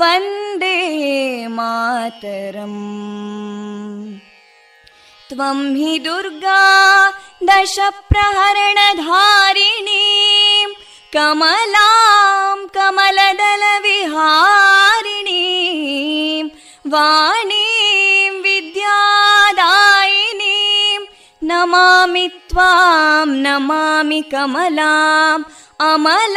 वन्दे मातरम् त्वं हि दुर्गा दशप्रहरणधारिणीं कमलां कमलदलविहारिणीं वाणीं विद्यादायिनीं नमामि त्वां नमामि कमलाम् अमलामतुलां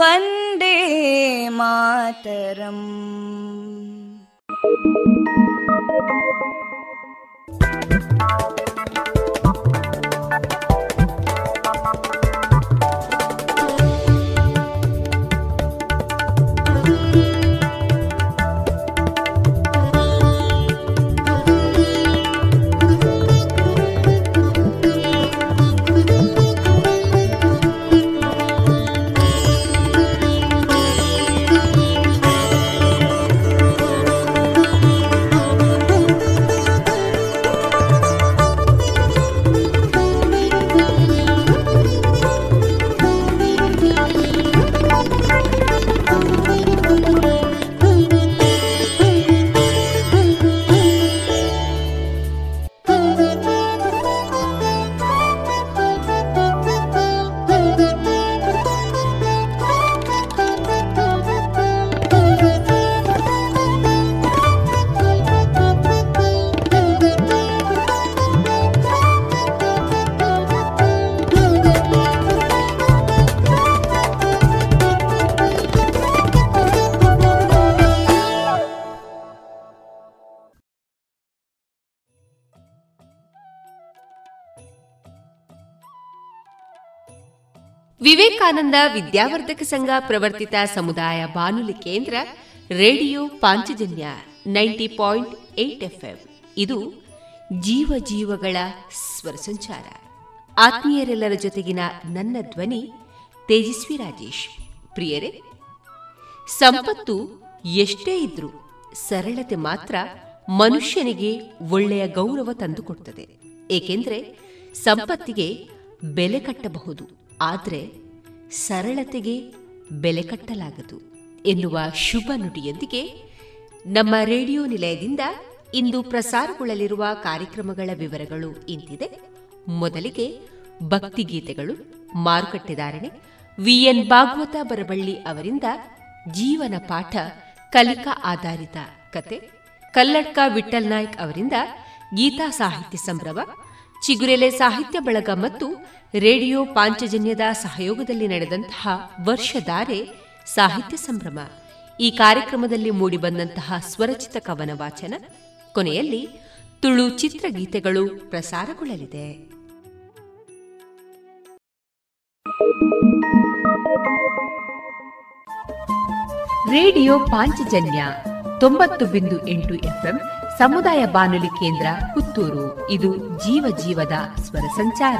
वन्दे मातरम् ವಿವೇಕಾನಂದ ವಿದ್ಯಾವರ್ಧಕ ಸಂಘ ಪ್ರವರ್ತಿತ ಸಮುದಾಯ ಬಾನುಲಿ ಕೇಂದ್ರ radio Panchajanya ninety point eight FM. ಇದು ಜೀವ ಜೀವಗಳ ಸ್ವರ ಸಂಚಾರ. ಆತ್ಮೀಯರೆಲ್ಲರ ಜೊತೆಗಿನ ನನ್ನ ಧ್ವನಿ ತೇಜಸ್ವಿ ರಾಜೇಶ್. ಪ್ರಿಯರೇ, ಸಂಪತ್ತು ಎಷ್ಟೇ ಇದ್ರೂ ಸರಳತೆ ಮಾತ್ರ ಮನುಷ್ಯನಿಗೆ ಒಳ್ಳೆಯ ಗೌರವ ತಂದುಕೊಡ್ತದೆ. ಏಕೆಂದ್ರೆ ಸಂಪತ್ತಿಗೆ ಬೆಲೆ ಕಟ್ಟಬಹುದು. ಆದರೆ ಸರಳತೆಗೆ ಬೆಲೆ ಕಟ್ಟಲಾಗದು ಎನ್ನುವ ಶುಭ ನುಡಿಯೊಂದಿಗೆ ನಮ್ಮ ರೇಡಿಯೋ ನಿಲಯದಿಂದ ಇಂದು ಪ್ರಸಾರಗೊಳ್ಳಲಿರುವ ಕಾರ್ಯಕ್ರಮಗಳ ವಿವರಗಳು ಇಂತಿದೆ. ಮೊದಲಿಗೆ ಭಕ್ತಿಗೀತೆಗಳು. ಮಾರುಕಟ್ಟೆದಾರಣೆ ವಿಎನ್ ಭಾಗವತ ಬರಬಳ್ಳಿ ಅವರಿಂದ ಜೀವನ ಪಾಠ, ಕಲಿಕಾ ಆಧಾರಿತ ಕತೆ. ಕಲ್ಲಡ್ಕ ವಿಠಲ್ ನಾಯ್ಕ್ ಅವರಿಂದ ಗೀತಾ ಸಾಹಿತ್ಯ ಸಂಭ್ರಮ. ಚಿಗುರೆಲೆ ಸಾಹಿತ್ಯ ಬಳಗ ಮತ್ತು ರೇಡಿಯೋ ಪಾಂಚಜನ್ಯದ ಸಹಯೋಗದಲ್ಲಿ ನಡೆದಂತಹ ವರ್ಷಧಾರೆ ಸಾಹಿತ್ಯ ಸಂಭ್ರಮ. ಈ ಕಾರ್ಯಕ್ರಮದಲ್ಲಿ ಮೂಡಿಬಂದಂತಹ ಸ್ವರಚಿತ ಕವನ ವಾಚನ, ಕೊನೆಯಲ್ಲಿ ತುಳು ಚಿತ್ರಗೀತೆಗಳು ಪ್ರಸಾರಗೊಳ್ಳಲಿದೆ. ರೇಡಿಯೋ ಪಾಂಚಜನ್ಯ ತೊಂಬತ್ತು ಬಿಂದು ಎಂಟು ಎಫ್ಎಂ ಸಮುದಾಯ ಬಾನುಲಿ ಕೇಂದ್ರ ಪುತ್ತೂರು. ಇದು ಜೀವ ಜೀವದ ಸ್ವರ ಸಂಚಾರ.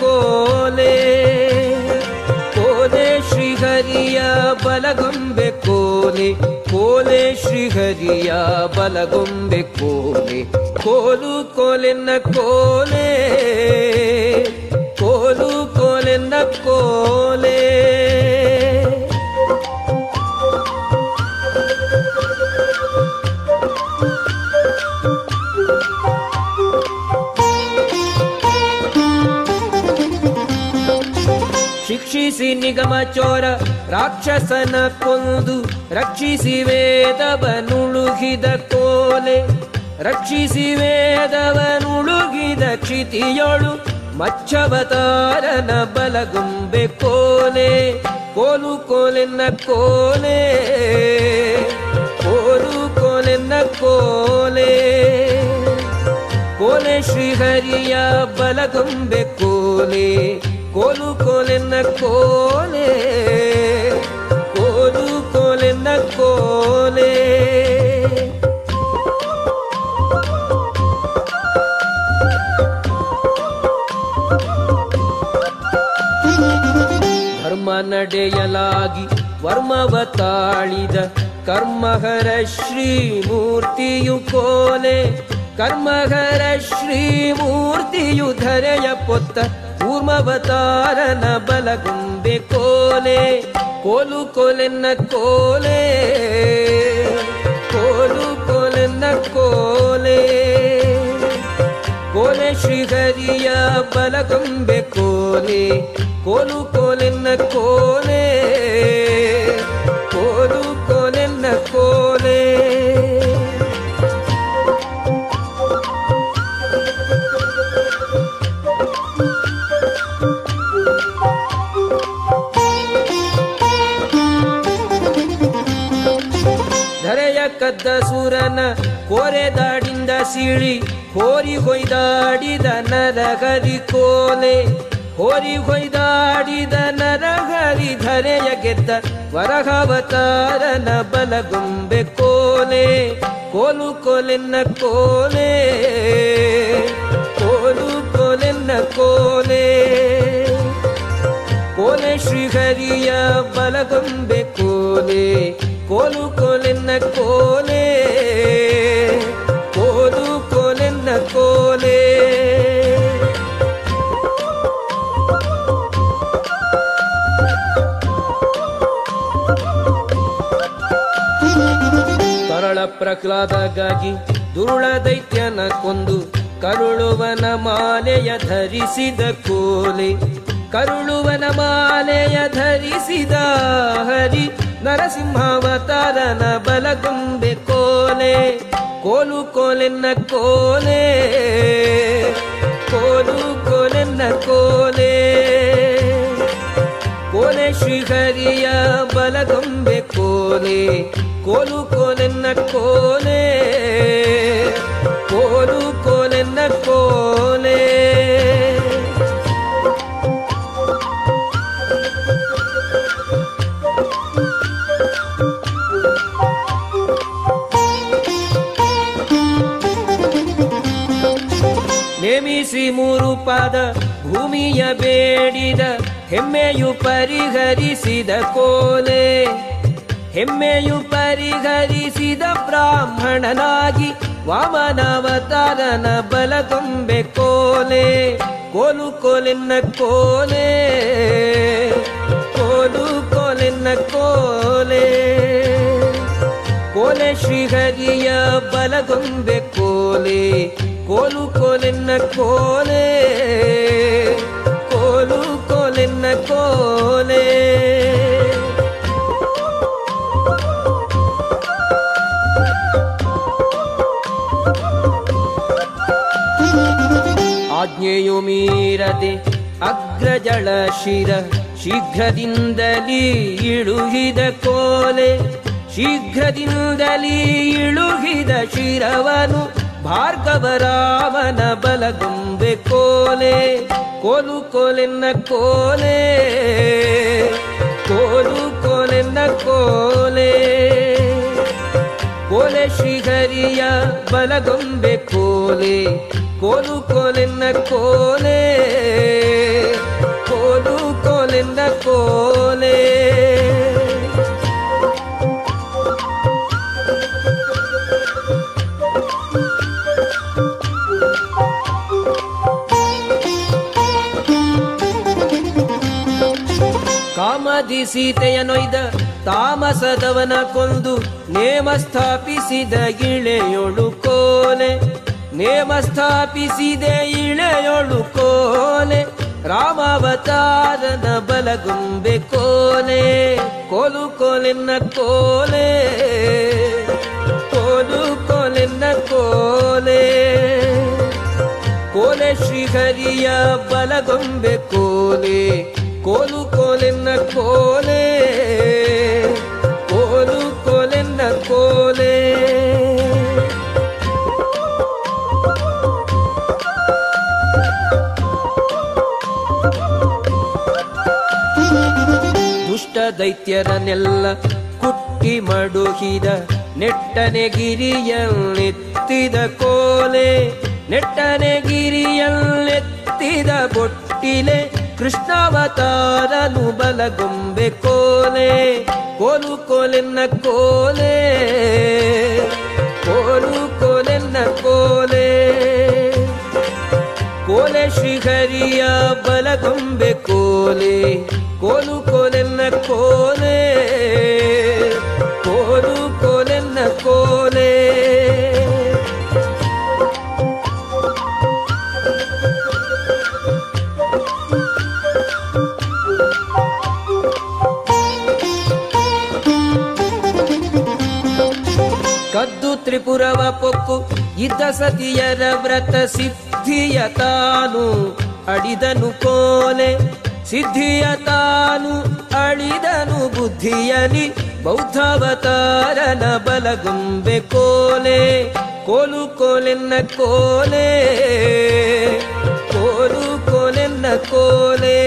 ಕೋಲೆ ಕೋಲೆ ಶ್ರೀಹರಿಯ ಬಲಗೊಂಬೆ ಕೋಲೆ ಕೋಲೆ ಶ್ರೀಹರಿಯ ಬಲಗೊಂಬೆ ಕೋಲೆ, ಕೋಲು ಕೋಲೆನ್ನ ಕೋಲೆ, ಕೋಲು ಕೋಲೆನ್ನ ಕೋಲೆ. ಶಿಕ್ಷಿಸಿ ನಿಗಮ ಚೋರ ರಾಕ್ಷಸನ ಕೊಂದು ರಕ್ಷಿಸಿ ವೇದವನುಳುಗಿದ ಕೋಲೆ. ರಕ್ಷಿಸಿ ವೇದವನುಳುಗಿದ ಕ್ಷಿತಿಯೊಳು ಮಚ್ಚವತಾರನ ಬಲಗುಂಬೆ ಕೋಲೆ. ಕೋಲು ಕೋಲೆನ್ನ ಕೋಲೆ. ಕೋಲು ಕೋಲೆನ್ನ ಕೋಲೆ. ಕೋಲೆ ಶ್ರೀಹರಿಯ ಬಲಗುಂಬೆ ಕೋಲೆ. ಕೋಲು ಕೋಲೆನ್ನ ಕೋಲೆ, ಕೋಲು ಕೋಲೆನ್ನ ಕೋಲೆ. ಧರ್ಮ ನಡೆಯಲಾಗಿ ವರ್ಮವ ತಾಳಿದ ಕರ್ಮಹರ ಶ್ರೀಮೂರ್ತಿಯು ಕೋಲೆ, ಕರ್ಮಹರ ಶ್ರೀಮೂರ್ತಿಯು ಧರೆಯ ಪೊತ್ತ ಕೂರ್ಮವತಾರನ ಬಲಗುಂಬೆ ಕೋಲೆ, ಕೋಲು ಕೋಲೆನ್ನ ಕೋಲೆ, ಕೋಲು ಕೋಲೆನ್ನ ಕೋಲೆ. ಕೋಲೆ ಶ್ರೀಹರಿಯ ಬಲಗುಂಬೆ ಕೋಲೆ, ಕೋಲು ಕೋಲೆನ್ನ ಕೋಲೆ, ಕೋಲು ಕೋಲೆನ್ನ ಕೋಲೆ. ಕೋರೆ ಕೋರೆದಾಡಿಂದ ಸಿಳಿ ಹೋರಿ ಹೊಯ್ದಾಡಿದ ನರಹರಿ ಕೋಲೆ. ಹೋರಿ ಹೊಯ್ದಾಡಿದ ನರಹರಿ ಧರೆಯ ಗೆದ್ದ ವರಹವತಾರನ ಬಲಗುಂಬೆ ಕೋಲೆ. ಕೋಲು ಕೋಲೆನ್ನ ಕೋಲೆ. ಕೋಲು ಕೋಲೆನ್ನ ಕೋಲೆ. ಕೋಲೆ ಶ್ರೀಹರಿಯ ಬಲಗೊಂಬೆ ಕೋಲೆ. ಕೋಲು ಕೋಲೆನ್ನ ಕೋಲೆ ಕೋಲು ಕೋಲೆನ್ನ ಕೋಲೆ. ಸರಳ ಪ್ರಹ್ಲಾದಗಾಗಿ ದುರುಳ ದೈತ್ಯನ ಕೊಂದು ಕರುಳುವನ ಮಾಲೆಯ ಧರಿಸಿದ ಕೋಲೆ. ಕರುಳುವನ ಮಾಲೆಯ ಧರಿಸಿದ ಹರಿ ನರಸಿಂಹಾವತಾರನ ಬಲಗೊಂಬೆ ಕೋಲೆ, ಕೋಲು ಕೋಲೆನ್ನ ಕೋಲೆ, ಕೋಲು ಕೋಲೆನ್ನ ಕೋಲೆ. ಕೋಲೆ ಶ್ರೀಹರಿಯ ಬಲಗೊಂಬೆ ಕೋಲೆ, ಕೋಲು ಕೋಲೆನ್ನ ಕೋಲೆ, ಕೋಲು ಕೋಲೆನ್ನ ಕೋಲೆ ನೇಮಿಸಿ ಮೂರು ಪಾದ ಭೂಮಿಯ ಬೇಡಿದ ಹೆಮ್ಮೆಯು ಪರಿಹರಿಸಿದ ಕೋಲೆ. ಹೆಮ್ಮೆಯು ಪರಿಹರಿಸಿದ ಬ್ರಾಹ್ಮಣನಾಗಿ ವಾಮನಾವತಾರನ ಬಲಗೊಂಬೆ ಕೋಲೆ. ಕೋಲು ಕೋಲಿನ ಕೋಲೆ. ಕೋಲು ಕೋಲಿನ ಕೋಲೆ. ಕೋಲೆ ಶ್ರೀಹರಿಯ ಬಲಗೊಂಬೆ ಕೋಲೆ. ಕೋಲು ಕೋಲೆನ್ನ ಕೋಲೆ, ಕೋಲು ಕೋಲೆನ್ನ ಕೋಲೆ. ಆಜ್ಞೆಯು ಮೀರದೆ ಅಗ್ರಜಳ ಶಿರ, ಶೀಘ್ರದಿಂದಲೇ ಇಳುಹಿದ ಕೋಲೆ. ಶೀಘ್ರದಿಂದಲೇ ಇಳುಹಿದ ಶಿರವನು ಭಾರ್ಗವರಾಮನ ಬಲಗುಂಬೆ ಕೋಲೆ, ಕೋಲು ಕೋಲೆನ್ನ ಕೋಲೆ, ಕೋಲು ಕೋಲೆನ್ನ ಕೋಲೆ. ಕೋಲೆ ಶ್ರೀಹರಿಯ ಬಲಗೊಂಬೆ ಕೋಲೆ, ಕೋಲು ಕೋಲೆನ್ನ ಕೋಲೆ, ಕೋಲು ಕೋಲೆನ್ನ ಕೋಲೆ. ಸೀತೆಯ ನೊಯ್ದ ತಾಮಸದವನ ಕೊಂದು ನೇಮ ಸ್ಥಾಪಿಸಿದ ಇಳೆಯೊಳು ಕೋಲೆ. ನೇಮ ಸ್ಥಾಪಿಸಿದ ಇಳೆಯೊಳು ಕೋಲೆ. ರಾಮಾವತಾರನ ಬಲಗುಂಬೆ ಕೋಲೆ. ಕೋಲು ಕೋಲೆನ್ನ ಕೋಲೆ. ಕೋಲು ಕೋಲೆನ್ನ ಕೋಲೆ. ಕೋಲೆ ಶ್ರೀಹರಿಯ ಬಲಗೊಂಬೆ ಕೋಲೆ. ಕೋಲು ಕೋಲೆನ್ನ ಕೋಲೆ, ಕೋಲು ಕೋಲೆನ್ನ ಕೋಲೆ. ದುಷ್ಟ ದೈತ್ಯರನ್ನೆಲ್ಲ ಕುಟ್ಟಿ ಮಡುಹಿದ ನೆಟ್ಟನೆ ಗಿರಿಯಲ್ಲೆತ್ತಿದ ಕೋಲೆ, ನೆಟ್ಟನೆ ಗಿರಿಯಲ್ಲೆತ್ತಿದ ಬೊಟ್ಟಿಲೆ ಕೃಷ್ಣಾವತಾರನು ಬಲಗೊಂಬೆ ಕೋಲೆ, ಕೋಲು ಕೋಲೆನ್ನ ಕೋಲೆ, ಕೋಲು ಕೋಲೆನ್ನ ಕೋಲೆ. ಕೋಲೆ ಶ್ರೀಹರಿಯ ಬಲಗೊಂಬೆ ಕೋಲೆ, ಕೋಲು ಕೋಲೆನ್ನ ಕೋಲೆ, ಕೋಲು ತ್ರಿಪುರವ ಪೊಕ್ಕು, ಇದ್ದ ಸತಿಯರ ವ್ರತ ಸಿದ್ಧಿಯ ತಾನು ಅಡಿದನು ಕೋಲೆ. ಸಿದ್ಧಿಯ ತಾನು ಅಳಿದನು ಬುದ್ಧಿಯಲಿ, ಬೌದ್ಧಾವತಾರನ ಬಲಗುಂಬೆ ಕೋಲೆ. ಕೋಲು ಕೋಲೆನ್ನ ಕೋಲೆ, ಕೋಲು ಕೋಲೆನ್ನ ಕೋಲೆ.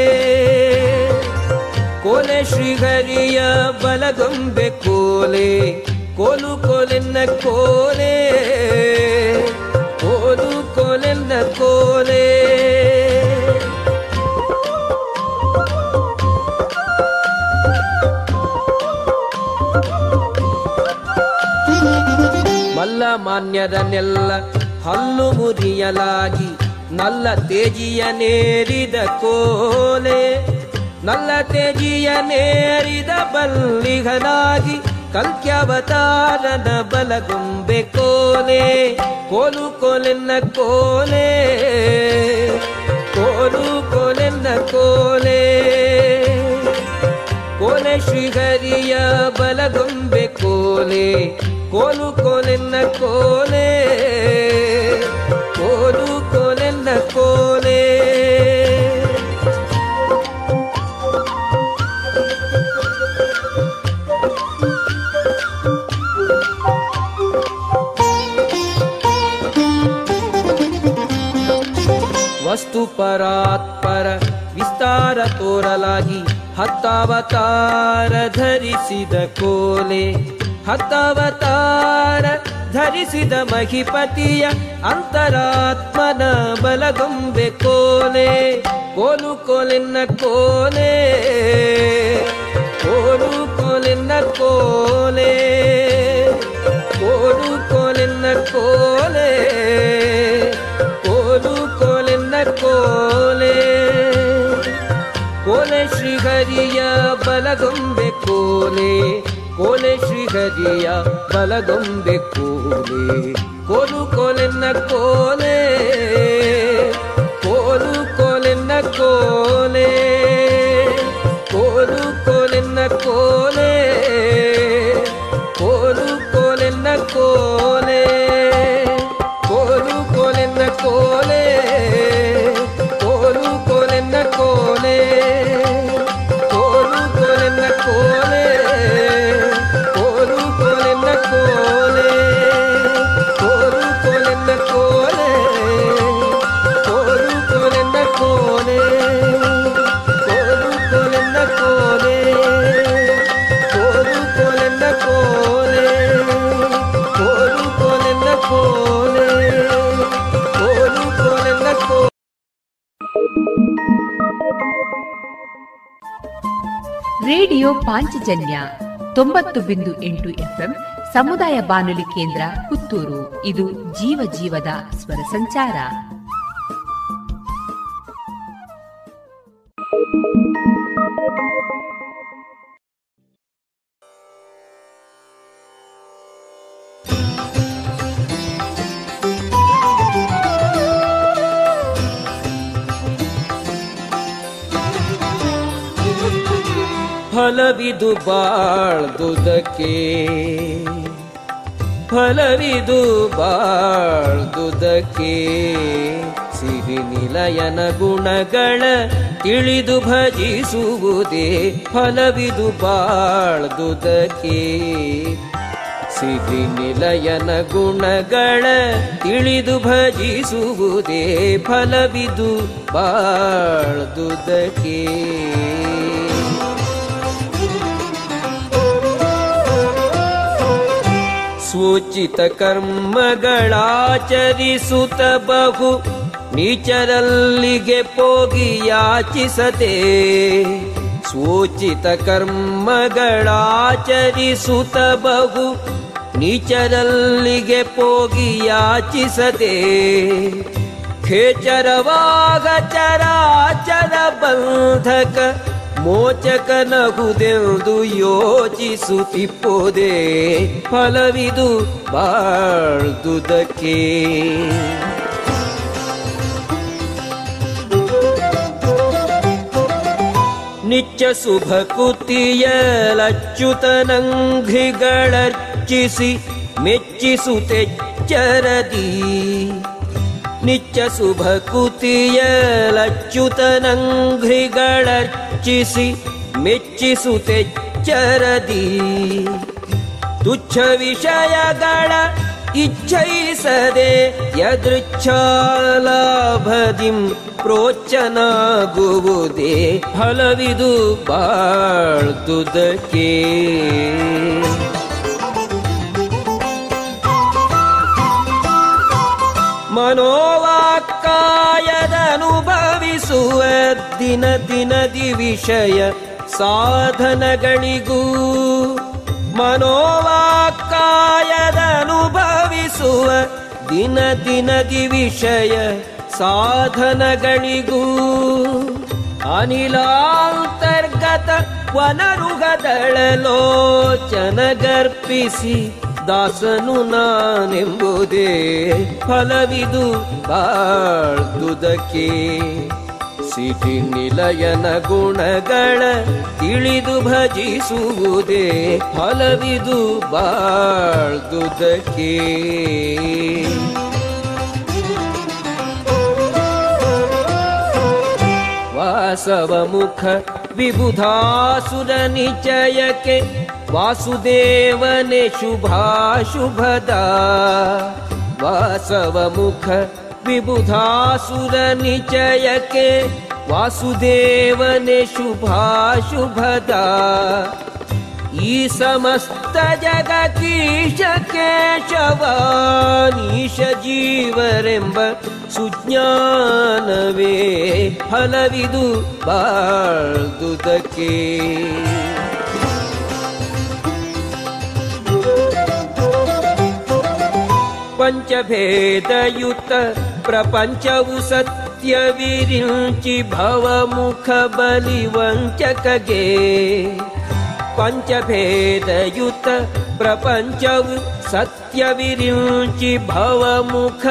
ಕೋಲೆ ಶ್ರೀಹರಿಯ ಬಲಗೊಂಬೆ ಕೋಲೆ. ಕೋಲು ಕೋಲೆನ್ನ ಕೋಲೆ, ಕೋಲು ಕೋಲೆನ್ನ ಕೋಲೆ. ಮಲ್ಲ ಮಾನ್ಯರನ್ನೆಲ್ಲ ಹಲ್ಲು ಮುರಿಯಲಾಗಿ, ನಲ್ಲ ತೇಜಿಯ ನೇರಿದ ಕೋಲೆ, ನಲ್ಲ ತೇಜಿಯ ನೇರಿದ ಬಲ್ಲಿಗನಾಗಿ ಕಲ್ಕ್ಯವತಾರನ ಬಲಗೊಂಬೆ ಕೋಲೆ, ಕೋಲು ಕೋಲೆನ್ನ ಕೋಲೆ, ಕೋಲು ಕೋಲೆನ್ನ ಕೋಲೆ. ಕೋಲೆ ಶ್ರೀಹರಿಯ ಬಲಗೊಂಬೆ ಕೋಲೆ, ಕೋಲು ಕೋಲೆನ್ನ ಕೋಲೆ, ಕೋಲು ಕೋಲೆನ್ನ ಕೋಲೆ. ಪರಾತ್ಪರ ವಿಸ್ತಾರ ತೋರಲಾಗಿ ಹತ್ತಾವತಾರ ಧರಿಸಿದ ಕೋಲೆ, ಹತ್ತಾವತಾರ ಧರಿಸಿದ ಮಹಿಪತಿಯ ಅಂತರಾತ್ಮನ ಬಲಗೊಂಬೆ ಕೋಲೆ, ಕೋಲು ಕೋಲೆನ್ನ ಕೋಲೆ, ಕೋಲು ಕೋಲೆನ್ನ ಕೋಲೆ, ಕೋಲು ಕೋಲೆನ್ನ ಕೋಲೆ, ಕೋಲು ಕೋಲೆನ್ನ ಕೋಲೆ ಕೋಲೆ ಶ್ರೀಹರಿಯ ಬಲಗೊಂಬೆ ಕೋಲೆ ಕೋಲೆ ಶ್ರೀಹರಿಯ ಬಲಗೊಂಬೆ ಕೋಲೆ ಕೋಲು ಕೋಲೆನ್ನ ಕೋಲೆ. കോലേ കോരു കോലെന്ന കോലേ കോരു കോലെന്ന കോലേ കോരു കോലെന്ന കോലേ കോരു കോലെന്ന കോലേ കോരു കോലെന്ന കോ ರೇಡಿಯೋ ಪಾಂಚಜನ್ಯ ತೊಂಬತ್ತು ಬಿಂದು ಎಂಟು ಎಫ್ಎಂ ಸಮುದಾಯ ಬಾನುಲಿ ಕೇಂದ್ರ ಪುತ್ತೂರು ಇದು ಜೀವ ಜೀವದ ಸ್ವರ ಸಂಚಾರ. ಫಲವಿದು ಬಾಳ್ದುದಕ್ಕೆ ಫಲವಿದು ಬಾಳ್ದುದಕ್ಕೆ ಸಿರಿ ನಿಲಯನ ಗುಣಗಳ ತಿಳಿದು ಭಜಿಸುವುದೇ ಫಲವಿದು ಬಾಳ್ದುದಕ್ಕೆ ಸಿರಿ ನಿಲಯನ ಗುಣಗಳ ತಿಳಿದು ಭಜಿಸುವುದೇ ಫಲವಿದು ಬಾಳ್ದುದಕ್ಕೆ ಸೂಚಿತ ಕರ್ಮಗಳಾಚರಿಸುತ್ತ ಬಹು ನೀಚರಲ್ಲಿಗೆ ಪೋಗಿ ಯಾಚಿಸದೆ ಸೂಚಿತ ಕರ್ಮಗಳಾಚರಿಸುತ್ತ ಬಹು ನೀಚರಲ್ಲಿಗೆ ಪೋಗಿ ಯಾಚಿಸದೆ ಖೇಚರವಾಗ ಚರಾಚರ ಬಂಧಕ ಮೋಚಕನಗುದೆಂದು ಯೋಚಿಸುತ್ತಿಪ್ಪೋದೆ ಫಲವಿದು ಬಾಳ್ದುದಕ್ಕೆ. ನಿತ್ಯ ಶುಭ ಕುತಿಯಲಚ್ಯುತನಂಘ್ರಿಗಳರ್ಚಿಸಿ ಮೆಚ್ಚಿಸುತ್ತೆಚ್ಚರದಿ ನಿತ್ಯ ಸುಭಕುತಿಯ ಲಚ್ಯುತನಂಘ್ರಿಗಳರ್ಚಿಸಿ ಮೆಚ್ಚಿಸುತ್ತೆಚ್ಚರದಿ ತುಚ್ಛ ವಿಷಯಗಳ ಇಚ್ಛೈಸದೆ ಯದೃಚ್ಛಾಲಾಭದಿಂ ಪ್ರೋಚನಾಗುವುದೇ ಫಲವಿದು ಬಾಳ್ದುದಕ್ಕೆ. ಮನೋವಾಕ್ಕಾಯದನುಭವಿಸುವ ದಿನ ದಿನದಿ ವಿಷಯ ಸಾಧನಗಳಿಗೂ. ಮನೋವಾಕ್ಕಾಯದನುಭವಿಸುವ ದಿನ ದಿನದಿ ವಿಷಯ ಸಾಧನಗಳಿಗೂ. ಅನಿಲಾಂತರ್ಗತ ವನರುಗದಳಲೋಚನಗರ್ಪಿಸಿ ದಾಸನು ನಾನೆಂಬುದೇ ಫಲವಿದು ಬಾಳ್ದುದಕ್ಕೆ. ಸಿಟಿ ನಿಲಯನ ಗುಣಗಳ ತಿಳಿದು ಭಜಿಸುವುದೇ ಫಲವಿದು ಬಾಳ್ದುದಕ್ಕೆ. ವಾಸವ ಮುಖ ವಿಬುಧಾಸುರ ನಿಚಯಕ್ಕೆ वासुदेवने शुभाशुभदा। वासवमुख विबुधासुरनिचयके। वासुदेवने शुभाशुभदा। ई समस्त जगतीश केशवानीश जीवरेम्ब सुज्ञानवे फलविदु फलविदुपादुदके पञ्चभेदयुत प्रपञ्चव सत्यविरुचि भवमुख बलिवं चकगे पञ्चभेदयुत प्रपञ्चव सत्यविरुचि भवमुख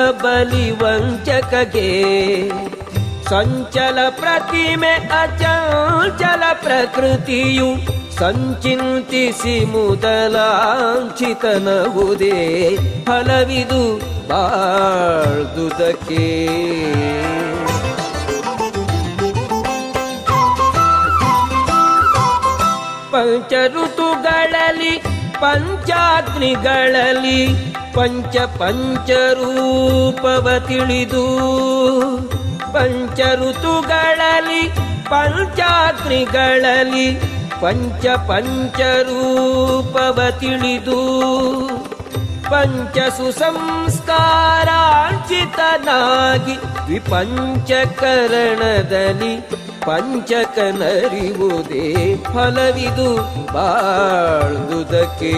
ಸಂಚಲ ಪ್ರತಿಮೆ ಅಚಂಚಲ ಪ್ರಕೃತಿಯು ಸಂಚಿಂತಿಸಿ ಮುದಲಾಂಚಿತನವುದೇ ಫಲವಿದು ಬಾಳ್ದುದಕ್ಕೆ ಪಂಚ ಋತುಗಳಲ್ಲಿ ಪಂಚಾಗ್ನಿಗಳಲ್ಲಿ ಪಂಚ ಪಂಚರೂಪವ ತಿಳಿದು ಪಂಚ ಋತುಗಳಲ್ಲಿ ಪಂಚಾಗ್ನಿಗಳಲ್ಲಿ ಪಂಚ ಪಂಚರೂಪವ ತಿಳಿದು ಪಂಚ ಸುಸಂಸ್ಕಾರಾಂಚಿತನಾಗಿ ವಿಪಂಚಕರಣದಲ್ಲಿ ಪಂಚಕನರಿವುದೇ ಫಲವಿದು ಬಾಳ್ದುದಕ್ಕೆ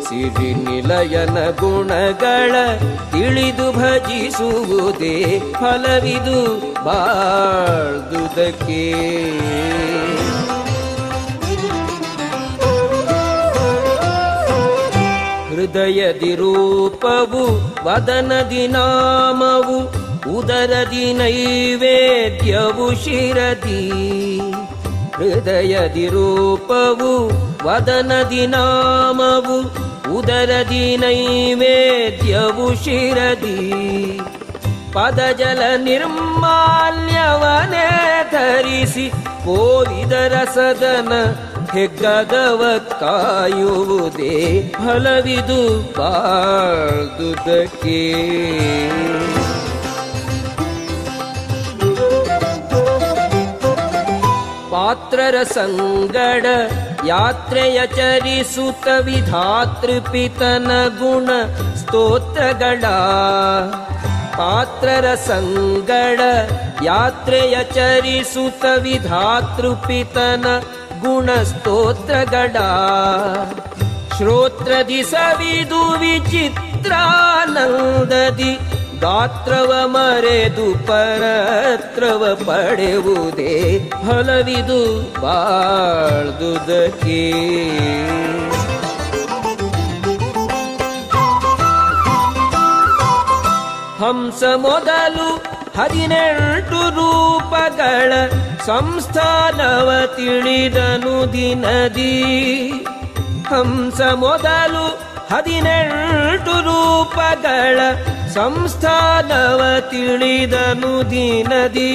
ಸಿರಿ ನಿಲಯನ ಗುಣಗಳ ತಿಳಿದು ಭಜಿಸುವುದೇ ಫಲವಿದು ಬಾಳ್ದುದಕ್ಕೆ. ಹೃದಯದಿ ರೂಪವು ವದನದಿ ನಾಮವು ಉದರದಿ ನೈವೇದ್ಯವು ಶಿರದಿ. ಹೃದಯದಿ ರೂಪವು ವದನದಿ ನಾಮವು, ಉದರದಿ ನೈವೇದ್ಯವು ಶಿರದಿ. ಪದಜಲ ನಿರ್ಮಾಲ್ಯವನೇ ಧರಿಸಿ ಕೋವಿದರ ಸದನ ಹೆಗ್ಗದವ ಕಾಯುವುದೇ ಫಲವಿದು ಬಾಳ್ದುದಕ್ಕೆ. पात्ररसङ्गड यात्रयचरिसुतविधातृपितनगुण स्तोत्रगडा पात्ररसङ्गड यात्रयचरिसुतविधातृपितन गुणस्तोत्रगडा श्रोत्र दि ಗಾತ್ರವ ಮರೆದು ಪರತ್ರವ ಪಡೆಯುವುದೇ ಫಲವಿದು ಬಾಳ್ದುದಕ್ಕೆ. ಹಂಸ ಮೊದಲು ಹದಿನೆಂಟು ರೂಪಗಳ ಸಂಸ್ಥಾನವ ತಿಳಿದನು ದಿನದಿ. ಹಂಸ ಮೊದಲು ಹದಿನೆಂಟು ರೂಪಗಳ ಸಂಸ್ಥಾನವ ತಿಳಿದನು ದಿನದಿ.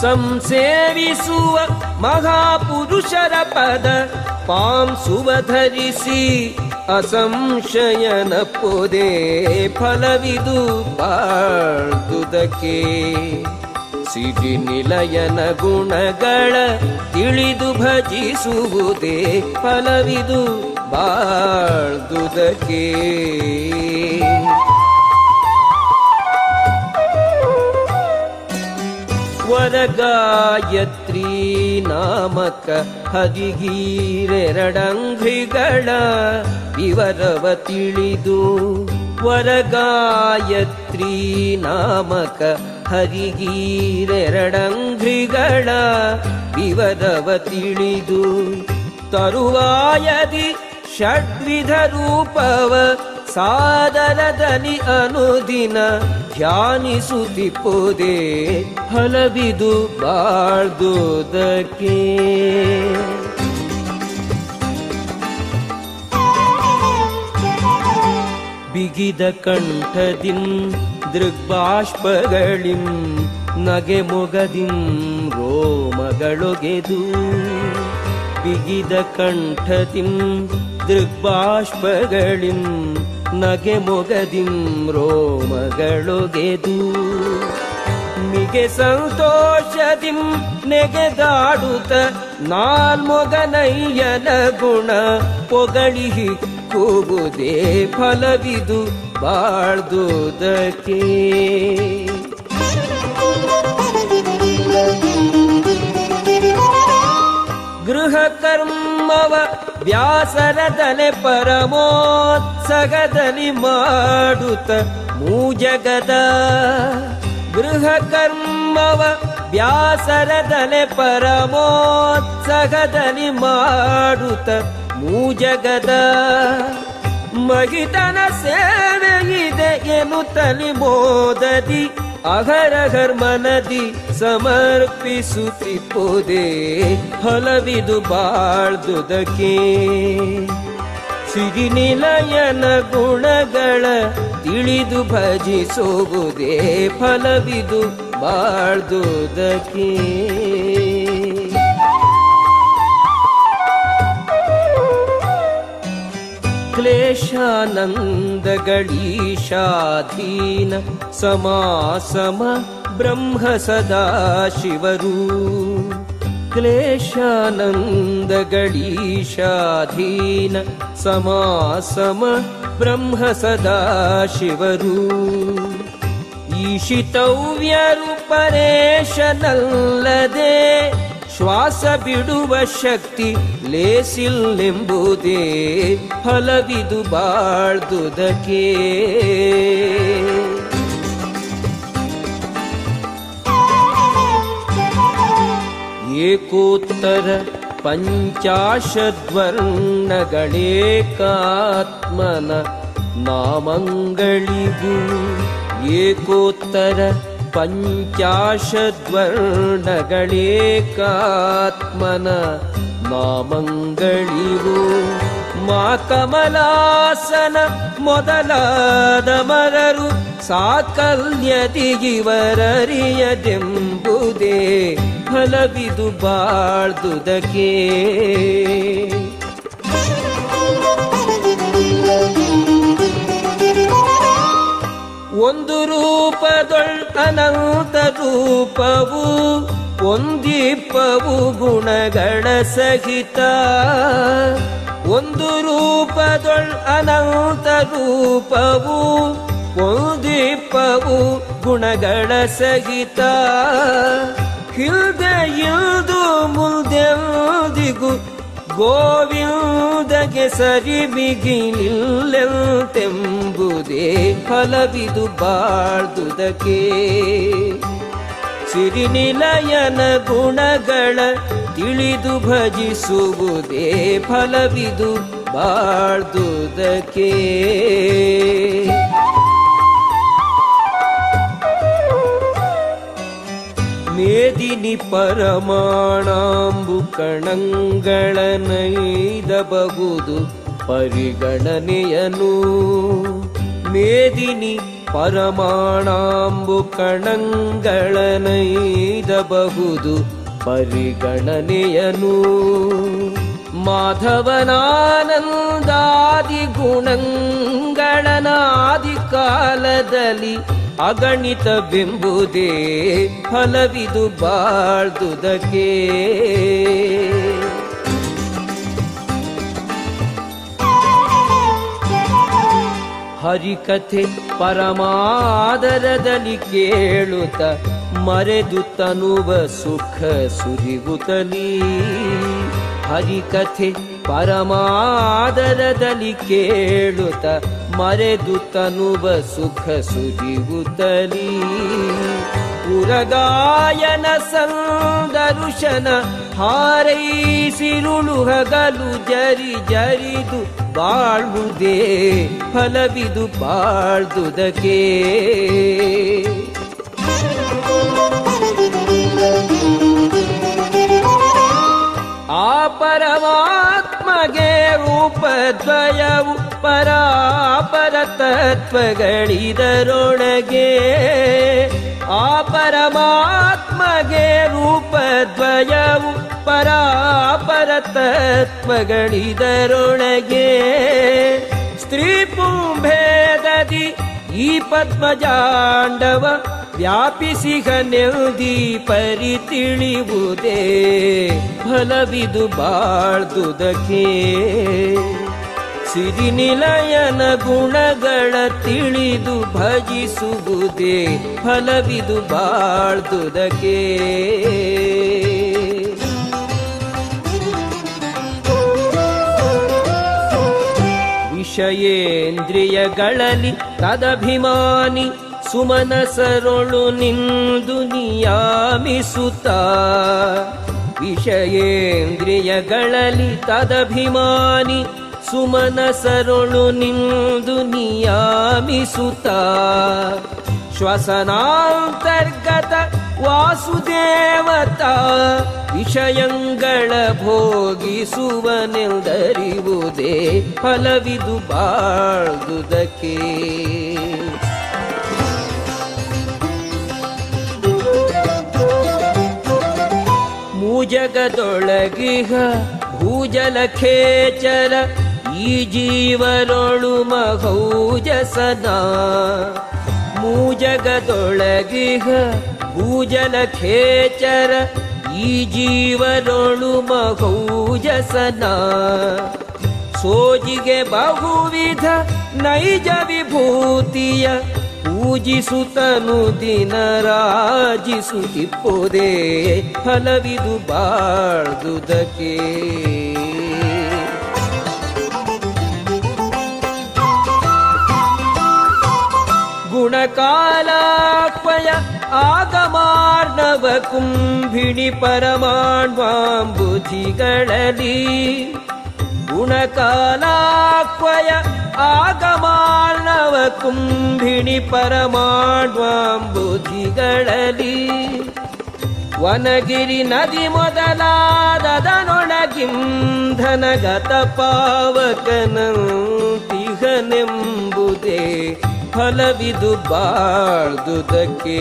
ಸಂಸೇವಿಸುವ ಮಹಾಪುರುಷರ ಪದ ಪಾಂಸುವ ಧರಿಸಿ ಅಸಂಶಯನ ಪೊದೆ ಫಲವಿದು ಬಾಳ್ದುದಕ್ಕೆ ಸಿಡಿ ನಿಲಯನ ಗುಣಗಳ ತಿಳಿದು ಭಜಿಸುವುದೇ ಫಲವಿದು ಬಾಳ್ದುದಕ್ಕೆ ವರಗಾಯತ್ರಿ ನಾಮಕ ಹದಿಗೀರೆರಡಂಘ್ರಿಗಳ ವಿವರವ ತಿಳಿದು ವರಗಾಯತ್ರಿ ನಾಮಕ ಹರಿಗೀರೆರಡಂಘ್ರಿಗಳ ವಿವರವ ತಿಳಿದು ತರುವಾಯದಿ ಷಡ್ವಿಧ ರೂಪವ ಸಾದರದಲ್ಲಿ ಅನುದಿನ ಧ್ಯಾನಿಸುತ್ತಿಪ್ಪುದೇ ಫಲವಿದು ಬಾಳ್ದುದಕ್ಕೆ ಬಿಗಿದ ಕಂಠದಿಂ ದೃಗ್ಬಾಷ್ಪಗಳಿಂ ನಗೆ ಮೊಗದಿಂ ರೋಮಗಳೊಗೆದು. ಬಿಗಿದ ಕಂಠದಿಂ ನಗೆ ಮೊಗದಿಂ ರೋಮಗಳೊಗೆದು ಮಿಗೆ ಸಂತೋಷದಿಂ ನೆಗೆದಾಡುತ್ತ ನಾಲ್ಮೊಗನಯ್ಯನ ಗುಣ ಪೊಗಳಿ ಕೂಗುದೇ ಫಲವಿದು ಬಾಳ್ದುದಕ್ಕೆ. ಗೃಹ ಕರ್ಮವ ವ್ಯಾಸರದನೆ ಪರಮೋತ್ಸಗದಲ್ಲಿ ಮಾಡುತ್ತ ಮೂಜಗದ ಗೃಹ ಕರ್ಮವ ವ್ಯಾಸರದನೆ ಪರಮೋತ್ಸಗದಲ್ಲಿ ಮಾಡುತ್ತ ಮೂಜಗದ ಮಗಿತನ ಸೇವೆ ಇದೆ ಎನ್ನುತ್ತಲಿ ಮೋದದಿ ಅಘರಘರ್ ಮನದಿ ಸಮರ್ಪಿಸುತ್ತಿಪ್ಪುದೇ ಫಲವಿದು ಬಾಳ್ದುದಕ್ಕೆ. ಸಿರಿನಿಲಯನ ಗುಣಗಳ ತಿಳಿದು ಭಜಿಸುವುದೇ ಫಲವಿದು ಬಾಳ್ದುದಕ್ಕೆ. क्लेशानन्दगणीशाधीन समासम ब्रह्म सदा शिवरू। क्लेशानन्दगणीशाधीन समासम ब्रह्म सदा शिवरु। ईशितव्यरूपरेश नल्लदे ಶ್ವಾಸ ಬಿಡುವ ಶಕ್ತಿ ಲೇಸಿಲ್ಲೆಂಬುದೇ ಫಲವಿದು ಬಾಳ್ದುದಕ್ಕೆ. ಏಕೋತ್ತರ ಪಂಚಾಶದ್ವರ್ಣಗಳೇಕಾತ್ಮನ ನಾಮಂಗಳಿಗೂ ಏಕೋತ್ತರ ಪಂಚಾಶದ್ವರ್ಣಗಳೇಕಾತ್ಮನ ನಾಮಂಗಳಿವು. ಮಾ ಕಮಲಾಸನ ಮೊದಲಾದ ಮರರು ಸಾಕಲ್ಯದಿಗಿವರರಿಯದೆಂಬುದೇ ಫಲವಿದು ಬಾಳ್ದುದಕ್ಕೆ ಒಂದು ರೂಪದೊಳ್ ಅನಂತ ರೂಪವು, ಒಂದಿಪ್ಪವು ಗುಣಗಳ ಸಹಿತ. ಒಂದು ರೂಪದೊಳ್ ಅನಂತ ರೂಪವು, ಒಂದಿಪ್ಪವು ಗುಣಗಳ ಸಹಿತ. ಹಿಲ್ದೆ ಇಲ್ದು ಮುಂದೆಂದಿಗೂ ಗೋವಿಂದಗೆ ಸರಿ ಬಿಗಿಲಿಲ್ಲೆಂತೆಂಬುದೇ ಫಲವಿದು ಬಾಳ್ದುದಕ್ಕೆ. ಸಿರಿನಿಲಯನ ಗುಣಗಳ ತಿಳಿದು ಭಜಿಸುವುದೇ ಫಲವಿದು ಬಾಳ್ದುದಕ್ಕೆ. ಮೇದಿನಿ ಪರಮಾಣಾಂಬು ಕಣಂಗಳನೈದಬಹುದು ಪರಿಗಣನೆಯನು. ಮೇದಿನಿ ಪರಮಾಣಾಂಬು ಕಣಂಗಳನೈದಬಹುದು ಪರಿಗಣನೆಯನು. ಮಾಧವನಾನಂದಾದಿ ಗುಣಗಳನಾದಿ ಕಾಲದಲ್ಲಿ ಅಗಣಿತವೆಂಬುದೇ ಫಲವಿದು ಬಾಳ್ದುದಕ್ಕೆ. ಹರಿಕಥೆ ಪರಮಾದರದಲ್ಲಿ ಕೇಳುತ್ತ ಮರೆದು ತನುವ ಸುಖ ಸುರಿಗುತ್ತಲಿ ಹರಿಕಥೆ ಪರಮಾದರದಲ್ಲಿ ಕೇಳುತ್ತ ಮರೆದು ತನುವ ಸುಖ ಉತಲಿ ಪುರಗಾಯನ ಸಂದರುಶನ ಹಾರೈಸಿರುಳು ಹಗಲು ಜರಿ ಜರಿದು ಬಾಳುವುದೇ ಫಲವಿದು ಬಾಳ್ದುದಕ್ಕೆ. ಆ ಪರಮಾತ್ಮಗೆ ರೂಪದ್ವಯವು ಪರಾಪರ ತತ್ವಗಳಿದರೊಳಗೆ ಆ ಪರಮಾತ್ಮಗೆ ರೂಪದ್ವಯವು ಪರಾಪರ ತತ್ವಗಳಿದರೊಳಗೆ ಸ್ತ್ರೀ ಪುಂಭೇದದಿ ಈ ಪದ್ಮಜಾಂಡವ ವ್ಯಾಪಿಸಿಗ ನೆಲ್ದಿ ಪರಿ ತಿಳಿಯುವುದೇ ಫಲವಿದು ಬಾಳ್ದುದಕ್ಕೆ. ಸಿರಿನಿಲಯನ ಗುಣಗಳ ತಿಳಿದು ಭಜಿಸುವುದೇ ಫಲವಿದು ಬಾಳ್ದುದಕ್ಕೆ. ವಿಷಯೇಂದ್ರಿಯಗಳಲ್ಲಿ ತದಭಿಮಾನಿ ಸುಮನಸರೊಳು ನಿಂದು ನಿಯಾಮಿಸುತ್ತ. ವಿಷಯೇಂದ್ರಿಯಗಳಲ್ಲಿ ತದಭಿಮಾನಿ ಸುಮನಸರೊಳು ನಿಂದು ನಿಯಾಮಿಸುತ್ತ. ಶ್ವಸನಾಂತರ್ಗತ ವಾಸುದೇವತ ವಿಷಯಂಗಳ ಭೋಗಿಸುವನೆಂದರಿವುದೇ ಫಲವಿದು ಬಾಳ್ದುದಕ್ಕೆ ಮೂಜಗದೊಳಗಿಹ ಭೂಜಲ ಖೇಚರ ಈ ಜೀವರೊಳು ಮಹೌಜಸನ ಮೂಜಗದೊಳಗಿಹ ಭೂಜಲ ಖೇಚರ ಈ ಜೀವರೊಳು ಮಹೌಜಸನ ಸೋಜಿಗೆ ಬಹುವಿಧ ನೈಜ ವಿಭೂತಿಯ ಪೂಜಿಸುತನು ದಿನ ರಾಜಿಸುತ್ತಿಪ್ಪುದೇ ಹಲವಿದು ಬಾಳ್ದುದಕ್ಕೆ. ಗುಣಕಾಲಾಕ್ವಯ ಆಗಮಾರ್ಣವ ಕುಂಭಿಣಿ ಪರಮಾಣ್ವಾಂಬುಧಿಗಳಲ್ಲಿ. ಗುಣಕಾಲಾಕ್ವಯ ಆಗಮಾರ್ಣವ ಕುಂಭಿಣಿ ಪರಮಾಣ್ವಾಂಬುಧಿಗಳಲ್ಲಿ. ವನಗಿರಿ ನದಿ ಮೊದಲಾದದನೊಳಗಿಂಧನಗತ ಪಾವಕನಂತಿಹನೆಂಬುದೇ ಫಲವಿದು ಬಾಳ್ದುದಕ್ಕೆ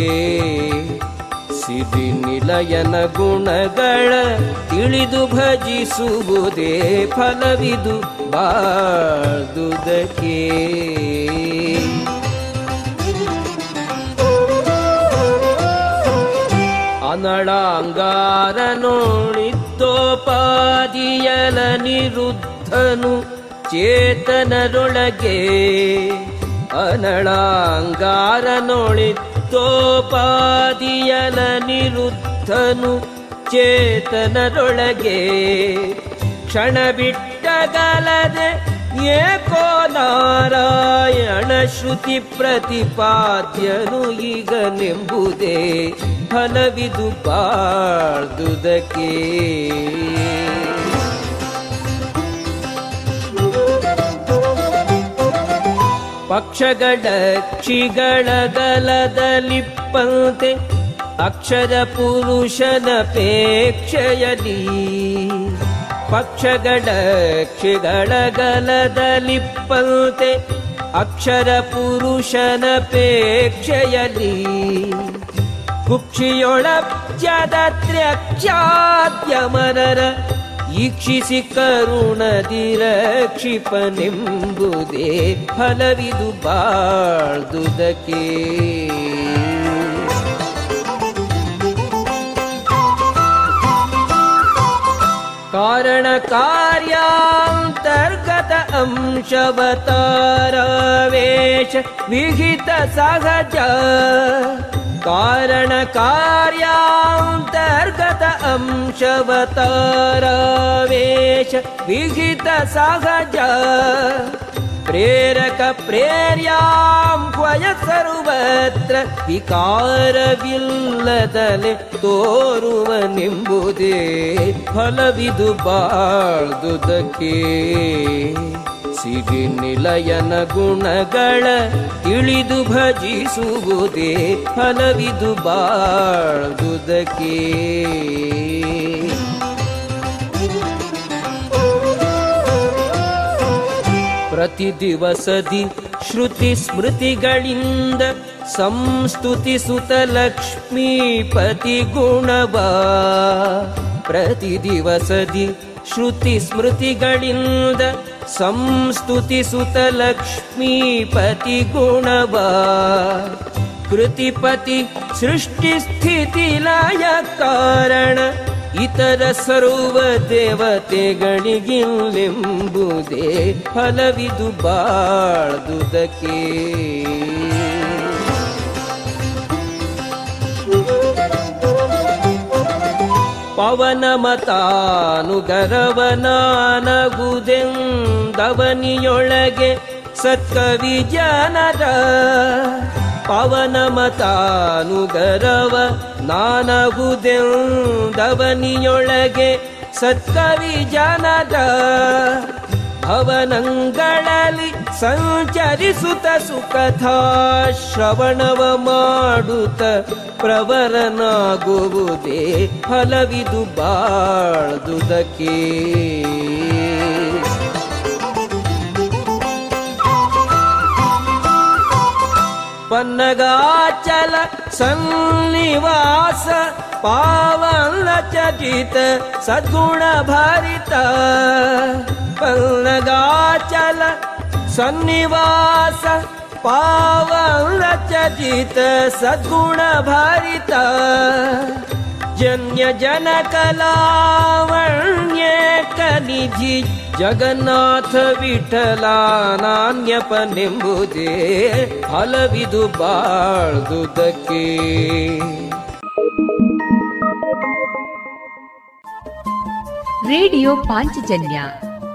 ಸಿದಿ ನಿಲಯನ ಗುಣಗಳ ತಿಳಿದು ಭಜಿಸುವುದೇ ಫಲವಿದು ಬಾಳ್ದುದಕ್ಕೆ. ಅನಳಾಂಗಾರನೋಳಿದ್ದೋಪಾದಿಯಲ ನಿರುದ್ಧನು ಚೇತನರೊಳಗೆ ಅನಳಾಂಗಾರನೊಳಿದ್ದೋಪಾದಿಯಲ ನಿರುದ್ಧನು ಚೇತನದೊಳಗೆ ಕ್ಷಣ ಬಿಟ್ಟಗಲದೆ ಏಕೋ ನಾರಾಯಣ ಶ್ರುತಿ ಪ್ರತಿಪಾದ್ಯನು ಈಗ ನೆಂಬುದೇ ಫಲವಿದು ಬಾಳ್ದುದಕ್ಕೆ ಪಕ್ಷಗಳ ಕ್ಷಿಗಳ ದಲದಲಿಪ್ಪಂತೆ ಅಕ್ಷರ ಪುರುಷನಪೇಕ್ಷೆಯಲಿ ಪಕ್ಷಗಳ ಕ್ಷಿಗಳ ಗಲದಲಿಪ್ಪಂತೆ ಅಕ್ಷರ ಪುರುಷನಪೇಕ್ಷೆಯಲಿ ಕುಕ್ಷಿಯೊಳಬ್ಜದತ್ರ್ಯಕ್ಷಾದ್ಯಮರರ ಈಕ್ಷಿಸಿ ಕರುಣದಿರಕ್ಷಿಪನೆಂಬುದೇ ಫಲವಿದು ಬಾಳ್ದುದಕ್ಕೆ ಕಾರಣ ಕಾರ್ಯಾಂತರ್ಗತ ಅಂಶವತಾರವೇಶ ವಿಹಿತ ಸಹಜ ಕಾರಣ ಕಾರ್ಯಾಂತರ್ಗತ ಅಂಶವತಾರವೇಶ ವಿಹಿತ ಸಹಜ ಪ್ರೇರಕ ಪ್ರೇರ್ಯಾಂ ಕ್ವಯ ಸರ್ವತ್ರ ವಿಕಾರವಿಲ್ಲದಲೆ ತೋರುವ ನಿಂಬುದೇ ಫಲವಿದು ಬಾಳ್ದುದಕ್ಕೆ ಸಿರಿ ನಿಲಯನ ಗುಣಗಳ ತಿಳಿದು ಭಜಿಸುವುದೇ ಫಲವಿದು ಬಾಳ್ದುದಕ್ಕೆ ಪ್ರತಿ ದಿವಸದಿ ಶ್ರುತಿ ಸ್ಮೃತಿಗಳಿಂದ ಸಂಸ್ತುತಿಸುತ್ತ ಲಕ್ಷ್ಮೀಪತಿ ಗುಣವ ಪ್ರತಿ ದಿವಸದಿ ಶ್ರುತಿ ಸ್ಮೃತಿಗಳಿಂದ ಸಂಸ್ತುತಿಸುತ್ತ ಲಕ್ಷ್ಮೀಪತಿ ಗುಣವ. ಕೃತಿಪತಿ ಸೃಷ್ಟಿ ಸ್ಥಿತಿ ಲಯ ಕಾರಣ ಇತರ ಸರ್ವ ದೇವತೆಗಳಿಗಿಲ್ಲೆಂಬುದೇ ಫಲವಿದು ಬಾಳ್ದುದಕ್ಕೆ. ಪವನ ಮತಾನುಗರವನಾನಗುದೆಂದವನಿಯೊಳಗೆ ಸತ್ಕವಿ ಜನರ ಪವನ ಮತಾನುಗರವ ನಾನಗುದೆಂದವನಿಯೊಳಗೆ ಸತ್ಕವಿ ಜನರ ಭವನಂಗಳಲ್ಲಿ ಸಂಚರಿಸುತ್ತ ಸುಕಥಾ ಶ್ರವಣವ ಮಾಡುತ್ತ ಪ್ರವರನಾಗುವುದೇ ಫಲವಿದು ಬಾಳ್ದುದಕ್ಕೆ. ಪನ್ನಗಾಚಲ ಸನ್ನಿವಾಸ ಪಾವನ ಚಟಿತ ಸದ್ಗುಣ ಭರಿತ ಪನ್ನಗಾಚಲ ಸನ್ನಿವಾಸ ಪಾವನ ಚಟಿತ ಸದ್ಗುಣ ಭರಿತ ಜನ್ಯ ಜನ ಕಲಾವಣ್ಯ ಕನಿಧಿ ಜಗನ್ನಾಥ ವಿಠಲ ನಾಣ್ಯಪನೆಂಬುದೇ ಫಲವಿದು ಬಾಳ್ದುದಕ್ಕೆ ರೇಡಿಯೋ ಪಾಂಚಜನ್ಯ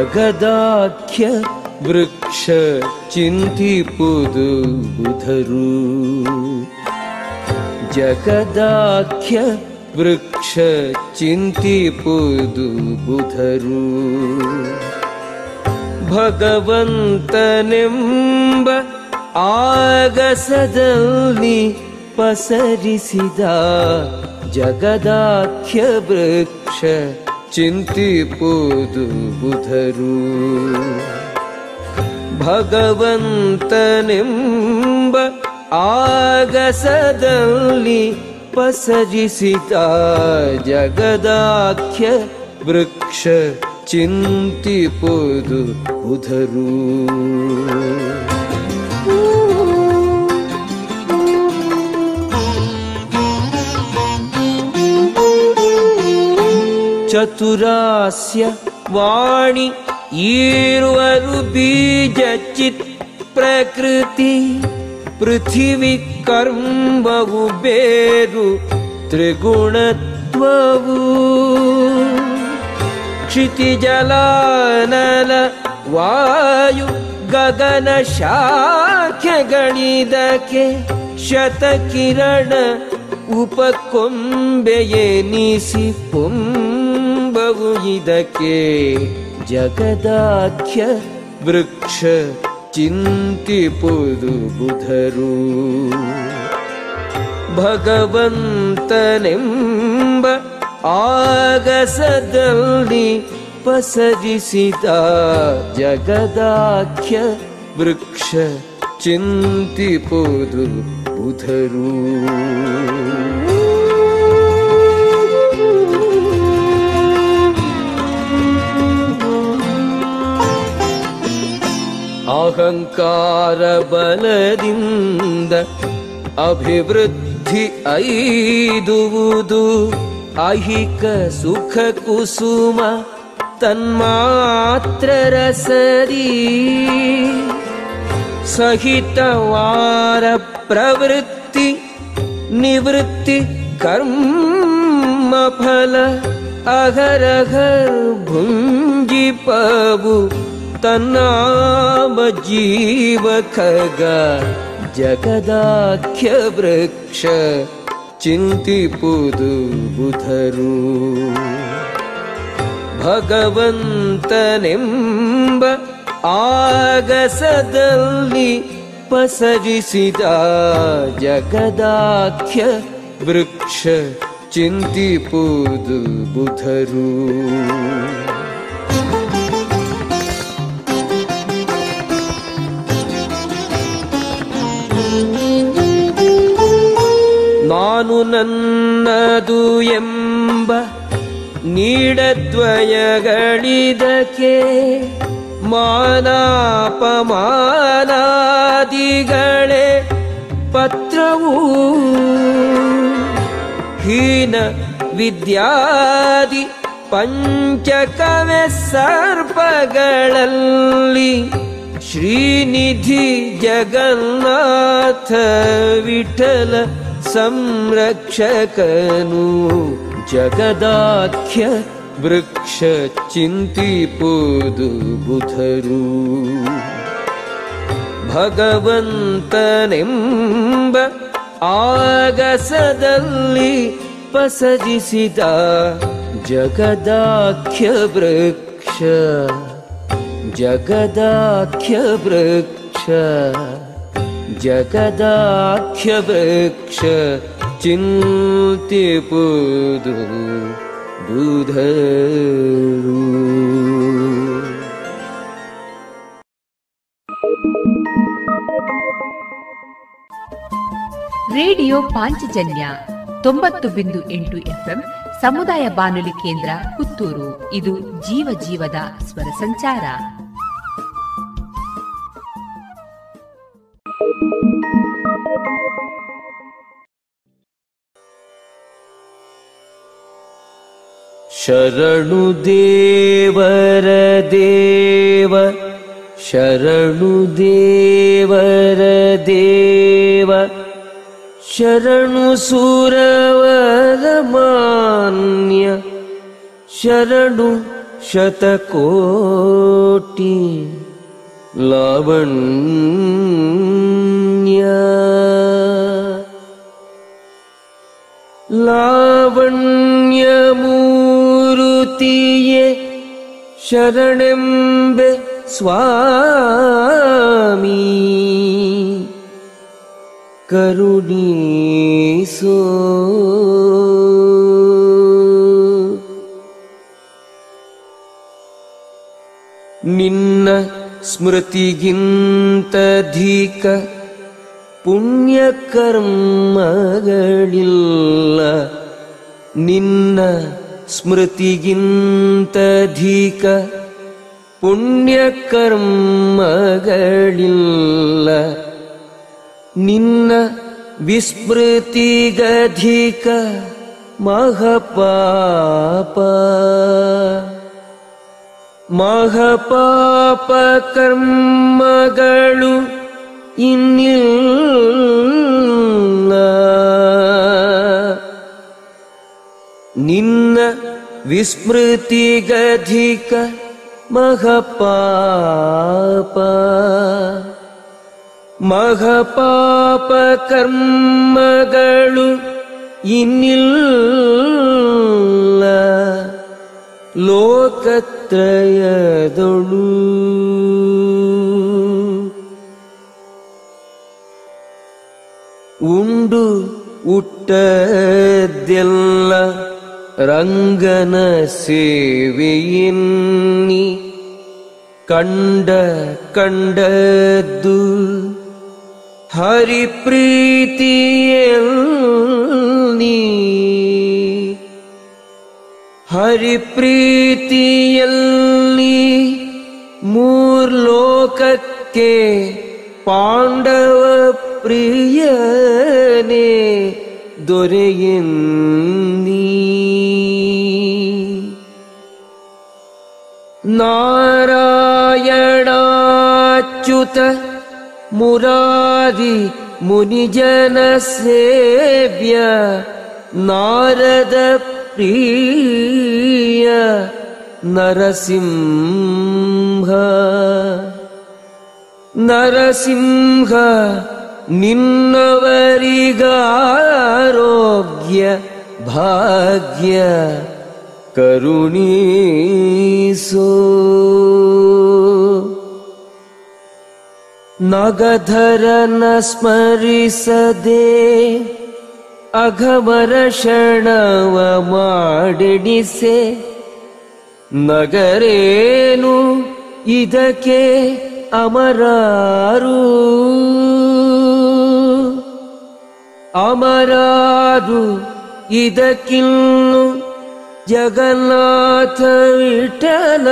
ಜಗದಾಖ್ಯ ವೃಕ್ಷ ಚಿಂತಿಪುದು ಬುಧರು ಜಗದಾಖ್ಯ ವೃಕ್ಷ ಚಿಂತಿಪುದು ಬುಧರು ಭಗವಂತನೆಂಬ ಆಗಸದಲ್ಲಿ ಪಸರಿಸಿದ ಜಗದಾಖ್ಯ ವೃಕ್ಷ ಚಿಂತಿಪುದು ಬುಧರು ಭಗವಂತನೆಂಬ ಆಗಸದಲ್ಲಿ ಪಸರಿಸಿದ ಜಗದಾಖ್ಯ ವೃಕ್ಷ ಚಿಂತಿಪುದು ಬುಧರು ಚತುರಾಸ್ಯ ವಾಣಿ ಈರುವರು ಬೀಜ ಚಿತ್ ಪ್ರಕೃತಿ ಪೃಥಿವಿ ಕರ್ಮವು ಬೇರು ತ್ರಿಗುಣತ್ವವು. ಕ್ಷಿತಿಜಲಾನಲ ವಾಯು ಗಗನ ಶಾಖೆಗಳಿದಕ್ಕೆ ಶತಕಿರಣ ಉಪಕೊಂಬೆಯೆನಿಸಿ ಪೊಂಬವು ಇದಕ್ಕೆ ಜಗದಾಖ್ಯ ವೃಕ್ಷ ಚಿಂತಿಪುದು ಬುಧರು. ಭಗವಂತನೆಂಬ ಆಗಸದಲ್ಲಿ ಪಸರಿಸಿದ ಜಗದಾಖ್ಯ ವೃಕ್ಷ ಚಿಂತಿಪುದು ಬುಧರು. ಅಹಂಕಾರ ಬಲದಿಂದ ಅಭಿವೃದ್ಧಿ ಐದುವುದು ಐಹಿಕ ಸುಖ ಕುಸುಮ ತನ್ಮಾತ್ರ ರಸದಿ ಸಹಿತವಾರ ಪ್ರವೃತ್ತಿ ನಿವೃತ್ತಿ ಕರ್ಮ ಫಲ ಅಹರಹರ್ ಭುಂಜಿಪವು ಖಗ ಜಗದಾಖ್ಯ ವೃಕ್ಷ ಚಿಂತಿಪುದು ಬುಧರು. ಭಗವಂತನೆಂಬ ಆಗಸದಲ್ಲಿ ಪಸರಿಸಿದ ಜಗದಾಖ್ಯ ವೃಕ್ಷ ಚಿಂತಿಪುದು ಬುಧರು. ನಾನು ನನ್ನದು ಎಂಬ ನೀಡದ್ವಯಗಳಿದಕ್ಕೆ ಮಾನಾಪಮಾನಾದಿಗಳೇ ಪತ್ರವು ಹೀನ ವಿದ್ಯಾದಿ ಪಂಚಕವೆ ಸರ್ಪಗಳಲ್ಲಿ ಶ್ರೀನಿಧಿ ಜಗನ್ನಾಥ ವಿಠಲ ಸಂರಕ್ಷಕನು ಜಗದಾಖ್ಯ ವೃಕ್ಷ ಚಿಂತಿಪುದು ಬುಧರು. ಭಗವಂತನೆಂಬ ಆಗಸದಲ್ಲಿ ಪಸಜಿಸಿದ ಜಗದಾಖ್ಯ ವೃಕ್ಷ ಜಗದಾಖ್ಯ ವೃಕ್ಷ. ಜಗದಾಖ್ಯ ವೃಕ್ಷ ಚಿಂತಿಪುದು ಬುಧರು. ರೇಡಿಯೋ ಪಾಂಚಜನ್ಯ ತೊಂಬತ್ತು ಬಿಂದು ಎಂಟು ಎಫ್ಎಂ ಸಮುದಾಯ ಬಾನುಲಿ ಕೇಂದ್ರ ಪುತ್ತೂರು. ಇದು ಜೀವ ಜೀವದ ಸ್ವರ ಸಂಚಾರ. शरणुदेवरदेव शरणुदेवरदेव शरणुसुरवरमान्य शरणु शतकोटि लावण्य लावण्यमू ಲಾವಣ್ಯಮೂರುತಿಯೇ ಶರಣೆಂಬೆ ಸ್ವಾಮಿ. ಕರುಣೀಸೋ. ನಿನ್ನ ಸ್ಮೃತಿಗಿಂತಧಿಕ ಪುಣ್ಯಕರ್ಮಗಳಿಲ್ಲ ನಿನ್ನ ಸ್ಮೃತಿಗಿಂತಧಿಕ ಪುಣ್ಯಕರ್ಮಗಳಿಲ್ಲ. ನಿನ್ನ ವಿಸ್ಮೃತಿಗಧಿಕ ಮಹಪಾಪ. ಮಹಪಾಪ ಕರ್ಮಗಳು ಇನ್ನಿಲ್ಲ. ನಿನ್ನ ವಿಸ್ಮೃತಿಗಧಿಕ ಮಹಪಾಪ. ಮಹಪಾಪ ಕರ್ಮಗಳು ಇನ್ನಿಲ್ಲ. ಲೋಕತ್ರಯದೊಳು. ಉಂಡು ரங்கன சேவையின் நீ கண்ட கண்டது ஹரி பிரீத்தியல் நீ ஹரி பிரீத்தியல் நீ மூர்லோகக்கே பாண்டவ பிரியனே ദൊരയൻ നീ नारायणाच्युत मुरारि मुनिजनसेव्य नारदप्रिय नरसिंह। नरसिंह निन्नवरिगारोग्य भाग्य ಕರುಣೀಸೋ. ನಗಧರನ ಸ್ಮರಿಸದೆ ಅಘಮರ ಶರಣವ ಮಾಡಿಡಿಸೆ. ನಗರೇನು ಇದಕ್ಕೆ ಅಮರಾರು. ಅಮರಾರು ಇದಕ್ಕಿನ್ನು ಜಗನ್ನಾಥ ವಿಠಲ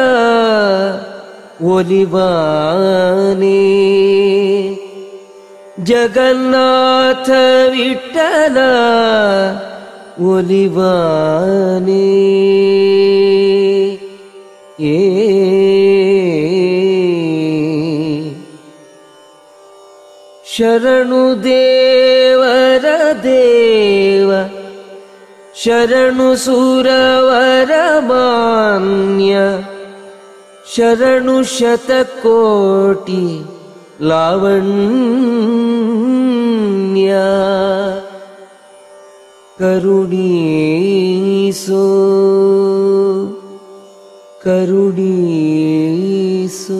ಒಲಿವಾನೇ. ಜಗನ್ನಾಥ ವಿಠಲ ಒಲಿವಾನೇ. ಏ ಶರಣು ದೇವರ ದೇವ शरणुसुरवरमान्य शरणुशतकोटि लावण्या। करुणीसो करुणीसो।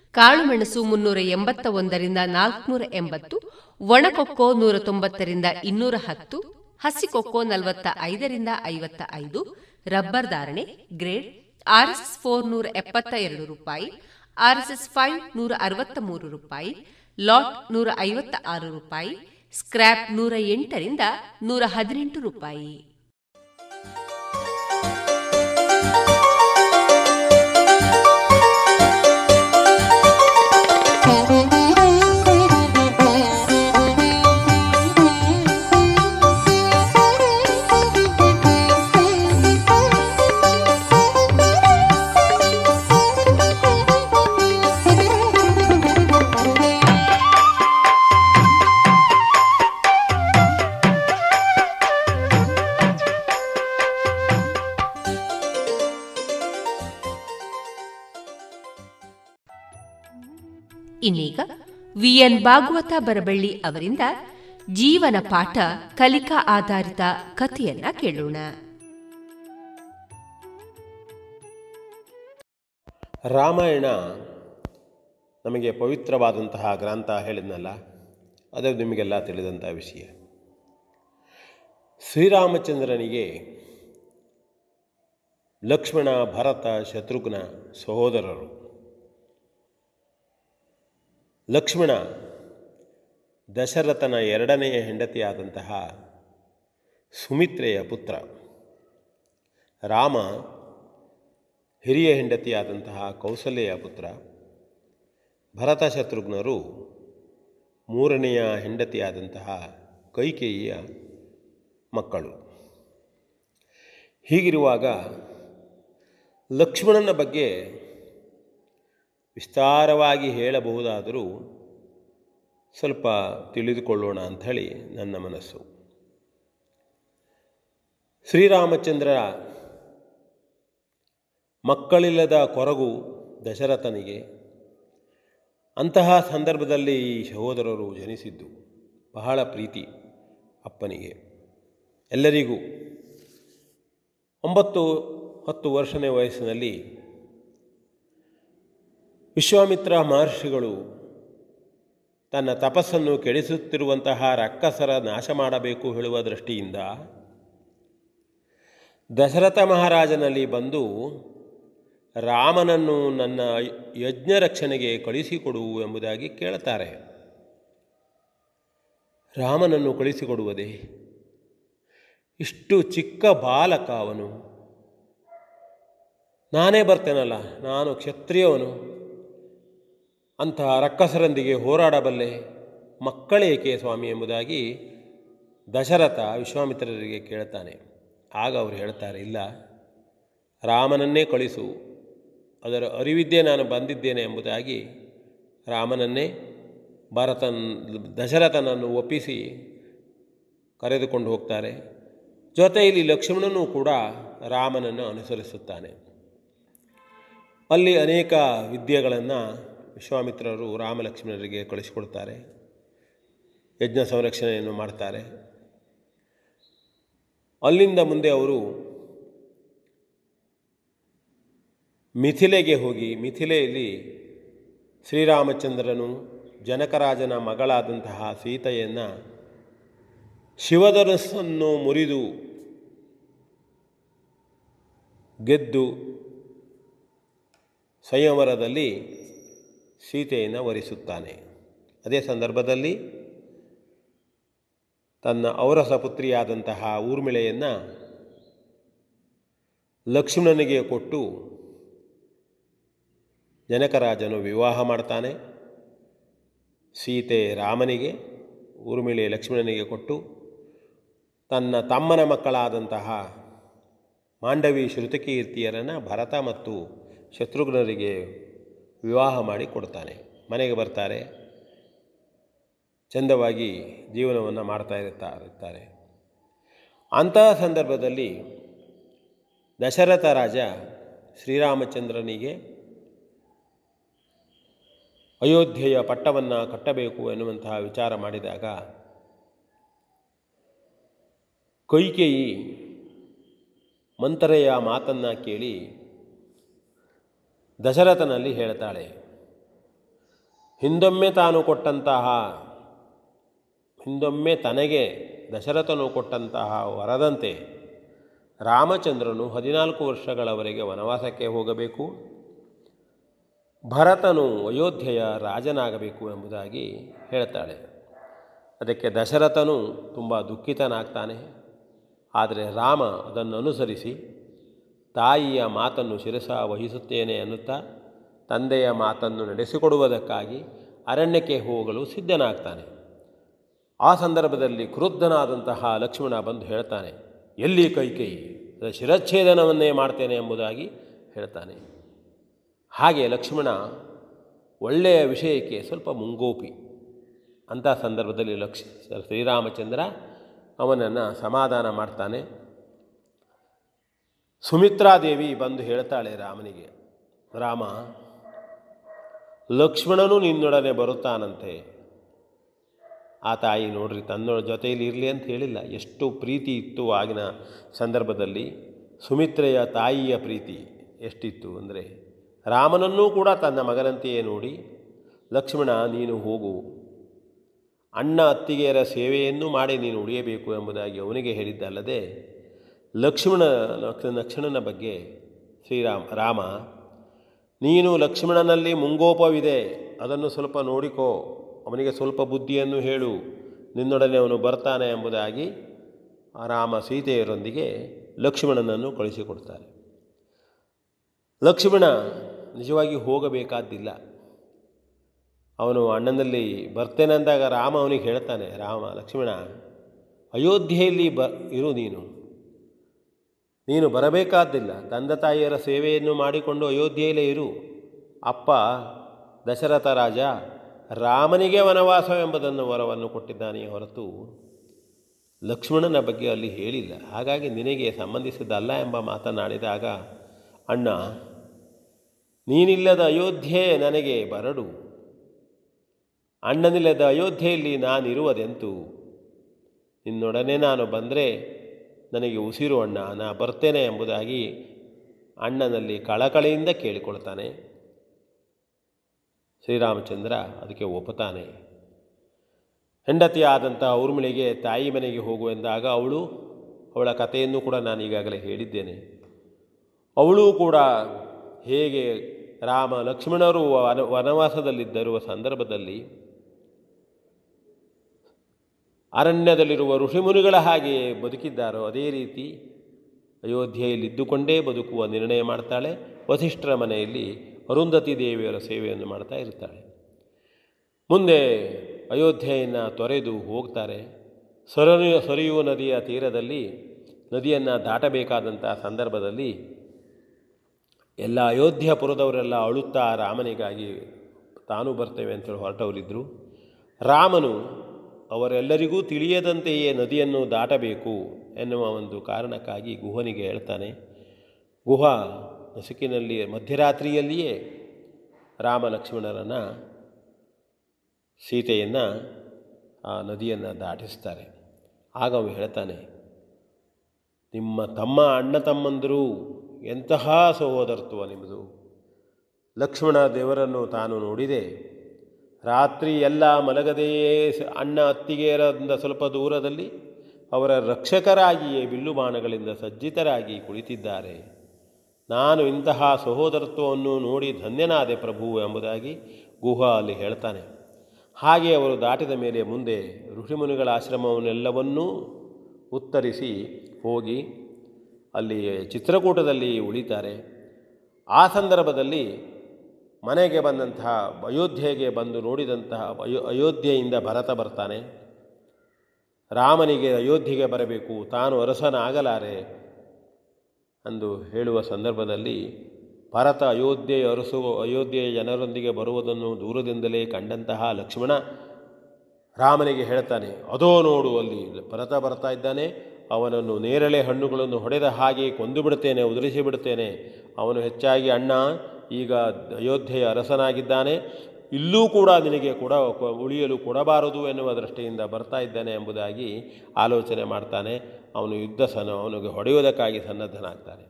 ಕಾಳುಮೆಣಸು ಮುನ್ನೂರ ಎಂಬತ್ತ ಒಂದರಿಂದ ನಾಲ್ಕುನೂರ ಎಂಬತ್ತು ಒಣಕೊಕ್ಕೋ ನೂರ ತೊಂಬತ್ತರಿಂದ ಇನ್ನೂರ ಹತ್ತು ಹಸಿಕೊಕ್ಕೋ ನಲವತ್ತ ಐದರಿಂದ ಐವತ್ತ ಐದು, ರಬ್ಬರ್ ಧಾರಣೆ ಗ್ರೇಡ್, ಆರ್ಎಸ್ಎಸ್ ಫೋರ್ ನೂರ ಎಪ್ಪತ್ತ ಎರಡು ರೂಪಾಯಿ, ಆರ್ಎಸ್ಎಸ್ ಫೈವ್ ನೂರ ಅರವತ್ತ ಮೂರು ರೂಪಾಯಿ, ಲಾಟ್ ನೂರ ಐವತ್ತ ಆರು ರೂಪಾಯಿ, ಸ್ಕ್ರ್ಯಾಪ್ ನೂರ ಎಂಟರಿಂದ ನೂರ ಹದಿನೆಂಟು ರೂಪಾಯಿ. Thank you. ಇನ್ನೀಗ ವಿಎನ್ ಭಾಗವತ ಬರಬಳ್ಳಿ ಅವರಿಂದ ಜೀವನ ಪಾಠ ಕಲಿಕಾ ಆಧಾರಿತ ಕಥೆಯನ್ನ ಕೇಳೋಣ. ರಾಮಾಯಣ ನಮಗೆ ಪವಿತ್ರವಾದಂತಹ ಗ್ರಂಥ ಹೇಳಿದ್ನಲ್ಲ, ಅದು ನಿಮಗೆಲ್ಲ ತಿಳಿದಂಥ ವಿಷಯ. ಶ್ರೀರಾಮಚಂದ್ರನಿಗೆ ಲಕ್ಷ್ಮಣ, ಭರತ, ಶತ್ರುಘ್ನ ಸಹೋದರರು. ಲಕ್ಷ್ಮಣ ದಶರಥನ ಎರಡನೆಯ ಹೆಂಡತಿಯಾದಂತಹ ಸುಮಿತ್ರೆಯ ಪುತ್ರ. ರಾಮ ಹಿರಿಯ ಹೆಂಡತಿಯಾದಂತಹ ಕೌಸಲ್ಯ ಪುತ್ರ. ಭರತ ಶತ್ರುಘ್ನರು ಮೂರನೆಯ ಹೆಂಡತಿಯಾದಂತಹ ಕೈಕೇಯಿಯ ಮಕ್ಕಳು. ಹೀಗಿರುವಾಗ ಲಕ್ಷ್ಮಣನ ಬಗ್ಗೆ ವಿಸ್ತಾರವಾಗಿ ಹೇಳಬಹುದಾದರೂ ಸ್ವಲ್ಪ ತಿಳಿದುಕೊಳ್ಳೋಣ ಅಂಥೇಳಿ ನನ್ನ ಮನಸ್ಸು. ಶ್ರೀರಾಮಚಂದ್ರ ಮಕ್ಕಳಿಲ್ಲದ ಕೊರಗು ದಶರಥನಿಗೆ ಅಂತಹ ಸಂದರ್ಭದಲ್ಲಿ ಈ ಸಹೋದರರು ಜನಿಸಿದ್ದು ಬಹಳ ಪ್ರೀತಿ ಅಪ್ಪನಿಗೆ. ಎಲ್ಲರಿಗೂ ಒಂಬತ್ತು, ಹತ್ತು ವರ್ಷನೇ ವಯಸ್ಸಿನಲ್ಲಿ ವಿಶ್ವಾಮಿತ್ರ ಮಹರ್ಷಿಗಳು ತನ್ನ ತಪಸ್ಸನ್ನು ಕೆಡಿಸುತ್ತಿರುವಂತಹ ರಕ್ಕಸರ ನಾಶ ಮಾಡಬೇಕು ಹೇಳುವ ದೃಷ್ಟಿಯಿಂದ ದಶರಥ ಮಹಾರಾಜನಲ್ಲಿ ಬಂದು ರಾಮನನ್ನು ನನ್ನ ಯಜ್ಞ ರಕ್ಷಣೆಗೆ ಕಳಿಸಿಕೊಡು ಎಂಬುದಾಗಿ ಕೇಳ್ತಾರೆ ರಾಮನನ್ನು ಕಳಿಸಿಕೊಡುವುದೇ? ಇಷ್ಟು ಚಿಕ್ಕ ಬಾಲಕ ಅವನು. ನಾನೇ ಬರ್ತೇನಲ್ಲ, ನಾನು ಕ್ಷತ್ರಿಯವನು. ಅಂತಹ ರಕ್ಕಸರೊಂದಿಗೆ ಹೋರಾಡಬಲ್ಲೆ ಮಕ್ಕಳೇಕೆ ಸ್ವಾಮಿ ಎಂಬುದಾಗಿ ದಶರಥ ವಿಶ್ವಾಮಿತ್ರರಿಗೆ ಕೇಳ್ತಾನೆ. ಆಗ ಅವರು ಹೇಳ್ತಾರೆ, ಇಲ್ಲ, ರಾಮನನ್ನೇ ಕಳಿಸು, ಅದರ ಅರಿವಿದ್ದೇ ನಾನು ಬಂದಿದ್ದೇನೆ ಎಂಬುದಾಗಿ ರಾಮನನ್ನೇ ಭರತನ್, ದಶರಥನನ್ನು ಒಪ್ಪಿಸಿ ಕರೆದುಕೊಂಡು ಹೋಗ್ತಾರೆ. ಜೊತೆಯಲ್ಲಿ ಲಕ್ಷ್ಮಣನೂ ಕೂಡ ರಾಮನನ್ನು ಅನುಸರಿಸುತ್ತಾನೆ. ಅಲ್ಲಿ ಅನೇಕ ವಿದ್ಯೆಗಳನ್ನು ವಿಶ್ವಾಮಿತ್ರರು ರಾಮಲಕ್ಷ್ಮಣರಿಗೆ ಕಳಿಸಿಕೊಡ್ತಾರೆ. ಯಜ್ಞ ಸಂರಕ್ಷಣೆಯನ್ನು ಮಾಡ್ತಾರೆ. ಅಲ್ಲಿಂದ ಮುಂದೆ ಅವರು ಮಿಥಿಲೆಗೆ ಹೋಗಿ, ಮಿಥಿಲೆಯಲ್ಲಿ ಶ್ರೀರಾಮಚಂದ್ರನು ಜನಕರಾಜನ ಮಗಳಾದಂತಹ ಸೀತೆಯನ್ನು ಶಿವಧನಸ್ಸನ್ನು ಮುರಿದು ಗೆದ್ದು ಸಂಯವರದಲ್ಲಿ ಸೀತೆಯನ್ನು ವರಿಸುತ್ತಾನೆ. ಅದೇ ಸಂದರ್ಭದಲ್ಲಿ ತನ್ನ ಔರಸ ಪುತ್ರಿಯಾದಂತಹ ಊರ್ಮಿಳೆಯನ್ನು ಲಕ್ಷ್ಮಣನಿಗೆ ಕೊಟ್ಟು ಜನಕರಾಜನು ವಿವಾಹ ಮಾಡ್ತಾನೆ. ಸೀತೆ ರಾಮನಿಗೆ, ಊರ್ಮಿಳೆ ಲಕ್ಷ್ಮಣನಿಗೆ ಕೊಟ್ಟು ತನ್ನ ತಮ್ಮನ ಮಕ್ಕಳಾದಂತಹ ಮಾಂಡವಿ ಶ್ರುತಕೀರ್ತಿಯರನ್ನು ಭರತ ಮತ್ತು ಶತ್ರುಘ್ನರಿಗೆ ವಿವಾಹ ಮಾಡಿ ಕೊಡ್ತಾನೆ. ಮನೆಗೆ ಬರ್ತಾರೆ. ಚಂದವಾಗಿ ಜೀವನವನ್ನು ಮಾಡ್ತಾ ಇರುತ್ತಾ ಇರ್ತಾರೆ. ಅಂತಹ ಸಂದರ್ಭದಲ್ಲಿ ದಶರಥ ರಾಜ ಶ್ರೀರಾಮಚಂದ್ರನಿಗೆ ಅಯೋಧ್ಯೆಯ ಪಟ್ಟವನ್ನು ಕಟ್ಟಬೇಕು ಎನ್ನುವಂತಹ ವಿಚಾರ ಮಾಡಿದಾಗ ಕೈಕೇಯಿ ಮಂತ್ರೆಯ ಮಾತನ್ನು ಕೇಳಿ ದಶರಥನಲ್ಲಿ ಹೇಳ್ತಾಳೆ, ಹಿಂದೊಮ್ಮೆ ತಾನು ಕೊಟ್ಟಂತಹ, ಹಿಂದೊಮ್ಮೆ ತನಗೆ ದಶರಥನು ಕೊಟ್ಟಂತಹ ವರದಂತೆ ರಾಮಚಂದ್ರನು ಹದಿನಾಲ್ಕು ವರ್ಷಗಳವರೆಗೆ ವನವಾಸಕ್ಕೆ ಹೋಗಬೇಕು. ಭರತನು ಅಯೋಧ್ಯೆಯ ರಾಜನಾಗಬೇಕು ಎಂಬುದಾಗಿ ಹೇಳ್ತಾಳೆ. ಅದಕ್ಕೆ ದಶರಥನು ತುಂಬ ದುಃಖಿತನಾಗ್ತಾನೆ. ಆದರೆ ರಾಮ ಅದನ್ನು ಅನುಸರಿಸಿ ತಾಯಿಯ ಮಾತನ್ನು ಶಿರಸ ವಹಿಸುತ್ತೇನೆ ಅನ್ನುತ್ತಾ ತಂದೆಯ ಮಾತನ್ನು ನಡೆಸಿಕೊಡುವುದಕ್ಕಾಗಿ ಅರಣ್ಯಕ್ಕೆ ಹೋಗಲು ಸಿದ್ಧನಾಗ್ತಾನೆ. ಆ ಸಂದರ್ಭದಲ್ಲಿ ಕ್ರುದ್ಧನಾದಂತಹ ಲಕ್ಷ್ಮಣ ಬಂದು ಹೇಳ್ತಾನೆ, ಎಲ್ಲಿ ಕೈಕೈ? ಶಿರಚ್ಛೇದನವನ್ನೇ ಮಾಡ್ತೇನೆ ಎಂಬುದಾಗಿ ಹೇಳ್ತಾನೆ. ಹಾಗೆ ಲಕ್ಷ್ಮಣ ಒಳ್ಳೆಯ ವಿಷಯಕ್ಕೆ ಸ್ವಲ್ಪ ಮುಂಗೋಪಿ. ಅಂಥ ಸಂದರ್ಭದಲ್ಲಿ ಲಕ್ಷ ಶ್ರೀರಾಮಚಂದ್ರ ಅವನನ್ನು ಸಮಾಧಾನ ಮಾಡ್ತಾನೆ. ಸುಮಿತ್ರಾದೇವಿ ಬಂದು ಹೇಳ್ತಾಳೆ ರಾಮನಿಗೆ, ರಾಮ, ಲಕ್ಷ್ಮಣನು ನಿನ್ನೊಡನೆ ಬರುತ್ತಾನಂತೆ. ಆ ತಾಯಿ ನೋಡ್ರಿ ತನ್ನ ಜೊತೆಯಲ್ಲಿ ಇರಲಿ ಅಂತ ಹೇಳಿಲ್ಲ. ಎಷ್ಟು ಪ್ರೀತಿ ಇತ್ತು ಆಗಿನ ಸಂದರ್ಭದಲ್ಲಿ. ಸುಮಿತ್ರೆಯ ತಾಯಿಯ ಪ್ರೀತಿ ಎಷ್ಟಿತ್ತು ಅಂದರೆ, ರಾಮನನ್ನೂ ಕೂಡ ತನ್ನ ಮಗನಂತೆಯೇ ನೋಡಿ, ಲಕ್ಷ್ಮಣ, ನೀನು ಹೋಗು. ಅಣ್ಣ ಅತ್ತಿಗೆಯರ ಸೇವೆಯನ್ನು ಮಾಡಿ ನೀನು ಉಳಿಯಬೇಕು ಎಂಬುದಾಗಿ ಅವನಿಗೆ ಹೇಳಿದ್ದಲ್ಲದೆ ಲಕ್ಷ್ಮಣ, ಲಕ್ಷ್ಮಣನ ಬಗ್ಗೆ ಶ್ರೀರಾಮ, ರಾಮ, ನೀನು ಲಕ್ಷ್ಮಣನಲ್ಲಿ ಮುಂಗೋಪವಿದೆ, ಅದನ್ನು ಸ್ವಲ್ಪ ನೋಡಿಕೋ, ಅವನಿಗೆ ಸ್ವಲ್ಪ ಬುದ್ಧಿಯನ್ನು ಹೇಳು, ನಿನ್ನೊಡನೆ ಅವನು ಬರ್ತಾನೆ ಎಂಬುದಾಗಿ ರಾಮ ಸೀತೆಯರೊಂದಿಗೆ ಲಕ್ಷ್ಮಣನನ್ನು ಕಳಿಸಿಕೊಡ್ತಾರೆ. ಲಕ್ಷ್ಮಣ ನಿಜವಾಗಿ ಹೋಗಬೇಕಾದ್ದಿಲ್ಲ. ಅವನು ಅಣ್ಣನಲ್ಲಿ ಬರ್ತೇನೆ ಅಂದಾಗ ರಾಮ ಅವನಿಗೆ ಹೇಳ್ತಾನೆ, ರಾಮ, ಲಕ್ಷ್ಮಣ, ಅಯೋಧ್ಯೆಯಲ್ಲಿ ಬ, ಇರು ನೀನು. ನೀನು ಬರಬೇಕಾದ್ದಿಲ್ಲ. ತಂದೆ ತಾಯಿಯರ ಸೇವೆಯನ್ನು ಮಾಡಿಕೊಂಡು ಅಯೋಧ್ಯೆಯಲ್ಲೇ ಇರು. ಅಪ್ಪ, ದಶರಥ ರಾಜ, ರಾಮನಿಗೆ ವನವಾಸ ಎಂಬುದನ್ನು ವರವನ್ನು ಕೊಟ್ಟಿದ್ದಾನೆ ಹೊರತು ಲಕ್ಷ್ಮಣನ ಬಗ್ಗೆ ಅಲ್ಲಿ ಹೇಳಿಲ್ಲ. ಹಾಗಾಗಿ ನಿನಗೆ ಸಂಬಂಧಿಸಿದ್ದಲ್ಲ ಎಂಬ ಮಾತನಾಡಿದಾಗ ಅಣ್ಣ, ನೀನಿಲ್ಲದ ಅಯೋಧ್ಯೆ ನನಗೆ ಬರಡು. ಅಣ್ಣನಿಲ್ಲದ ಅಯೋಧ್ಯೆಯಲ್ಲಿ ನಾನಿರುವುದೆಂತು? ನಿನ್ನೊಡನೆ ನಾನು ಬಂದರೆ ನನಗೆ ಉಸಿರು ಅಣ್ಣ ನಾನು ಬರ್ತೇನೆ ಎಂಬುದಾಗಿ ಅಣ್ಣನಲ್ಲಿ ಕಳಕಳಿಯಿಂದ ಕೇಳಿಕೊಳ್ತಾನೆ. ಶ್ರೀರಾಮಚಂದ್ರ ಅದಕ್ಕೆ ಒಪ್ಪುತ್ತಾನೆ. ಹೆಂಡತಿಯಾದಂಥ ಊರ್ಮಿಳಿಗೆ ತಾಯಿ ಮನೆಗೆ ಹೋಗುವೆಂದಾಗ ಅವಳು ಅವಳ ಕಥೆಯನ್ನು ಕೂಡ ನಾನು ಈಗಾಗಲೇ ಹೇಳಿದ್ದೇನೆ. ಅವಳು ಕೂಡ ಹೇಗೆ ರಾಮ ಲಕ್ಷ್ಮಣರು ವನ ವನವಾಸದಲ್ಲಿದ್ದಿರುವ ಸಂದರ್ಭದಲ್ಲಿ ಅರಣ್ಯದಲ್ಲಿರುವ ಋಷಿಮುನಿಗಳ ಹಾಗೆ ಬದುಕಿದ್ದಾರೋ ಅದೇ ರೀತಿ ಅಯೋಧ್ಯೆಯಲ್ಲಿದ್ದುಕೊಂಡೇ ಬದುಕುವ ನಿರ್ಣಯ ಮಾಡ್ತಾಳೆ. ವಸಿಷ್ಠರ ಮನೆಯಲ್ಲಿ ಅರುಂಧತಿ ದೇವಿಯರ ಸೇವೆಯನ್ನು ಮಾಡ್ತಾ ಇರ್ತಾಳೆ ಮುಂದೆ ಅಯೋಧ್ಯೆಯನ್ನು ತೊರೆದು ಹೋಗ್ತಾರೆ. ಸರಯು ಸೊರೆಯುವ ನದಿಯ ತೀರದಲ್ಲಿ ನದಿಯನ್ನು ದಾಟಬೇಕಾದಂಥ ಸಂದರ್ಭದಲ್ಲಿ ಎಲ್ಲ ಅಯೋಧ್ಯಪುರದವರೆಲ್ಲ ಅಳುತ್ತಾ ರಾಮನಿಗಾಗಿ ತಾನು ಬರ್ತೇವೆ ಅಂತೇಳಿ ಹೊರಟವರಿದ್ದರು ರಾಮನು ಅವರೆಲ್ಲರಿಗೂ ತಿಳಿಯದಂತೆಯೇ ನದಿಯನ್ನು ದಾಟಬೇಕು ಎನ್ನುವ ಒಂದು ಕಾರಣಕ್ಕಾಗಿ ಗುಹನಿಗೆ ಹೇಳ್ತಾನೆ. ಗುಹ ನಸುಕಿನಲ್ಲಿ, ಮಧ್ಯರಾತ್ರಿಯಲ್ಲಿಯೇ ರಾಮ ಲಕ್ಷ್ಮಣರನ್ನು ಸೀತೆಯನ್ನು ಆ ನದಿಯನ್ನು ದಾಟಿಸ್ತಾರೆ. ಆಗ ಅವನು ಹೇಳ್ತಾನೆ, ನಿಮ್ಮ ತಮ್ಮ ಅಣ್ಣ ತಮ್ಮಂದರು ಎಂತಹ ಸಹೋದರತ್ವ ನಿಮ್ಮದು. ಲಕ್ಷ್ಮಣ ದೇವರನ್ನು ತಾನು ನೋಡಿದೆ. ರಾತ್ರಿ ಎಲ್ಲ ಮಲಗದೆಯೇ ಅಣ್ಣ ಅತ್ತಿಗೆಯರಿಂದ ಸ್ವಲ್ಪ ದೂರದಲ್ಲಿ ಅವರ ರಕ್ಷಕರಾಗಿಯೇ ಬಿಲ್ಲು ಬಾಣಗಳಿಂದ ಸಜ್ಜಿತರಾಗಿ ಕುಳಿತಿದ್ದಾರೆ. ನಾನು ಇಂತಹ ಸಹೋದರತ್ವವನ್ನು ನೋಡಿ ಧನ್ಯನಾದೆ ಪ್ರಭು ಎಂಬುದಾಗಿ ಗುಹಾ ಅಲ್ಲಿ ಹೇಳ್ತಾನೆ. ಹಾಗೆ ಅವರು ದಾಟಿದ ಮೇಲೆ ಮುಂದೆ ಋಷಿಮುನಿಗಳ ಆಶ್ರಮವನ್ನೆಲ್ಲವನ್ನೂ ಉತ್ತರಿಸಿ ಹೋಗಿ ಅಲ್ಲಿ ಚಿತ್ರಕೂಟದಲ್ಲಿ ಉಳಿತಾರೆ. ಆ ಸಂದರ್ಭದಲ್ಲಿ ಮನೆಗೆ ಬಂದಂತಹ ಅಯೋಧ್ಯೆಗೆ ಬಂದು ನೋಡಿದಂತಹ ಅಯೋ, ಅಯೋಧ್ಯೆಯಿಂದ ಭರತ ಬರ್ತಾನೆ. ರಾಮನಿಗೆ ಅಯೋಧ್ಯೆಗೆ ಬರಬೇಕು, ತಾನು ಅರಸನಾಗಲಾರೆ ಎಂದು ಹೇಳುವ ಸಂದರ್ಭದಲ್ಲಿ ಭರತ ಅಯೋಧ್ಯೆಯ ಅರಸು, ಅಯೋಧ್ಯೆಯ ಜನರೊಂದಿಗೆ ಬರುವುದನ್ನು ದೂರದಿಂದಲೇ ಕಂಡಂತಹ ಲಕ್ಷ್ಮಣ ರಾಮನಿಗೆ ಹೇಳ್ತಾನೆ, ಅದೋ ನೋಡು ಅಲ್ಲಿ ಭರತ ಬರ್ತಾ ಇದ್ದಾನೆ, ಅವನನ್ನು ನೇರಳೆ ಹಣ್ಣುಗಳನ್ನು ಹೊಡೆದ ಹಾಗೆ ಕೊಂದು ಬಿಡ್ತೇನೆ, ಉದುರಿಸಿ ಬಿಡ್ತೇನೆ. ಅವನು ಹೆಚ್ಚಾಗಿ ಅಣ್ಣ ಈಗ ಅಯೋಧ್ಯೆಯ ಅರಸನಾಗಿದ್ದಾನೆ. ಇಲ್ಲೂ ಕೂಡ ನಿನಗೆ ಕೊಡ ಉಳಿಯಲು ಕೊಡಬಾರದು ಎನ್ನುವ ದೃಷ್ಟಿಯಿಂದ ಬರ್ತಾ ಇದ್ದಾನೆ ಎಂಬುದಾಗಿ ಆಲೋಚನೆ ಮಾಡ್ತಾನೆ. ಅವನು ಯುದ್ಧ ಸನ, ಅವನಿಗೆ ಹೊಡೆಯುವುದಕ್ಕಾಗಿ ಸನ್ನದ್ಧನಾಗ್ತಾನೆ.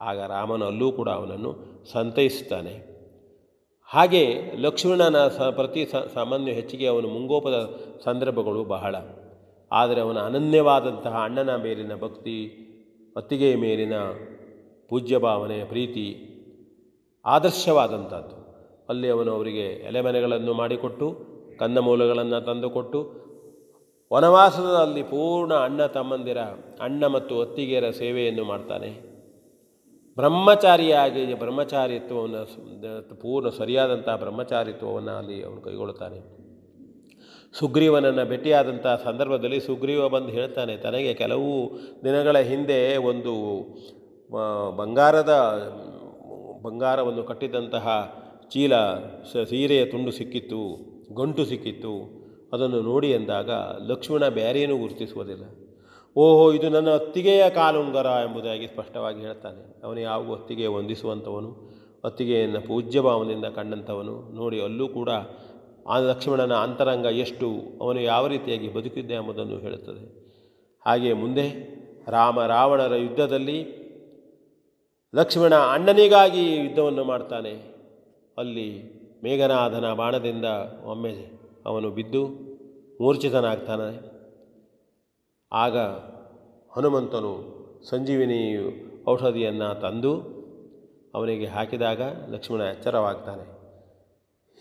ಆಗ ರಾಮನು ಅಲ್ಲೂ ಕೂಡ ಅವನನ್ನು ಸಂತೈಸ್ತಾನೆ ಹಾಗೆ ಲಕ್ಷ್ಮಣನ ಸ, ಪ್ರತಿ ಸಾಮಾನ್ಯ ಹೆಚ್ಚಿಗೆ ಅವನು ಮುಂಗೋಪದ ಸಂದರ್ಭಗಳು ಬಹಳ. ಆದರೆ ಅವನ ಅನನ್ಯವಾದಂತಹ ಅಣ್ಣನ ಮೇಲಿನ ಭಕ್ತಿ, ಅತ್ತಿಗೆಯ ಮೇಲಿನ ಪೂಜ್ಯ ಭಾವನೆ ಪ್ರೀತಿ ಆದರ್ಶವಾದಂಥದ್ದು. ಅಲ್ಲಿ ಅವನು ಅವರಿಗೆ ಎಲೆಮನೆಗಳನ್ನು ಮಾಡಿಕೊಟ್ಟು, ಕಂದಮೂಲಗಳನ್ನು ತಂದುಕೊಟ್ಟು, ವನವಾಸದಲ್ಲಿ ಪೂರ್ಣ ಅಣ್ಣ ತಮ್ಮಂದಿರ, ಅಣ್ಣ ಮತ್ತು ಒತ್ತಿಗೆಯರ ಸೇವೆಯನ್ನು ಮಾಡ್ತಾನೆ. ಬ್ರಹ್ಮಚಾರಿಯಾಗಿ ಬ್ರಹ್ಮಚಾರಿತ್ವವನ್ನು ಪೂರ್ಣ ಸರಿಯಾದಂಥ ಬ್ರಹ್ಮಚಾರಿತ್ವವನ್ನು ಅಲ್ಲಿ ಅವನು ಕೈಗೊಳ್ಳುತ್ತಾನೆ. ಸುಗ್ರೀವನನ್ನು ಭೇಟಿಯಾದಂಥ ಸಂದರ್ಭದಲ್ಲಿ ಸುಗ್ರೀವ ಬಂದು ಹೇಳ್ತಾನೆ, ತನಗೆ ಕೆಲವು ದಿನಗಳ ಹಿಂದೆ ಒಂದು ಬಂಗಾರದ ಬಂಗಾರವನ್ನು ಕಟ್ಟಿದಂತಹ ಚೀಲ ಸೀರೆಯ ತುಂಡು ಸಿಕ್ಕಿತ್ತು, ಗಂಟು ಸಿಕ್ಕಿತ್ತು. ಅದನ್ನು ನೋಡಿ ಎಂದಾಗ ಲಕ್ಷ್ಮಣ ಬೇರೇನೂ ಗುರುತಿಸುವುದಿಲ್ಲ. ಓಹೋ, ಇದು ನನ್ನ ಅತ್ತಿಗೆಯ ಕಾಲುಂಗರ ಎಂಬುದಾಗಿ ಸ್ಪಷ್ಟವಾಗಿ ಹೇಳ್ತಾನೆ. ಅವನು ಯಾವ ಅತ್ತಿಗೆ ವಂದಿಸುವಂಥವನು, ಅತ್ತಿಗೆಯನ್ನು ಪೂಜ್ಯ ಭಾವನೆಯಿಂದ ಕಂಡಂಥವನು. ನೋಡಿ, ಅಲ್ಲೂ ಕೂಡ ಆ ಲಕ್ಷ್ಮಣನ ಅಂತರಂಗ ಎಷ್ಟು, ಅವನು ಯಾವ ರೀತಿಯಾಗಿ ಬದುಕಿದ್ದೆ ಎಂಬುದನ್ನು ಹೇಳುತ್ತದೆ. ಹಾಗೆ ಮುಂದೆ ರಾಮ ರಾವಣರ ಯುದ್ಧದಲ್ಲಿ ಲಕ್ಷ್ಮಣ ಅಣ್ಣನಿಗಾಗಿ ಯುದ್ಧವನ್ನು ಮಾಡ್ತಾನೆ. ಅಲ್ಲಿ ಮೇಘನಾಥನ ಬಾಣದಿಂದ ಒಮ್ಮೆ ಅವನು ಬಿದ್ದು ಮೂರ್ಛಿತನಾಗ್ತಾನೆ. ಆಗ ಹನುಮಂತನು ಸಂಜೀವಿನಿ ಔಷಧಿಯನ್ನು ತಂದು ಅವನಿಗೆ ಹಾಕಿದಾಗ ಲಕ್ಷ್ಮಣ ಎಚ್ಚರವಾಗ್ತಾನೆ.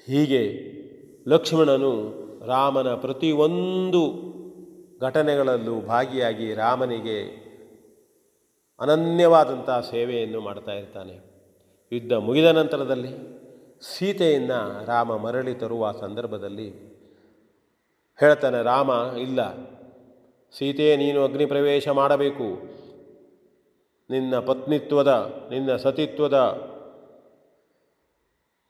ಹೀಗೆ ಲಕ್ಷ್ಮಣನು ರಾಮನ ಪ್ರತಿಯೊಂದು ಘಟನೆಗಳಲ್ಲೂ ಭಾಗಿಯಾಗಿ ರಾಮನಿಗೆ ಅನನ್ಯವಾದಂಥ ಸೇವೆಯನ್ನು ಮಾಡ್ತಾ ಇರ್ತಾನೆ. ಯುದ್ಧ ಮುಗಿದ ನಂತರದಲ್ಲಿ ಸೀತೆಯನ್ನು ರಾಮ ಮರಳಿ ತರುವ ಸಂದರ್ಭದಲ್ಲಿ ಹೇಳ್ತಾನೆ, ರಾಮ, ಇಲ್ಲ. ಸೀತೆ, ನೀನು ಅಗ್ನಿ ಪ್ರವೇಶ ಮಾಡಬೇಕು. ನಿನ್ನ ಪತ್ನಿತ್ವದ, ನಿನ್ನ ಸತಿತ್ವದ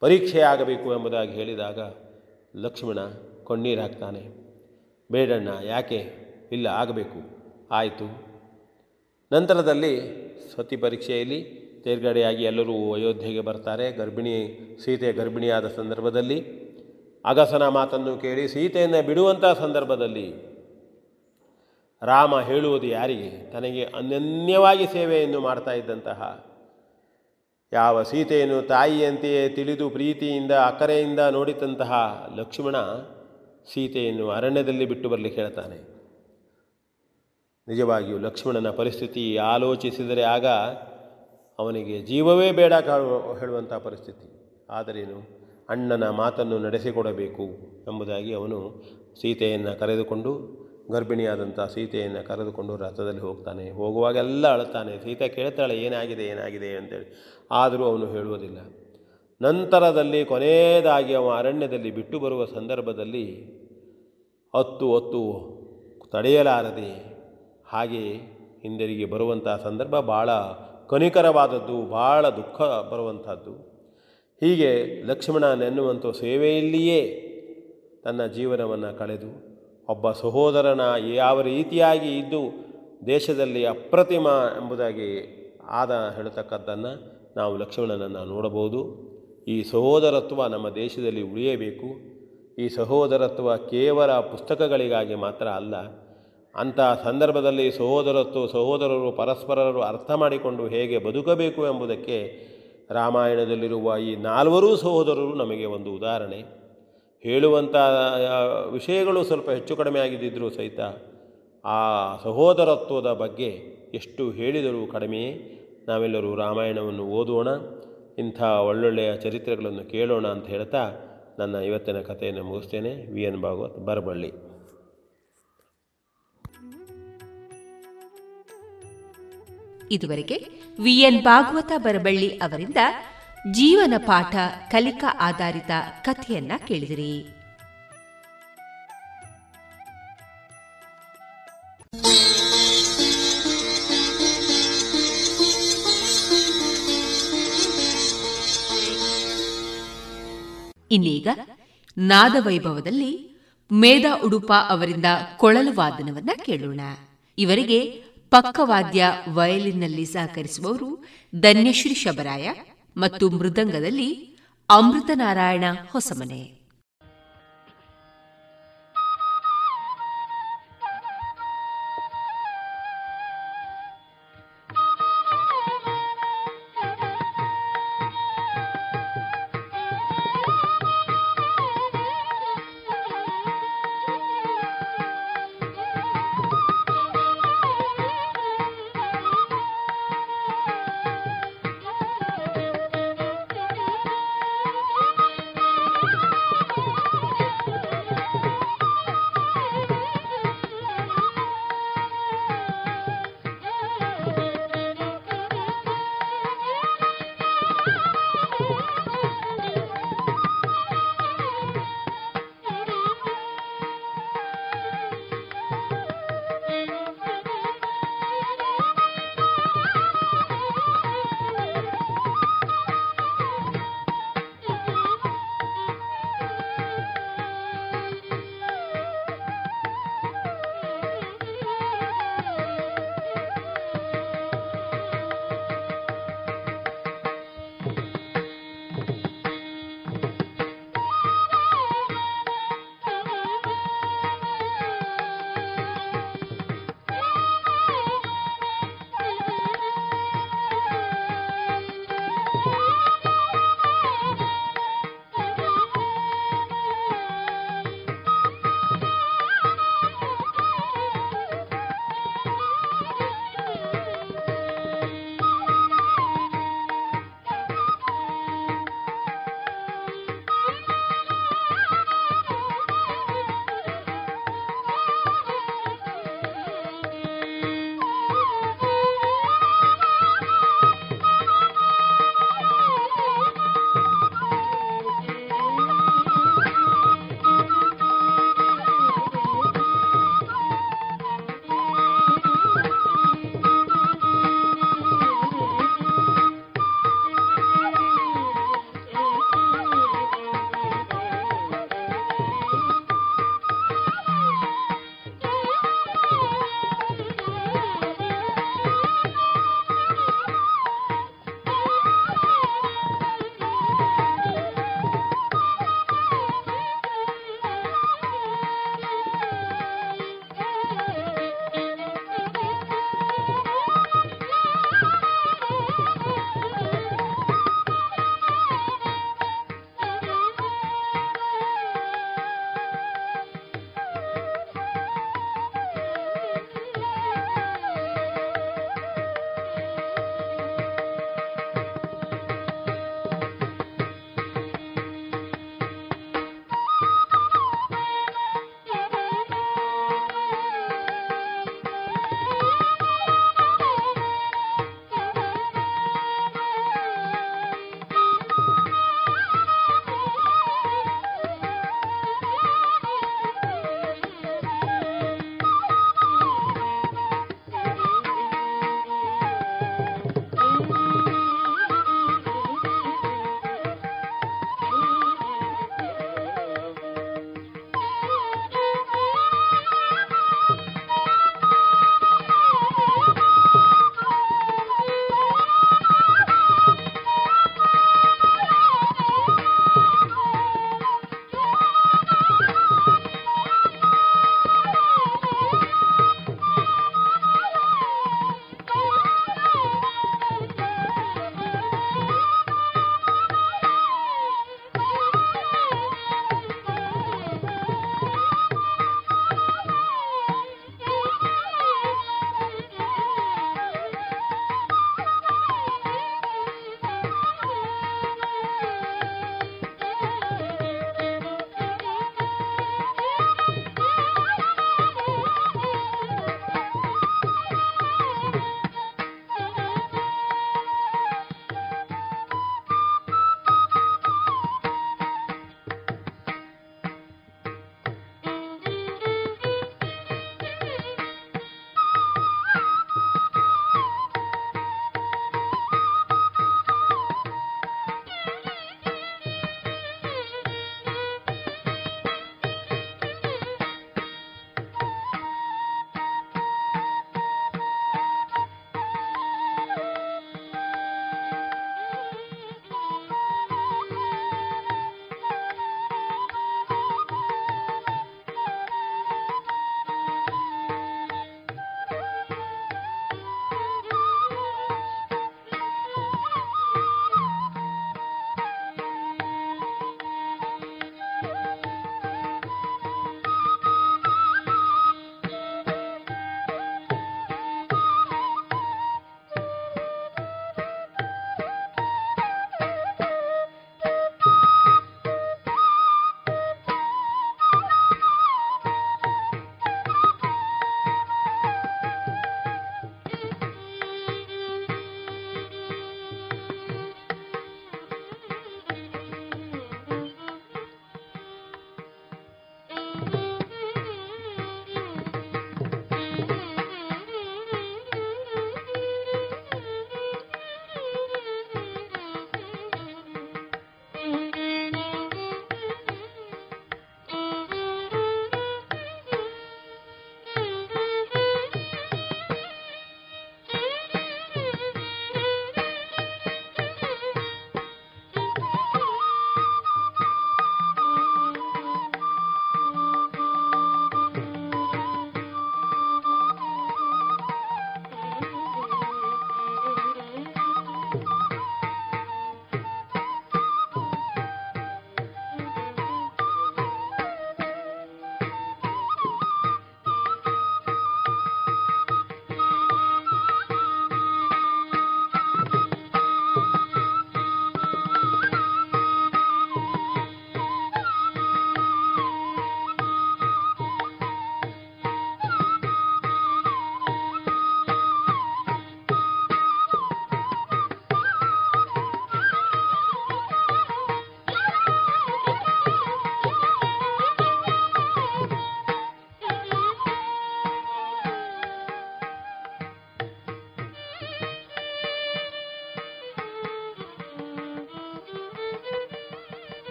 ಪರೀಕ್ಷೆಯಾಗಬೇಕು ಎಂಬುದಾಗಿ ಹೇಳಿದಾಗ ಲಕ್ಷ್ಮಣ ಕೊಣ್ಣೀರಾಗ್ತಾನೆ ಬೇಡಣ್ಣ, ಯಾಕೆ? ಇಲ್ಲ, ಆಗಬೇಕು. ಆಯಿತು. ನಂತರದಲ್ಲಿ ಸತಿ ಪರೀಕ್ಷೆಯಲ್ಲಿ ತೇರ್ಗಡೆಯಾಗಿ ಎಲ್ಲರೂ ಅಯೋಧ್ಯೆಗೆ ಬರ್ತಾರೆ. ಗರ್ಭಿಣಿ, ಸೀತೆ ಗರ್ಭಿಣಿಯಾದ ಸಂದರ್ಭದಲ್ಲಿ ಅಗಸನ ಮಾತನ್ನು ಕೇಳಿ ಸೀತೆಯನ್ನು ಬಿಡುವಂಥ ಸಂದರ್ಭದಲ್ಲಿ ರಾಮ ಹೇಳುವುದು ಯಾರಿಗೆ? ತನಗೆ ಅನನ್ಯವಾಗಿ ಸೇವೆಯನ್ನು ಮಾಡ್ತಾ ಇದ್ದಂತಹ ಯಾವ ಸೀತೆಯನ್ನು ತಾಯಿಯಂತೆಯೇ ತಿಳಿದು ಪ್ರೀತಿಯಿಂದ, ಅಕ್ಕರೆಯಿಂದ ನೋಡಿದಂತಹ ಲಕ್ಷ್ಮಣ ಸೀತೆಯನ್ನು ಅರಣ್ಯದಲ್ಲಿ ಬಿಟ್ಟು ಬರಲಿಕ್ಕೆ ಹೇಳ್ತಾನೆ. ನಿಜವಾಗಿಯೂ ಲಕ್ಷ್ಮಣನ ಪರಿಸ್ಥಿತಿ ಆಲೋಚಿಸಿದರೆ ಆಗ ಅವನಿಗೆ ಜೀವವೇ ಬೇಡ ಹೇಳುವಂಥ ಪರಿಸ್ಥಿತಿ. ಆದರೇನು? ಅಣ್ಣನ ಮಾತನ್ನು ನಡೆಸಿಕೊಡಬೇಕು ಎಂಬುದಾಗಿ ಅವನು ಸೀತೆಯನ್ನು ಕರೆದುಕೊಂಡು, ಗರ್ಭಿಣಿಯಾದಂಥ ಸೀತೆಯನ್ನು ಕರೆದುಕೊಂಡು ರಥದಲ್ಲಿ ಹೋಗ್ತಾನೆ. ಹೋಗುವಾಗೆಲ್ಲ ಅಳುತ್ತಾನೆ. ಸೀತೆ ಕೇಳ್ತಾಳೆ, ಏನಾಗಿದೆ ಏನಾಗಿದೆ ಅಂತೇಳಿ. ಆದರೂ ಅವನು ಹೇಳುವುದಿಲ್ಲ. ನಂತರದಲ್ಲಿ ಕೊನೆಯದಾಗಿ ಅವ ಅರಣ್ಯದಲ್ಲಿ ಬಿಟ್ಟು ಬರುವ ಸಂದರ್ಭದಲ್ಲಿ ಹತ್ತು ಹೊತ್ತು ತಡೆಯಲಾರದೆ ಹಾಗೆ ಹಿಂದಿರುಗಿ ಬರುವಂಥ ಸಂದರ್ಭ ಭಾಳ ಕನಿಕರವಾದದ್ದು ಭಾಳ ದುಃಖ ಬರುವಂಥದ್ದು ಹೀಗೆ ಲಕ್ಷ್ಮಣ ನೆನ್ನುವಂಥ ಸೇವೆಯಲ್ಲಿಯೇ ತನ್ನ ಜೀವನವನ್ನು ಕಳೆದು, ಒಬ್ಬ ಸಹೋದರನ ಯಾವ ರೀತಿಯಾಗಿ ಇದ್ದು ದೇಶದಲ್ಲಿ ಅಪ್ರತಿಮ ಎಂಬುದಾಗಿ ಆದ ಹೇಳತಕ್ಕದ್ದನ್ನು ನಾವು ಲಕ್ಷ್ಮಣನನ್ನು ನೋಡಬಹುದು. ಈ ಸಹೋದರತ್ವ ನಮ್ಮ ದೇಶದಲ್ಲಿ ಉಳಿಯಬೇಕು. ಈ ಸಹೋದರತ್ವ ಕೇವಲ ಪುಸ್ತಕಗಳಿಗಾಗಿ ಮಾತ್ರ ಅಲ್ಲ ಅಂಥ ಸಂದರ್ಭದಲ್ಲಿ ಸಹೋದರತ್ವ, ಸಹೋದರರು, ಪರಸ್ಪರರು ಅರ್ಥ ಮಾಡಿಕೊಂಡು ಹೇಗೆ ಬದುಕಬೇಕು ಎಂಬುದಕ್ಕೆ ರಾಮಾಯಣದಲ್ಲಿರುವ ಈ ನಾಲ್ವರೂ ಸಹೋದರರು ನಮಗೆ ಒಂದು ಉದಾಹರಣೆ. ಹೇಳುವಂಥ ವಿಷಯಗಳು ಸ್ವಲ್ಪ ಹೆಚ್ಚು ಕಡಿಮೆ ಆಗಿದ್ದಿದ್ದರೂ ಸಹಿತ ಆ ಸಹೋದರತ್ವದ ಬಗ್ಗೆ ಎಷ್ಟು ಹೇಳಿದರೂ ಕಡಿಮೆಯೇ. ನಾವೆಲ್ಲರೂ ರಾಮಾಯಣವನ್ನು ಓದೋಣ ಇಂಥ ಒಳ್ಳೊಳ್ಳೆಯ ಚರಿತ್ರೆಗಳನ್ನು ಕೇಳೋಣ ಅಂತ ಹೇಳ್ತಾ ನನ್ನ ಇವತ್ತಿನ ಕಥೆಯನ್ನು ಮುಗಿಸ್ತೇನೆ. ವಿ ಎನ್ ಭಾಗವತ್ ಬರಬಳ್ಳಿ ಇದುವರೆಗೆ ವಿಎನ್ ಭಾಗವತ ಬರಬಳ್ಳಿ ಅವರಿಂದ ಜೀವನ ಪಾಠ ಕಲಿಕಾ ಆಧಾರಿತ ಕಥೆಯನ್ನ ಕೇಳಿದಿರಿ. ಇನ್ನೀಗ ನಾದವೈಭವದಲ್ಲಿ ಮೇಧಾ ಉಡುಪ ಅವರಿಂದ ಕೊಳಲು ವಾದನವನ್ನ ಕೇಳೋಣ. ಇವರಿಗೆ ಪಕ್ಕವಾದ್ಯ ವಯಲಿನ್ನಲ್ಲಿ ಸಹಕರಿಸುವವರು ಧನ್ಯಶ್ರೀ ಶಬರಾಯ ಮತ್ತು ಮೃದಂಗದಲ್ಲಿ ಅಮೃತನಾರಾಯಣ ಹೊಸಮನೆ.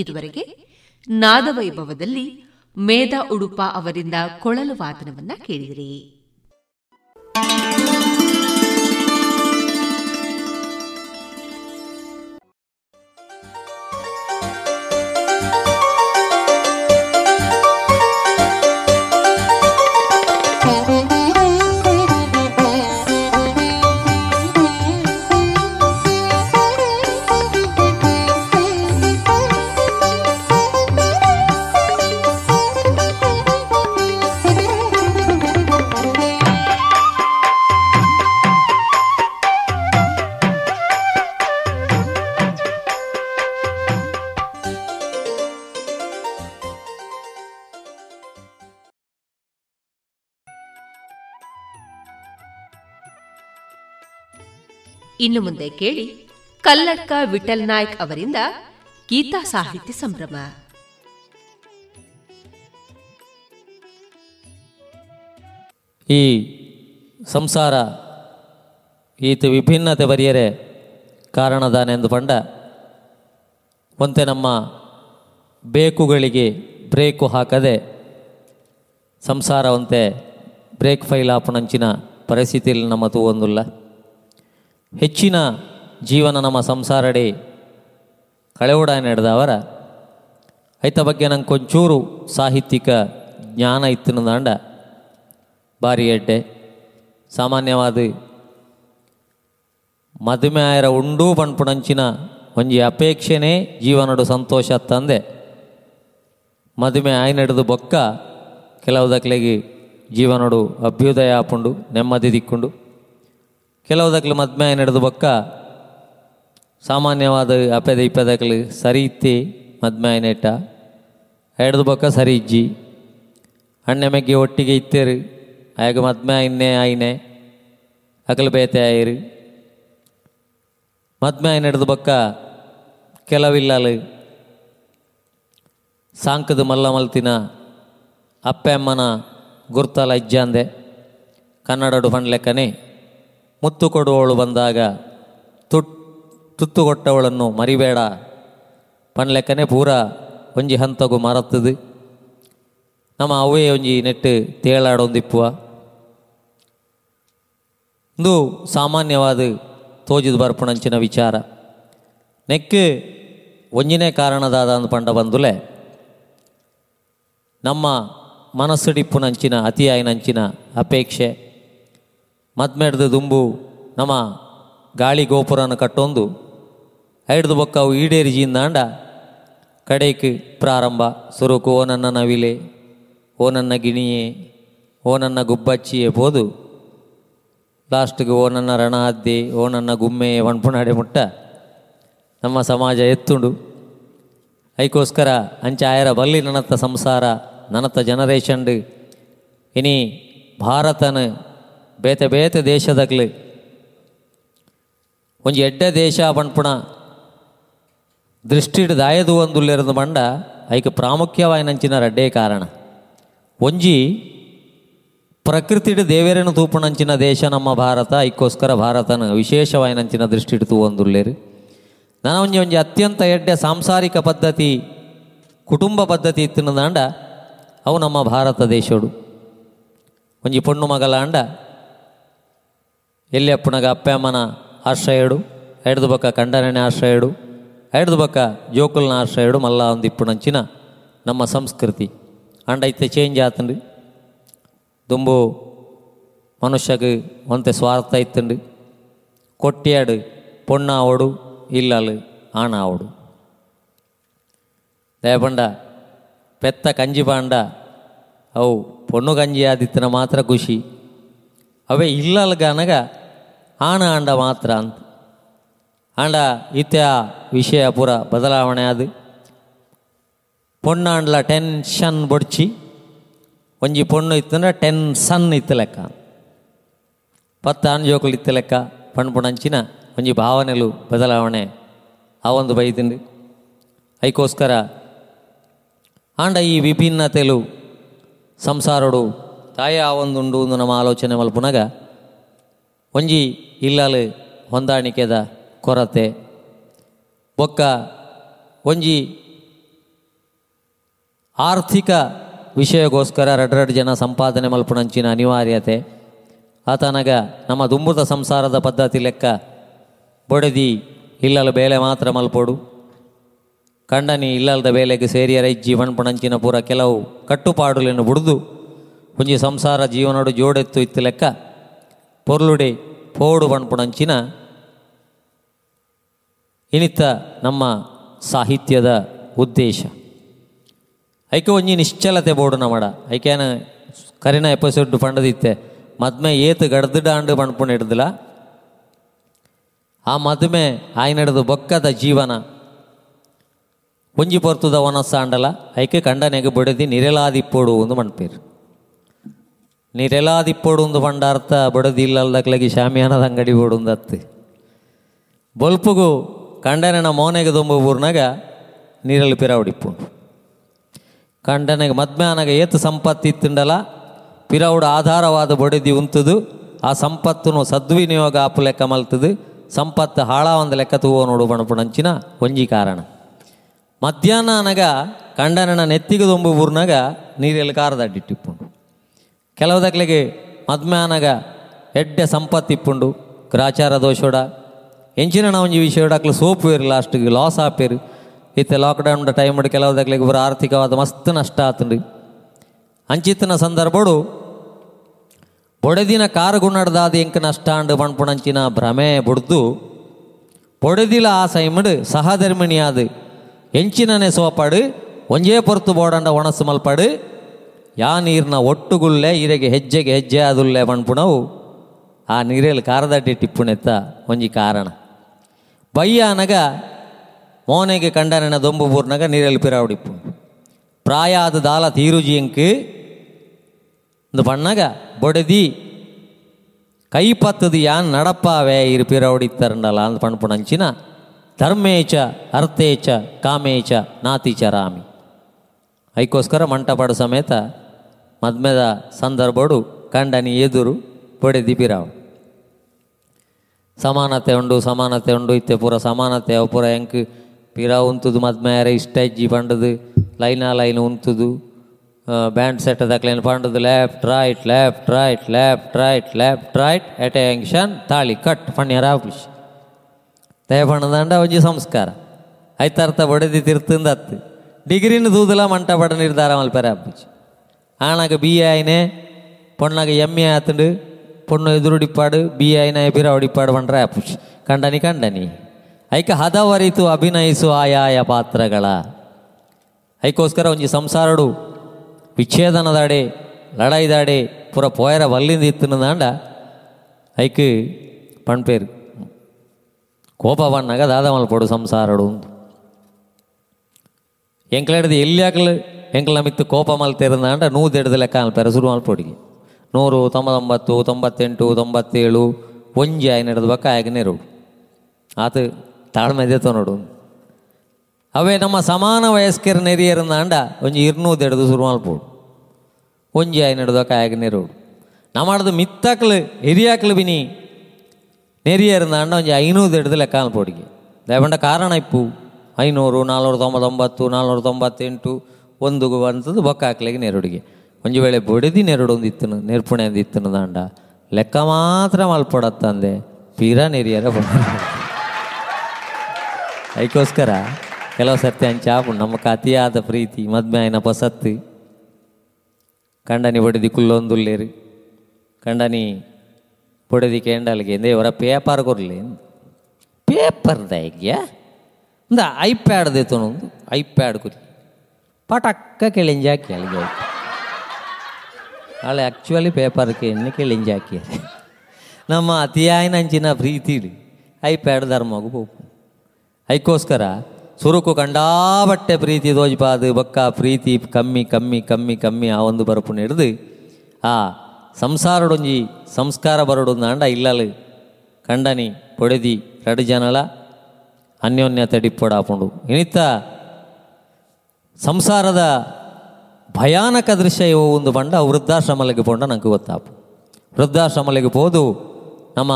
ಇದುವರೆಗೆ ನಾದವೈಭವದಲ್ಲಿ ಮೇಧಾ ಉಡುಪ ಅವರಿಂದ ಕೊಳಲು ವಾದನವನ್ನ ಕೇಳಿದಿರಿ. ಇನ್ನು ಮುಂದೆ ಕೇಳಿ ಕಲ್ಲಡ್ಕ ವಿಠಲ್ ನಾಯ್ಕ್ ಅವರಿಂದ ಗೀತಾ ಸಾಹಿತ್ಯ ಸಂಭ್ರಮ. ಈ ಸಂಸಾರ ಈತ ವಿಭಿನ್ನತೆ ಬರಿಯರೆ ಕಾರಣದಾನೆಂದು ಪಂಡ ಒಂತೆ ನಮ್ಮ ಬೇಕುಗಳಿಗೆ ಬ್ರೇಕು ಹಾಕದೆ ಸಂಸಾರವಂತೆ ಬ್ರೇಕ್ ಫೈಲ್ ಆಪಣಂಚಿನ ಪರಿಸ್ಥಿತಿಯಲ್ಲಿ ನಮ್ಮ ತೂವೊಂದುಲ್ಲ ಹೆಚ್ಚಿನ ಜೀವನ ನಮ್ಮ ಸಂಸಾರಡಿ ಕಳೆವುಡ ನಡೆದವರ ಐತ ಬಗ್ಗೆ ನಂಗೆ ಕೊಂಚೂರು ಸಾಹಿತ್ಯಿಕ ಜ್ಞಾನ ಇತ್ತಿನದಾಂಡ ಭಾರಿ ಎಡ್ಡೆ. ಸಾಮಾನ್ಯವಾದ ಮದುವೆ ಆಯರ ಉಂಡೂ ಪಣ್ಪುಣಂಚಿನ ಒಂಜಿ ಅಪೇಕ್ಷೆನೇ ಜೀವನಡು ಸಂತೋಷ ತಂದೆ. ಮದುವೆ ಆಯ್ ನಡೆದು ಬೊಕ್ಕ ಕೆಲವು ದಕ್ಲೆಗೆ ಜೀವನಡು ಅಭ್ಯುದಯ ಆಪುಂಡು ನೆಮ್ಮದಿ ದಿಕ್ಕೊಂಡು. ಕೆಲವು ಮದ್ಮೆ ನಡೆದು ಬೊಕ್ಕ ಸಾಮಾನ್ಯವಾದ ಅಪೆದ ಇಪ್ಪದಕ್ಲು ಸರಿ ಇತ್ತಿ ಮದ್ಮೆ ನೆಟ್ಟ ಎಡ್ದು ಬೊಕ್ಕ ಸರಿ ಇಜ್ಜಿ. ಅಣ್ಣೆಮೆಗ್ಗೆ ಒಟ್ಟಿಗೆ ಇತ್ತೇರು. ಆಯಾಗ ಮದ್ಮೆ ಆಯ್ನೆ ಆಯ್ನೆ. ಅಕಲು ಬೇತೆ ಆಯಿರು. ಮದ್ಮೆ ನಡೆದು ಬಕ್ಕ ಕೆಲವಿಲ್ಲ ಕೆಲವಿಲ್ಲಲು ಸಾಂಕದ ಮಲ್ಲ ಮಲ್ತಿನ ಅಪ್ಪೆ ಅಮ್ಮನ ಗುರ್ತಲ ಇಜ್ಜಂದೆ ಕನ್ನಡಡು ಪಂಡ್ಲೆಕ್ಕನೆ ಮುತ್ತು ಕೊಡುವವಳು ಬಂದಾಗ ತುತ್ತು ಕೊಟ್ಟವಳನ್ನು ಮರಿಬೇಡ. ಪನ್ಲೆಕ್ಕನೆ ಪೂರ ಒಂಜಿ ಹಂತಗು ಮರತ್ತದು. ನಮ್ಮ ಅವೇ ಒಂಜಿ ನೆಟ್ಟು ತೇಳಾಡೊಂದಿಪ್ಪುವ. ಇಂದು ಸಾಮಾನ್ಯವಾದ ತೋಜಿದು ಬರ್ಪಣಂಚಿನ ವಿಚಾರ. ನೆಕ್ಕೆ ಒಂಜಿನೇ ಕಾರಣದಾದ ಪಂಡ ಬಂದುಲೆ, ನಮ್ಮ ಮನಸ್ಸುಡಿಪ್ಪುನಂಚಿನ ಅತಿಯಾಯಿನಂಚಿನ ಅಪೇಕ್ಷೆ. ಮದ್ಮೆಡ್ದು ದುಂಬು ನಮ್ಮ ಗಾಳಿ ಗೋಪುರನ ಕಟ್ಟೊಂದು. ಐಡ್ದು ಬೊಕ್ಕವು ಈಡೇರಿಜಿಂದಾಂಡ ಕಡೆಕ್ ಪ್ರಾರಂಭ. ಸುರುಕು, ಓ ನನ್ನ ನವಿಲೆ, ಓ ನನ್ನ ಗಿಣಿಯೇ, ಓ ನನ್ನ ಗುಬ್ಬಚ್ಚಿಯೇ ಬೋದು ಲಾಸ್ಟ್ಗೆ, ಓ ನನ್ನ ರಣಹದ್ದೆ ಓ ನನ್ನ ಗುಮ್ಮೆ ವಣ್ಪುನಾಡೆ ಮುಟ್ಟ. ನಮ್ಮ ಸಮಾಜ ಎತ್ತುಂಡು. ಐಕೋಸ್ಕರ ಅಂಚೆ ಆಯರ ಬಲ್ಲಿ ನನತ್ತ ಸಂಸಾರ ನನತ್ತ ಜನರೇಷನ್ ಇನಿ ಭಾರತನ ಬೇತೆ ಬೇತೆ ದೇಶದಾಗಲಿ. ಒಂಜಿ ಎಡ್ಡೆ ದೇಶ ಪಣ್ಪುಣ ದೃಷ್ಟಿಡ್ ದಾಯದು ಒಂದುಲ್ಲೆರದು ಮಂಡ ಐಕ ಪ್ರಾಮುಖ್ಯವಾಯಿನಂಚಿನ ರಡ್ಡೇ ಕಾರಣ. ಒಂಜಿ ಪ್ರಕೃತಿಡ್ ದೇವೇರನ್ನು ತೂಪಣಂಚಿನ ದೇಶ ನಮ್ಮ ಭಾರತ, ಐಕ್ಕೋಸ್ಕರ ಭಾರತನ ವಿಶೇಷವಾಯಿನಂಚಿನ ದೃಷ್ಟಿಡ್ ತೂವೊಂದುಲ್ಲೇರು ನಾನು ಒಂಜಿ ಒಂಜಿ ಅತ್ಯಂತ ಎಡ್ಡೆ ಸಾಂಸಾರಿಕ ಪದ್ಧತಿ, ಕುಟುಂಬ ಪದ್ಧತಿ ಇತ್ತಿನದಾಂಡ ಅವು ನಮ್ಮ ಭಾರತ ದೇಶಡು. ಒಂಜಿ ಪೊಣ್ಣು ಮಗಲ ಅಂಡ ಎಲ್ಲಿ ಅಪ್ಪನಗ ಅಪ್ಪೆ ಅಮ್ಮನ ಆಶ್ರಯಡು ಐಡ್ದು ಬಕ್ಕ ಕಂಡನೆನೆ ಆಶ್ರಯಡು ಎಡ್ದು ಬಕ್ಕ ಜೋಕುಲ್ನ ಆಶ್ರಯಡು ಮಲ್ಲ ಒಂದು ಇಪ್ಪುಣಂಚಿನ ನಮ್ಮ ಸಂಸ್ಕೃತಿ. ಅಂಡ ಇತ್ತೆ ಚೇಂಜ್ ಆತಂಡು ದುಂಬು ಮನುಷ್ಯಗೆ ಒಂತೆ ಸ್ವಾರ್ಥ ಇತ್ತಂಡು ಕೊಟ್ಟಿಯಾಡು ಪೊಣ್ಣಾವಡು ಇಲ್ಲಲು ಆಣಾವಡು ದಯಪಂಡ ಪೆತ್ತ ಕಂಜಿ ಬಾಂಡ, ಅವು ಪೊಣ್ಣು ಗಂಜಿ ಆದಿತ್ತನ ಮಾತ್ರ ಖುಷಿ. ಅವೇ ಇಲ್ಲಲ್ಗನಗ ಆಣ ಆಂಡ ಮಾತ್ರ ಅಂತ ಆಂಡ ಇತ್ಯ ವಿಷಯ ಪೂರ ಬದಲಾವಣೆ ಅದು ಪೊಣ್ಣಾಂಡ್ಲ ಟೆನ್ಷನ್ ಬೊಡ್ಚಿ ಒಂಜಿ ಪೊಣ್ಣು ಇತ್ತಂದ್ರೆ ಟೆನ್ ಸನ್ ಇತ್ತು ಲೆಕ್ಕ ಪತ್ತು ಆಂಜೋಕುಲು ಇತ್ತು ಲೆಕ್ಕ ಪಣ್ ಪುಣಂಚಿನ ಒಂಜಿ ಭಾವನೆಲು ಬದಲಾವಣೆ ಆ ಒಂದು ಬೈದಿಂಡು ಐಕೋಸ್ಕರ ಆಂಡ ಈ ವಿಭಿನ್ನತೆಲು ಸಂಸಾರಡು ತಾಯ ಆ ಒಂದುಂಡು ಒಂದು ನಮ್ಮ ಆಲೋಚನೆ ಮಲ್ಪುನಗ ಒಂಜಿ ಇಲ್ಲಲು ಹೊಂದಾಣಿಕೆದ ಕೊರತೆ. ಬೊಕ್ಕ ಒಂಜಿ ಆರ್ಥಿಕ ವಿಷಯಗೋಸ್ಕರ ರಡ್ರಡ್ ಜನ ಸಂಪಾದನೆ ಮಲ್ಪುಣಂಚಿನ ಅನಿವಾರ್ಯತೆ. ಆತನಗ ನಮ್ಮ ದುಂಬುದ ಸಂಸಾರದ ಪದ್ಧತಿ ಲೆಕ್ಕ ಬೊಡೆದಿ ಇಲ್ಲಲು ಬೇಲೆ ಮಾತ್ರ ಮಲ್ಪೋಡು. ಕಂಡನಿ ಇಲ್ಲಲ್ದ ಬೇಲೆಗೆ ಸೇರಿಯರ ಜೀವನ ಪಣಂಚಿನ ಪೂರ ಕೆಲವು ಕಟ್ಟುಪಾಡುಗಳನ್ನು ಬುಡ್ದು, ಒಂಜಿ ಸಂಸಾರ ಜೀವನಡು ಜೋಡೆತ್ತು ಇತ್ತು ಲೆಕ್ಕ ಪೊರ್ಲುಡೆ ಪೋಡು ಬಣ್ಪುಣಂಚಿನ ಇನಿತ ನಮ್ಮ ಸಾಹಿತ್ಯದ ಉದ್ದೇಶ. ಐಕೆ ಒಂಜಿ ನಿಶ್ಚಲತೆ ಬೋಡು ನಮಡ. ಐಕೇನ ಕರಿನ ಎಪಿಸೋಡ್ ಪಂಡದಿತ್ತೆ. ಮದ್ಮೆ ಏತು ಗಡ್ದಿಡಾಂಡು ಪಣ್ಪುಣ ಹಿಡ್ದಿಲ್ಲ ಆ ಮದುವೆ ಆಯ್ನಡ್ದು ಬೊಕ್ಕದ ಜೀವನ. ಒಂಜಿ ಪೊರ್ತುದ ಒನಸ್ಸ ಅಂಡಲ ಐಕೆ ಕಂಡನೆಗೆ ಬೊಡೆದಿ ನಿರಲಾದಿಪ್ಪೋಡು ಒಂದು ಮಣ್ಪೇರು. ನಿರೆಲಾದಿಪ್ಪೋಡು ಒಂದು ಪಂಡಾರ್ಥ ಬೊಡೆದಿ ಇಲ್ಲಲ್ದಕ್ಲಗಿ ಶಾಮಿಯಾನದ ಅಂಗಡಿ ಬೋಡು ಒಂದು ಹತ್ತು ಬೊಲ್ಪುಗು ಕಂಡನೆನ ಮೋನೆಗೆ ದೊಂಬು ಊರ್ನಾಗ ನೀರಲ್ಲಿ ಪಿರಾವುಡಿಪ್ಪುಂಡು ಕಂಡನೆಗೆ ಮದ್ಮ್ಯಾನಾಗ ಏತು ಸಂಪತ್ತು ಇತ್ತುಂಡಲ, ಪಿರವುಡು ಆಧಾರವಾದ ಬಡದಿ ಉಂತದು, ಆ ಸಂಪತ್ತುನು ಸದ್ವಿನಿಯೋಗ ಆಪು ಲೆಕ್ಕ ಮಲ್ತದು, ಸಂಪತ್ತು ಹಾಳ ಒಂದು ಲೆಕ್ಕ ತೂವೋ ನೋಡು ಬಣಪುಣಂಚಿನ ಒಂಜಿ ಕಾರಣ. ಮಧ್ಯಾಹ್ನ ಅನಗ ಕಂಡನನ ನೆತ್ತಿಗೆ ದೊಂಬು ಊರ್ನಾಗ ನೀರಲ್ಲಿ ಕಾರದಡ್ಡಿಟ್ಟಿಪ್ಪುಂಡು ಕೆಲವುದಕ್ಲೆಗೆ ಮದ್ಮ್ಯಾನಗ ಎಡ್ಡೆ ಸಂಪತ್ತಿಪ್ಪುಂಡು ಗ್ರಾಚಾರ ದೋಷೋಡ. ಎಂಚಿನ ಒಂಜಿ ವಿಷಯಡಕ್ಲು ಸೋಪು ಇರು ಲಾಸ್ಟ್ಗೆ ಲಾಸ್ ಆಪೇರು ಇತ್ತೆ ಲಾಕ್ಡೌನ್ ಟೈಮ್ ಕೆಲವುದಕ್ಲೆಗೆ ಬರೋ ಆರ್ಥಿಕವಾದ ಮಸ್ತ್ ನಷ್ಟ ಆತುಂಡು. ಅಂಚಿತ್ತಿನ ಸಂದರ್ಭಡು, ಬೊಡೆದಿನ ಕಾರು ಗುಣಡ್ದಾದ ಎಂಕ ನಷ್ಟ ಅಂಡು ಪಣ್ಪುಣಂಚಿನ ಭ್ರಮೆ ಬುಡ್ದು, ಬೊಡೆದಿಲ ಆ ಸೈಮಡು ಸಹಧರ್ಮಿಣಿಯಾದ ಎಂಚಿನನೆ ಸೋಪಾಡು, ಒಂಜೇ ಪೊರ್ತು ಬೋಡಂಡ ಒಣಸು ಮಲ್ಪಡು ಯಾ ನೀರಿನ ಒಟ್ಟುಗುಲ್ಲೆ ಇರೆಗೆ ಹೆಜ್ಜೆಗೆ ಹೆಜ್ಜೆ ಆದುಲ್ಲೆ ಪಣ್ಪುಣವು ಆ ನೀರಲ್ಲಿ ಕಾರದಡ್ಡಿ ಟಿಪ್ಪುಣೆತ್ತ ಒಂಜಿ ಕಾರಣ ಬಯ್ಯ ಅನಗ ಮೋನೆಗೆ ಕಂಡನೆನ ದೊಂಬು ಬೂರ್ನಾಗ ನೀರಲ್ಲಿ ಪಿರಾವಡಿಪ್ಪು ಪ್ರಾಯ ಆದ ದಾಲ ತೀರುಜಿಯಂಕ್ ಒಂದು ಬಣ್ಣಗ ಬೊಡೆದಿ ಕೈ ಪತ್ತದು ಯಾನ್ ನಡಪ್ಪಾವೆ ಇರು ಪಿರವಡಿತ್ತರಂಡಲ್ಲ ಅಂದ್ ಪಣ್ಪುಣಂಚಿನ ಧರ್ಮೇಚ ಅರ್ಥೇಚ ಕಾಮೇಚ ನಾತಿಚ ರಾಮಿ ಐಕೋಸ್ಕರ ಮಂಟಪಾಡು ಸಮೇತ ಮದ್ಮೆದ ಸಂದರ್ಭಡು ಕಂಡನಿ ಎದುರು ಬೊಡೆದಿ ಪಿರಾವ್ ಸಮಾನತೆ ಉಂಡು ಸಮಾನತೆ ಉಂಡು, ಇತ್ತೆ ಪೂರ ಸಮಾನತೆ, ಅವು ಪೂರ ಎಂಕ್ ಪಿರಾವ್ ಉಂತುದು ಮದ್ಮೆಯಾರ ಇಷ್ಟ ಇಜ್ಜಿ ಪಂಡದು, ಲೈನ ಲೈನ್ ಉಂತುದು ಬ್ಯಾಂಡ್ ಸೆಟ್ ದಕ್ಲೇನು ಪಂಡದು, left, right left right left right left, right attention ತಾಳಿ ಕಟ್, ಪಣ್ಯರ ಆಫೀಸ್ ದಯ ಪಂಡದಂಡ ಒಂಜಿ ಸಂಸ್ಕಾರ. ಐತರ್ಥ ಬಡದಿ ತಿರ್ತಂದ ಹತ್ತು ಡಿಗ್ರಿನ ದೂದಲ ಮಂಟ ಪಡ ನಿರ್ಧಾರ ಮಲ್ಪೆರ ಆಪುಜಿ ಆಣಾಗ ಬಿ ಎ ಆಯ್ನೆ ಪೊಣ್ಣಾಗ ಎಂ ಎ ಆತುಂಡು ಪೊಣ್ಣು ಎದುರುಡಿಪ್ಪಾಡು ಬಿ ಎ ಆಯ್ನ ಬಿರ ಹೊಡಿಪಾಡು ಪಂಡ್ರೆ ಆಪುಜಿ ಕಂಡನಿ ಕಂಡನಿ ಐಕ ಹದವರಿತು ಅಭಿನಯಿಸು ಆಯಾಯ ಪಾತ್ರಗಳ ಐಕೋಸ್ಕರ ಒಂಜಿ ಸಂಸಾರಡು ವಿಚ್ಛೇದನದಾಡೆ ಲಡಾಯಿದಾಡೆ ಪೂರ ಪೋಯರ ಬಲ್ಲಿಂದ ಇತ್ತನದಾಂಡ ಐಕ್ ಪಣ್ಪೇರು ಕೋಪ ಬಣ್ಣಗ ದಾದ ಮಲ್ಪಡು ಸಂಸಾರಡು ಉಂದು ಎಂಕ್ಲೆಡ್ದು ಎಲ್ಲಿ ಹಾಕಲು ಎಂಕ್ಲ ಮಿತ್ತು ಕೋಪ ಮಲ್ತಿರಂದಾಂಡ ನೂದೆಡ್ದು ಲೆಕ್ಕ ಮಲ್ಪೆರ ಶುರು ಮಲ್ಪೊಡಿಗೆ ನೂರು, ತೊಂಬತ್ತೊಂಬತ್ತು, ತೊಂಬತ್ತೆಂಟು, ತೊಂಬತ್ತೇಳು ಒಂಜಿ ಆಯ್ನ ಹಿಡಿದು ಬಕ್ಕ ಆಯ್ಗನೇ ರೋಡು ಆತ ತಾಳ್ಮೆ ಎದೆತ ನೋಡು. ಅವೇ ನಮ್ಮ ಸಮಾನ ವಯಸ್ಕರ ನೆರಿಯರಂದಾಂಡ ಒಂಜಿ ಇರ್ನೂದೆಡ್ದು ಶುರು ಮಲ್ಪೋಡು ಒಂಜಿ ಆಯ್ನ ಹಿಡಿದು ಬಕ್ಕ ಆಯ್ಗನೇ ರೋಡು ನಮ್ಮಡದು ಮಿತ್ತಕ್ಲು, ಹಿರಿಯಾಕ್ಲು ಬಿನಿ ನೆರಿಯರಂದಾಂಡ ಒಂಜಿ ಐನೂರು ಹಿಡಿದು ಲೆಕ್ಕ ಮಲ್ಪೊಡಿಗೆ ದಯಪಂಡ ಕಾರಣ ಇಪ್ಪು. ಐನೂರು, ನಾಲ್ನೂರ ತೊಂಬತ್ತೊಂಬತ್ತು, ನಾಲ್ನೂರ ತೊಂಬತ್ತೆಂಟು ಒಂದು ಅಂತದ್ದು ಬೊಕ್ಕ ಹಾಕ್ಲಿಗೆ ನೆರಡಿಗೆ. ಒಂಜಿ ವೇಳೆ ಬೊಡೆದಿ ನೆರಡು ಒಂದು ಇತ್ತನು ನೆರ್ಪುಣೆ ಅಂದಿತ್ತನು ದಾಂಡ. ಲೆಕ್ಕ ಮಾತ್ರ ಮಲ್ಪಡತ್ತಂದೆ, ಪೀರಾ ನೆರಿಯರ ಅದಕ್ಕೋಸ್ಕರ ಕೆಲವು ಸರ್ತಿ ಹಂಚಾಪು ನಮಕ್ ಅತಿಯಾದ ಪ್ರೀತಿ, ಮದ್ಮೇ ಆಯ್ನ ಪಸತ್ತು ಕಂಡನಿ ಬೊಡೆದಿ ಕುಲ್ಲೊಂದುಲ್ಲೇರು. ಕಂಡನಿ ಬೊಡೆದಿ ಕೇಂಡಲ್ಗೆ ಇವರ ಪೇಪರ್ ಕೊರ್ಲಿ ಪೇಪರ್ ದೈಗ್ಯ? ಒಂದು ಐಪ್ಯಾಡ್ ದೇತನು ಐಪ್ಯಾಡ್ ಕುರಿ ಪಟಕ್ಕ ಕೆಳಿಂಜಾಕಿ ಅಲ್ಲಿಗೆ ಹೋಯ್ತು ನಾಳೆ ಆ್ಯಕ್ಚುಲಿ ಪೇಪರ್ಗೆ ಎಣ್ಣೆ ಕೆಳಿಂಜಾಕಿ ನಮ್ಮ ಅತಿಯಾಯಿನ ಅಂಚಿನ ಐ ಐಪ್ಯಾಡ್ ಧರ್ಮಗು ಬೋಪು ಐಕೋಸ್ಕರ ಸುರುಕು ಕಂಡಾಬಟ್ಟೆ ಪ್ರೀತಿ ದೋಜ್ಪಾದು, ಬಕ್ಕ ಪ್ರೀತಿ ಕಮ್ಮಿ ಕಮ್ಮಿ ಕಮ್ಮಿ ಕಮ್ಮಿ ಆ ಒಂದು ಬರಪು ಹಿಡ್ದು ಆ ಸಂಸಾರಡೊಂಜಿ ಸಂಸ್ಕಾರ ಬರಡೊಂದು ಅಂಡ ಇಲ್ಲಲು. ಕಂಡನಿ ಪೊಡೆದಿ, ರಡು ಜನಲ, ಅನ್ಯೋನ್ಯತೆ ಡಿಪ್ಪೊಡಾಪುಂಡು. ಇನಿತ್ತ ಸಂಸಾರದ ಭಯಾನಕ ದೃಶ್ಯ ಒಂದು ಬಂಡ. ವೃದ್ಧಾಶ್ರಮಲಿಗೆ ಪೋಂಡ ನಂಗೆ ಗೊತ್ತಾಪು. ವೃದ್ಧಾಶ್ರಮಲಿಗೆ ಪೋದು ನಮ್ಮ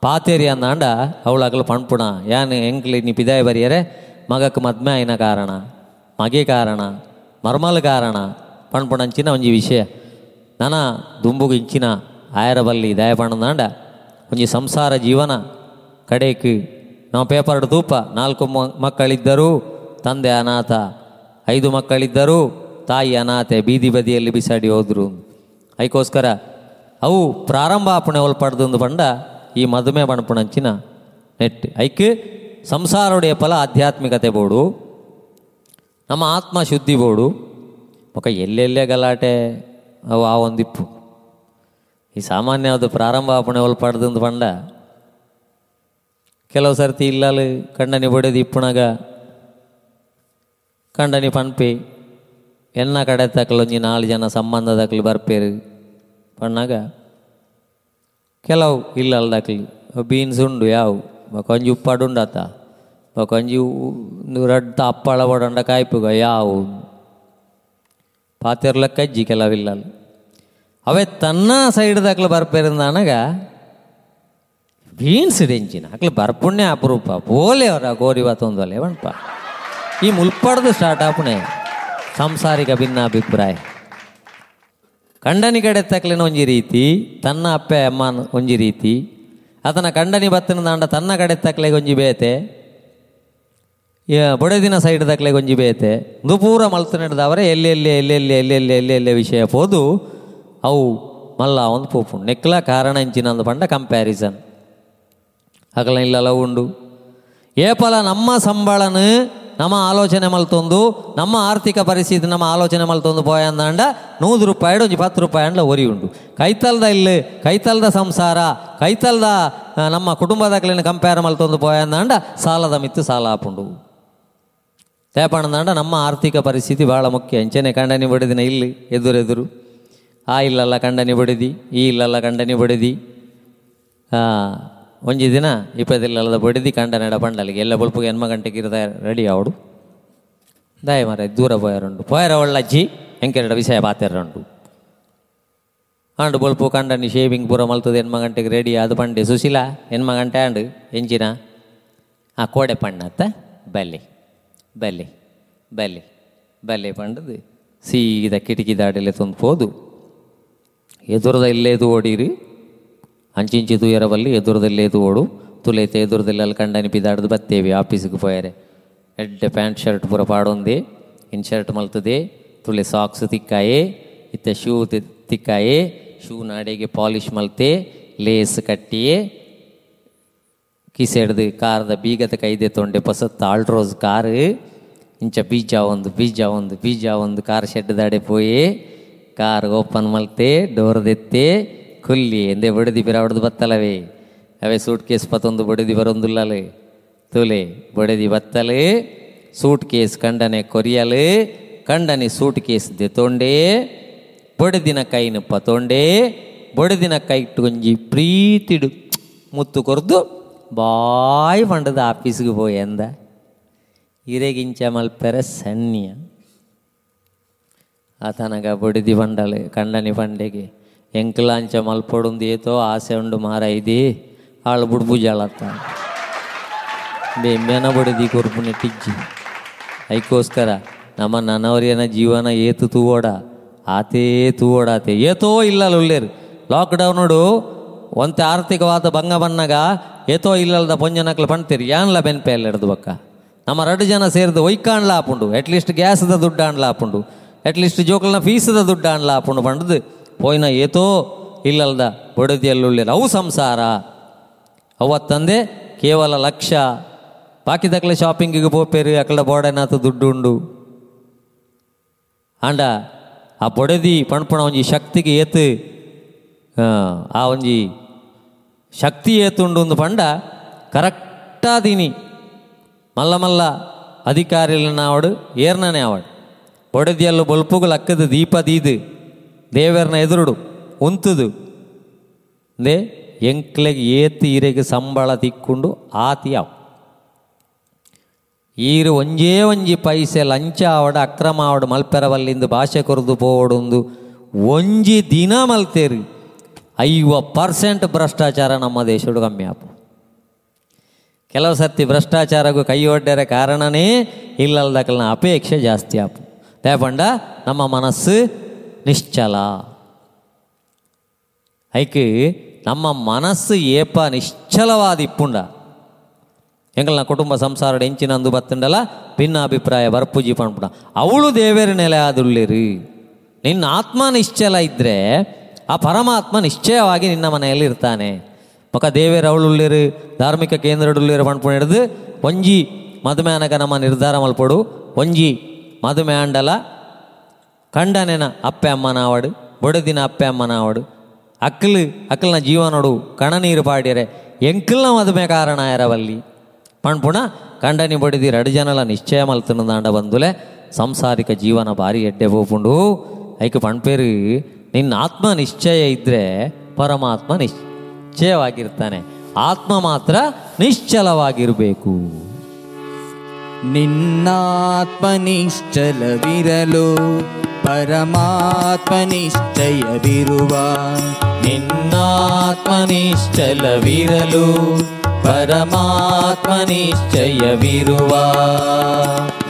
ಪಾತೇರಿ ಅಂದಾಂಡ ಅವಳಾಗಲು ಪಣ್ಪುಣ. ಯಾನ್ ಎಂಕ್ಲಿ ನೀ ಪಿದಾಯ ಬರಿಯರೆ, ಮಗಕ್ಕೆ ಮದ್ಮೆ ಆಯ್ನ ಕಾರಣ, ಮಗೆ ಕಾರಣ, ಮರ್ಮಲ್ ಕಾರಣ. ಪಣ್ಪುಣಂಚಿನ ಒಂಜಿ ವಿಷಯ. ನನ ದುಂಬುಗು ಇಂಚಿನ ಆಯರ ಬಲ್ಲಿ ದಯಪಣ್ಣದಾಂಡ ಒಂಜಿ ಸಂಸಾರ ಜೀವನ ಕಡೆಕ್ಕೆ ನಾವು ಪೇಪರ್ ತೂಪ ನಾಲ್ಕು ಮಕ್ಕಳಿದ್ದರೂ ತಂದೆ ಅನಾಥ. ಐದು ಮಕ್ಕಳಿದ್ದರೂ. ತಾಯಿ ಅನಾಥೆ ಬೀದಿ ಬದಿಯಲ್ಲಿ ಬಿಸಾಡಿ ಹೋದ್ರು. ಅದಕ್ಕೋಸ್ಕರ ಅವು ಪ್ರಾರಂಭ ಆಪಣೆ ಒಲ್ಪಡ್ದು ಪಂಡ ಈ ಮದುಮೆ ಬಣಪಣಂಚಿನ ನೆಟ್ ಐಕ್ ಸಂಸಾರೋடைய ಫಲ ಆಧ್ಯಾತ್ಮಿಕತೆ ಬೋಡು. ನಮ್ಮ ಆತ್ಮ ಶುದ್ಧಿ ಬೋಡು. ಒಕ ಎಲ್ಲೆಲ್ಲೇ ಗಲಾಟೆ ಅವು ಆ ಒಂದಿಪ್ಪು. ಈ ಸಾಮಾನ್ಯವಾದ ಪ್ರಾರಂಭ ಆಪಣೆ ಒಲ್ಪಡ್ದು ಪಂಡ ಕೆಲವು ಸರ್ತಿ ಇಲ್ಲಲ್ಲಿ ಕಣ್ಣನಿ ಬಡಿದು ಇಪ್ಪುಣಗ ಕಂಡನಿ ಪನ್ಪಿ, ಎನ್ನ ಕಡೆ ತಕ್ಕಲು ಒಂಜಿ ನಾಲ್ಕು ಜನ ಸಂಬಂಧದಕ್ಲು ಬರ್ಪೇರು. ಪಣ್ಣಾಗ, ಕೆಲವು ಇಲ್ಲಲ್ದಕ್ಲಿ ಬೀನ್ಸ್ ಉಂಡು ಯಾವು ಬಕೊಂಜಿ ಉಪ್ಪಾಡು ಉಂಡಾತ ಬಕೊಂಜಿ ರಡ್ಡ ಅಪ್ಪಳ ಬಡಂಡ ಕಾಯ್ಪುಗ ಯಾವು. ಪಾತೆರ್ಲ ಕಜ್ಜಿ ಕೆಲವಿಲ್ಲಲ್ಲ ಅವೇ ತನ್ನ ಸೈಡ್ ಸೈಡ್ದಾಕ್ಲು ಬರ್ಪೇರಿಂದನಗ ಬೀನ್ಸ್ ಡೆಂಚಿನ, ಅಕ್ಲು ಬರ್ಪುಣ್ಯ ಅಪರೂಪ ಬೋಲೆ ಅವರ ಗೋರಿ ಬತ್ತೊಂದಲೆ ಬಣ್ಪ ಈ ಮುಲ್ಪಡ್ದು ಸ್ಟಾರ್ಟ್ ಆಪುಣೆ ಸಂಸಾರಿಕ ಭಿನ್ನಾಭಿಪ್ರಾಯ. ಕಂಡನಿ ಕಡೆ ತಕ್ಲಿನ ಒಂಜಿ ರೀತಿ, ತನ್ನ ಅಪ್ಪೆ ಅಮ್ಮನ ಒಂಜಿ ರೀತಿ, ಆತನ ಕಂಡನಿ ಬತ್ತಿನ ದಾಂಡ ತನ್ನ ಕಡೆ ತಕ್ಲೆಗೆ ಒಂಜಿ ಬೇತೆ ಬೊಡೆದಿನ ಸೈಡ್ ತಕ್ಲೆಗೆ ಒಂಜಿ ಬೇತೆ. ದುಪೂರ ಮಲ್ತು ನಡೆದವರೆ ಎಲ್ಲೆಲ್ಲಿ ಎಲ್ಲೆಲ್ಲಿ ಎಲ್ಲೆಲ್ಲಿ ಎಲ್ಲೆಲ್ಲಿ ವಿಷಯ ಪೋದು, ಅವು ಮಲ್ಲ ಒಂದು ಪೂಪು. ನೆಕ್ಲ ಕಾರಣ ಇಂಚಿನಂದು ಪಂಡ ಕಂಪ್ಯಾರಿಸನ್ ಅಗಲ ಇಲ್ಲಲ್ಲ ಉಂಡು. ಏಪಲ ನಮ್ಮ ಸಂಬಳನ ನಮ್ಮ ಆಲೋಚನೆ ಮಲ್ತೊಂದು ನಮ್ಮ ಆರ್ಥಿಕ ಪರಿಸ್ಥಿತಿ ನಮ್ಮ ಆಲೋಚನೆ ಮಲ್ತೊಂದು ಪೋಯಂದಾಂಡ ನೂರು ರೂಪಾಯಿ ಒಂಜಿ ಪತ್ತು ರೂಪಾಯಿ ಅಂಡ್ಲ ಒರಿ ಉಂಡು ಕೈತಲ್ದ ಇಲ್ಲಿ, ಕೈತಲ್ದ ಸಂಸಾರ, ಕೈತಲ್ದ ನಮ್ಮ ಕುಟುಂಬದಕ್ಲಿನ ಕಂಪೇರ್ ಮಲ್ತೊಂದು ಪೋಯಂದಾಂಡ ಸಾಲದ ಮಿತ್ತು ಸಾಲ ಆಪುಂಡು ತೇಪಣ್ಣದಾಂಡ ನಮ್ಮ ಆರ್ಥಿಕ ಪರಿಸ್ಥಿತಿ ಭಾಳ ಮುಖ್ಯ. ಹೆಂಚನೆ ಕಂಡನಿ ಬಡಿದಿನ ಇಲ್ಲಿ ಎದುರೆದುರು ಆ ಇಲ್ಲಲ್ಲ ಕಂಡನಿ ಬಡಿದಿ, ಈ ಇಲ್ಲಲ್ಲ ಕಂಡನಿ ಬಡಿದಿ. ಒಂಜಿ ದಿನ ಇಪ್ಪತ್ತಿಲ್ಲದ ಬಡಿದಿ ಕಂಡ ನಡ ಎಲ್ಲ ಬಲ್ಪು ಎನ್ಮ ಗಂಟೆಗೆ ಇರದ ರೆಡಿ ಅವಡು ದಾಯ ಮರ ದೂರ ಪೋಯರುಂಡು. ಪೋಯರ ಒಳ್ಳಜ್ಜಿ ಎಂಕೆರಡ ವಿಷಯ ಪಾತೆರುಂಡು ಆಂಡು ಬಲ್ಪು ಕಂಡನಿ ಶೇವಿಂಗ್ ಪೂರ ಮಲ್ತದೆ ಎನ್ಮ ಗಂಟೆಗೆ ರೆಡಿ ಅದು ಪಂಡೆ ಸುಶೀಲ. ಎನ್ಮ ಗಂಟೆ ಆಂಡು, ಎಂಜಿನ? ಆ ಕೋಡೆ ಪಣ್ಣತ್ತ? ಬಲ್ಲಿ. ಬಲ್ಲಿ. ಬಲ್ಲಿ. ಬಲ್ಲೆ ಪಂಡದು. ಸೀದ ಕಿಟಕಿ ದಾಡೆಲೆ ತಂದು ಹೋದು ಎದುರದ ಇಲ್ಲೇದು ಓಡಿರಿ. ಎದುರದಲ್ಲಿ ಎದು ಓಡು. ತುಲೈತೆ ಎದುರದಲ್ಲಿ ಅಲ್ಲಿ ಕಂಡನಿ ಬಿದಾಡ್ದು ಬತ್ತೇವಿ. ಆಫೀಸಿಗೆ ಪೋಯರೆ. ಎಡ್ಡೆ ಪ್ಯಾಂಟ್ ಶರ್ಟ್ ಪೂರ ಪಾಡೊಂದೆ. ಇನ್ ಶರ್ಟ್ ಮಲ್ತದೆ. ತುಳೆ ಸಾಕ್ಸ್ ತಿಕ್ಕಾಯೆ. ಇತ್ತ ಶೂ ತಿಕ್ಕಾಯೆ. ಶೂ ನಾಡೆಗೆ ಪಾಲಿಶ್ ಮಲ್ತೆ. ಲೇಸ್ ಕಟ್ಟಿಯೇ. ಕಿಸೆಡ್ದು ಕಾರದ ಬೀಗದ ಕೈದೆ ತೊಂಡೆ ಪಸತ್ತ ಆಲ್ಟ್ರೋಸ್ ಕಾರ್. ಇಂಚ ಬೀಜ ಒಂದು ಬೀಜ ಒಂದು ಬೀಜ ಒಂದು ಕಾರ್ ಶೆಡ್ ದಾಡೆ ಪೋಯಿ. ಕಾರ್ ಓಪನ್ ಮಲ್ತೆ, ಡೋರ್ ಕುಲ್ಲಿ ಎಂದೆ ಬಡಿದಿ ಬಿರ ಹೊಡೆದು ಬತ್ತಲವೇ? ಅವೇ ಸೂಟ್ ಕೇಸ್ ಪತ್ತೊಂದು ಬಡಿದಿ ಬರೊಂದುಲ್ಲಲೆ? ತುಲೆ, ಬಡಿದಿ ಬತ್ತಲೆ? ಸೂಟ್ ಕೇಸ್ ಕಂಡನೆ ಕೊರಿಯಲು? ಕಂಡನೆ ಸೂಟ್ ಕೇಸ್ ದೆತೊಂಡೆ ಬೊಡೆದಿನ ಕೈನ ಪತೊಂಡೆ ಬೊಡೆದಿನ ಕೈ ಇಟ್ಟುಕೊಂಜಿ ಪ್ರೀತಿಡು. ಮುತ್ತು ಕೊರ್ದು ಬಾಯ್ ಪಂಡದ ಆಫೀಸ್ಗೆ ಪೋಯ್ ಅಂದ. ಇರೆಗಿಂಚ ಮಲ್ಪೆರೆ ಸಣ್ಣಿಯ ಆತನಗ ಬೊಡಿದಿ ಬಂಡಲೆ ಕಂಡನಿ ಪಂಡೆಗೆ ಮಲ್ಪೊಡುಂದು ಏತೋ ಆಸೆ ಉಂಡು ಮಾರ ಇದಿ ಆಳು ಬುಡ್ಬುಜಾಳತ್ತ ಬೆಮ್ಮೆನ ಬಡಿದಿ ಕೊರ್ಪುನೆ ಟಿಜ್ಜಿ. ಐಕೋಸ್ಕರ ನಮ್ಮ ನನ್ನವರಿಯನ ಜೀವನ ಏತು ತೂವೋಡ? ಆತೇ ತೂವೋಡಾತೆ. ಏತೋ ಇಲ್ಲ ಉಳ್ಳೇರು. ಲಾಕ್ಡೌನುಡು ಒಂತೆ ಆರ್ಥಿಕವಾದ ಭಂಗ ಬನ್ನಗ ಏತೋ ಇಲ್ಲಲ್ದ ಪೊಂಜನಕ್ಲು ಪಣ್ತೀರಿ. ಯಾನ್ಲ ಬೆನ್ಪೆ ಎಲ್ಲ ಹಿಡ್ದು ಬಕ್ಕ? ನಮ್ಮ ರಡು ಜನ ಸೇರಿದು ಒಯ್ಕಾಣ್ಲ ಆಪುಂಡು ಅಟ್ಲೀಸ್ಟ್ ಗ್ಯಾಸ್ದ ದುಡ್ಡು ಆಣ್ಲ ಆಪುಂಡು ಅಟ್ಲೀಸ್ಟ್ ಜೋಕಲ್ನ ಫೀಸ್ದ ದುಡ್ಡು ಆಣ್ಲ ಆಪುಂಡು ಪಂಡದು. ಪೋಯ್ನ ಏತೋ ಇಲ್ಲಲ್ದ ಬೊಡದಿಯಲ್ಲುಳ್ಳೇರು ಅವು ಸಂಸಾರ. ಅವತ್ತಂದೆ ಕೇವಲ ಲಕ್ಷ. ಬಾಕಿದಕ್ಲೆ ಶಾಪಿಂಗಿಗೆ ಪೋಪೇರು ಅಕಲ ಬೋಡನಾಥ ದುಡ್ಡು ಉಂಡು ಆಂಡ ಆ ಬೊಡದಿ ಪಣಪಣ ಒಂಜಿ ಶಕ್ತಿಗೆ ಏತು ಆ, ಒಂಜಿ ಶಕ್ತಿ ಏತುಂಡು ಒಂದು ಪಂಡ ಕರೆಕ್ಟಾದೀನಿ. ಮಲ್ಲ ಮಲ್ಲ ಅಧಿಕಾರಿಗಳನ್ನ ಆವಡು ಏರ್ನನೆ ಆವಡು. ಬೊಡದಿಯಲ್ಲೂ ಬೊಲ್ಪುಗಳು ಅಕ್ಕದ ದೀಪ ದೀದು. ದೇವರನ್ನ ಎದುರುಡು, ಉಂತುದು. ದೇ ಎಂಕ್ಲೆಗೆ ಏತು ಈರೆಗೆ ಸಂಬಳ ತಿಕ್ಕೊಂಡು ಆತಿ ಅವ್. ಈರು ಒಂಜೇ ಒಂಜಿ ಪೈಸೆ ಲಂಚ ಆವಡ, ಅಕ್ರಮ ಆವಡ ಮಲ್ಪೆರವಲ್ಲಿಂದು ಭಾಷೆ ಕೊರದು ಪೋವಡೊಂದು ಒಂಜಿ ದಿನ ಮಲ್ತೇರಿ. ಐವ ಪರ್ಸೆಂಟ್ ಭ್ರಷ್ಟಾಚಾರ ನಮ್ಮ ದೇಶಡು ಕಮ್ಮಿ ಆಪು. ಕೆಲವು ಸರ್ತಿ ಭ್ರಷ್ಟಾಚಾರಕ್ಕೂ ಕೈ ಒಡ್ಡರ ಕಾರಣನೇ ಇಲ್ಲಲ್ದಕ್ಕಲ್ನ ಅಪೇಕ್ಷೆ ಜಾಸ್ತಿ ಆಪು. ತೇಪಂಡ ನಮ್ಮ ಮನಸ್ಸು ನಿಶ್ಚಲ. ಐಕೆ ನಮ್ಮ ಮನಸ್ಸು ಏಪ ನಿಶ್ಚಲವಾದ ಇಪ್ಪುಂಡ ಎಂಗಲ್ನ ಕುಟುಂಬ ಸಂಸಾರ ಎಂಚಿನಂದು ಬತ್ತುಂಡಲ ಭಿನ್ನ ಅಭಿಪ್ರಾಯ ಬರ್ಪೂಜಿ ಪಣ್ಪುಡ ಅವಳು ದೇವೇರ ನೆಲೆ ಆದುಳ್ಳಿರಿ. ನಿನ್ನ ಆತ್ಮ ನಿಶ್ಚಲ ಇದ್ದರೆ ಆ ಪರಮಾತ್ಮ ನಿಶ್ಚಯವಾಗಿ ನಿನ್ನ ಮನೆಯಲ್ಲಿ ಇರ್ತಾನೆ. ಮಕ ದೇವೇರ ಅವಳುಳ್ಳಿರು, ಧಾರ್ಮಿಕ ಕೇಂದ್ರಡುಳ್ಳಿರು ಪಣ್ಪುಣ ಹಿಡಿದು, ಒಂಜಿ ಮದುವೆ ಅನಗ ನಮ್ಮ ನಿರ್ಧಾರ ಮಲ್ಪಡು, ಒಂಜಿ ಮದುವೆ ಅಂಡಲ ಕಂಡನೆನ ಅಪ್ಪೆ ಅಮ್ಮನಾವಡು ಬೊಡದಿನ ಅಪ್ಪೆ ಅಮ್ಮನಾವಡು ಅಕ್ಕಲು ಅಕ್ಕಲ್ನ ಜೀವನೋಡು ಕಣ ನೀರು ಪಾಡ್ಯರೆ ಎಂಕಲ್ನ ಮದುವೆ ಕಾರಣ ಎರವಲ್ಲಿ. ಪಣ್ಪುಣ, ಕಂಡನಿ ಬಡಿದಿ ರಡು ಜನಲ ನಿಶ್ಚಯ ಮಲ್ತನ ದಾಂಡ ಬಂದುಲೆ, ಸಂಸಾರಿಕ ಜೀವನ ಭಾರಿ ಎಡ್ಡೆ ಹೋಪುಂಡು. ಐಕೆ ಪಣ್ಪೇರು, ನಿನ್ನ ಆತ್ಮ ನಿಶ್ಚಯ ಇದ್ರೆ ಪರಮಾತ್ಮ ನಿಶ್ಚಯವಾಗಿರ್ತಾನೆ. ಆತ್ಮ ಮಾತ್ರ ನಿಶ್ಚಲವಾಗಿರಬೇಕು. ನಿನ್ನಾತ್ಮ ನಿಶ್ಚಲವಿರಲು ಪರಮಾತ್ಮ ನಿಶ್ಚಯವಿರುವ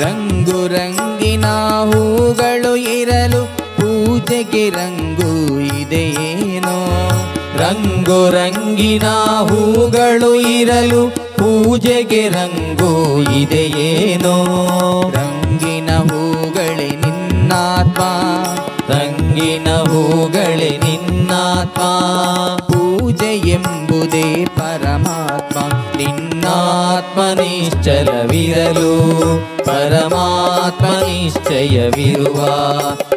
ರಂಗು ರಂಗಿನ ಹೂಗಳು ಇರಲು ಪೂಜೆಗೆ ರಂಗು ಇದೆಯೇನೋ? ರಂಗು ರಂಗಿನ ಹೂಗಳು ಇರಲು ಪೂಜೆಗೆ ರಂಗು ಇದೆಯೇನೋ? ರಂಗಿನ ಹೂಗಳೇ ನಿನ್ನಾತ್ಮ. ಪೂಜೆ ಎಂಬುದೇ ಪರಮಾತ್ಮ ನಿನ್ನಾತ್ಮ ನಿಶ್ಚಲವಿರಲು ಪರಮಾತ್ಮನಿಶ್ಚಯವಿರುವ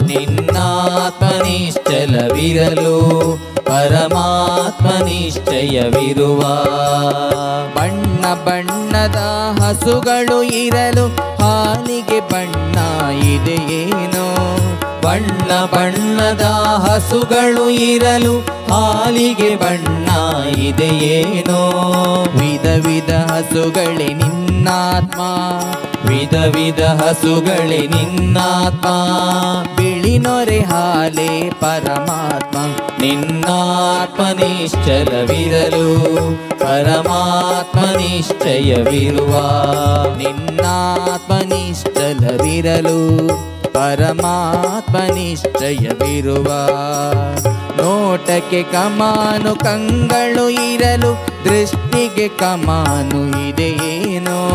ನಿನ್ನಾತ್ಮನಿಶ್ಚಲವಿರಲು ಪರಮಾತ್ಮನಿಶ್ಚಯವಿರುವ. ಬಣ್ಣ ಬಣ್ಣದ ಹಸುಗಳು ಇರಲು ಹಾಲಿಗೆ ಬಣ್ಣ ಇದೆಯೇನೋ ಬಣ್ಣ ಬಣ್ಣದ ಹಸುಗಳು ಇರಲು ಹಾಲಿಗೆ ಬಣ್ಣ ಇದೆಯೇನೋ? ವಿಧ ವಿಧ ಹಸುಗಳೇ ನಿನ್ನಾತ್ಮ. ವಿಧ ವಿಧ ಹಸುಗಳೇ ನಿನ್ನಾತ್ಮ. ಬಿಳಿ ನೊರೆ ಹಾಲೆ ಪರಮಾತ್ಮ. ನಿನ್ನಾತ್ಮ ನಿಶ್ಚಲವಿರಲು, ಪರಮಾತ್ಮ ನಿಶ್ಚಯವಿರುವ. ನಿನ್ನಾತ್ಮ ನಿಶ್ಚಲವಿರಲು ಪರಮಾತ್ಮ ನಿಶ್ಚಯವಿರುವ ನೋಟಕ್ಕೆ ಕಮಾನು, ಕಂಗಳು ಇರಲು, ದೃಷ್ಟಿಗೆ ಕಮಾನು ಇದೆಯೇನೋ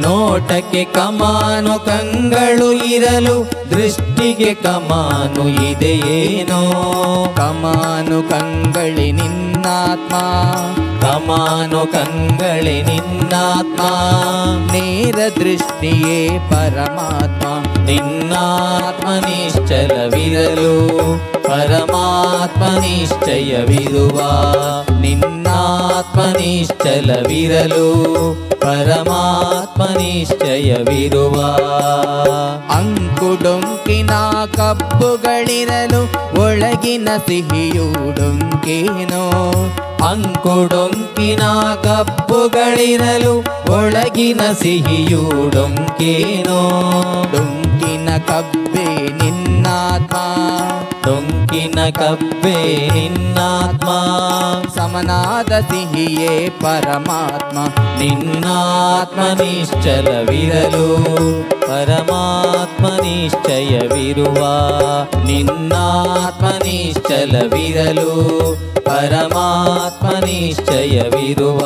ನೋಟಕ್ಕೆ ಕಮಾನು, ಕಂಗಳು ಇರಲು, ದೃಷ್ಟಿಗೆ ಕಮಾನು ಇದೆಯೇನೋ ಕಮಾನು, ಕಂಗಳಿ ನಿನ್ನಾತ್ಮ. ಕಮಾನು, ಕಂಗಳಿ ನಿನ್ನಾತ್ಮ. ನೇರ ದೃಷ್ಟಿಯೇ ಪರಮಾತ್ಮ. ನಿನ್ನಾತ್ಮ ಪರಮಾತ್ಮನಿಶ್ಚಯವಿರುವ. ನಿನ್ನಾತ್ಮನಿಶ್ಚಲವಿರಲು ಪರಮಾತ್ಮನಿಶ್ಚಯವಿರುವ. ಅಂಕುಡೊಂಕಿನ ಕಬ್ಬುಗಳಿರಲು ಒಳಗಿನ ಸಿಹಿಯುಡೊಂಕೇನೋ ಅಂಕುಡೊಂಕಿನ ಕಬ್ಬುಗಳಿರಲು ಒಳಗಿನ ಸಿಹಿಯುಡೊಂಕೇನೋ ಡೊಂಕಿನ ಕಬ್ಬೆ ನಿನ್ನಾತ್ಮ ಡೊಂಕಿನ ಕಬ್ಬೆ ನಿನ್ನಾತ್ಮ ಸಮನಾದ ಸಿಹಿಯೇ ಪರಮಾತ್ಮ. ನಿನ್ನಾತ್ಮ ನಿಶ್ಚಲವಿರಲು, ಪರಮಾತ್ಮ ನಿಶ್ಚಯವಿರುವ, ನಿನ್ನಾತ್ಮ ನಿಶ್ಚಲವಿರಲು, ಪರಮಾತ್ಮ ನಿಶ್ಚಯವಿರುವ.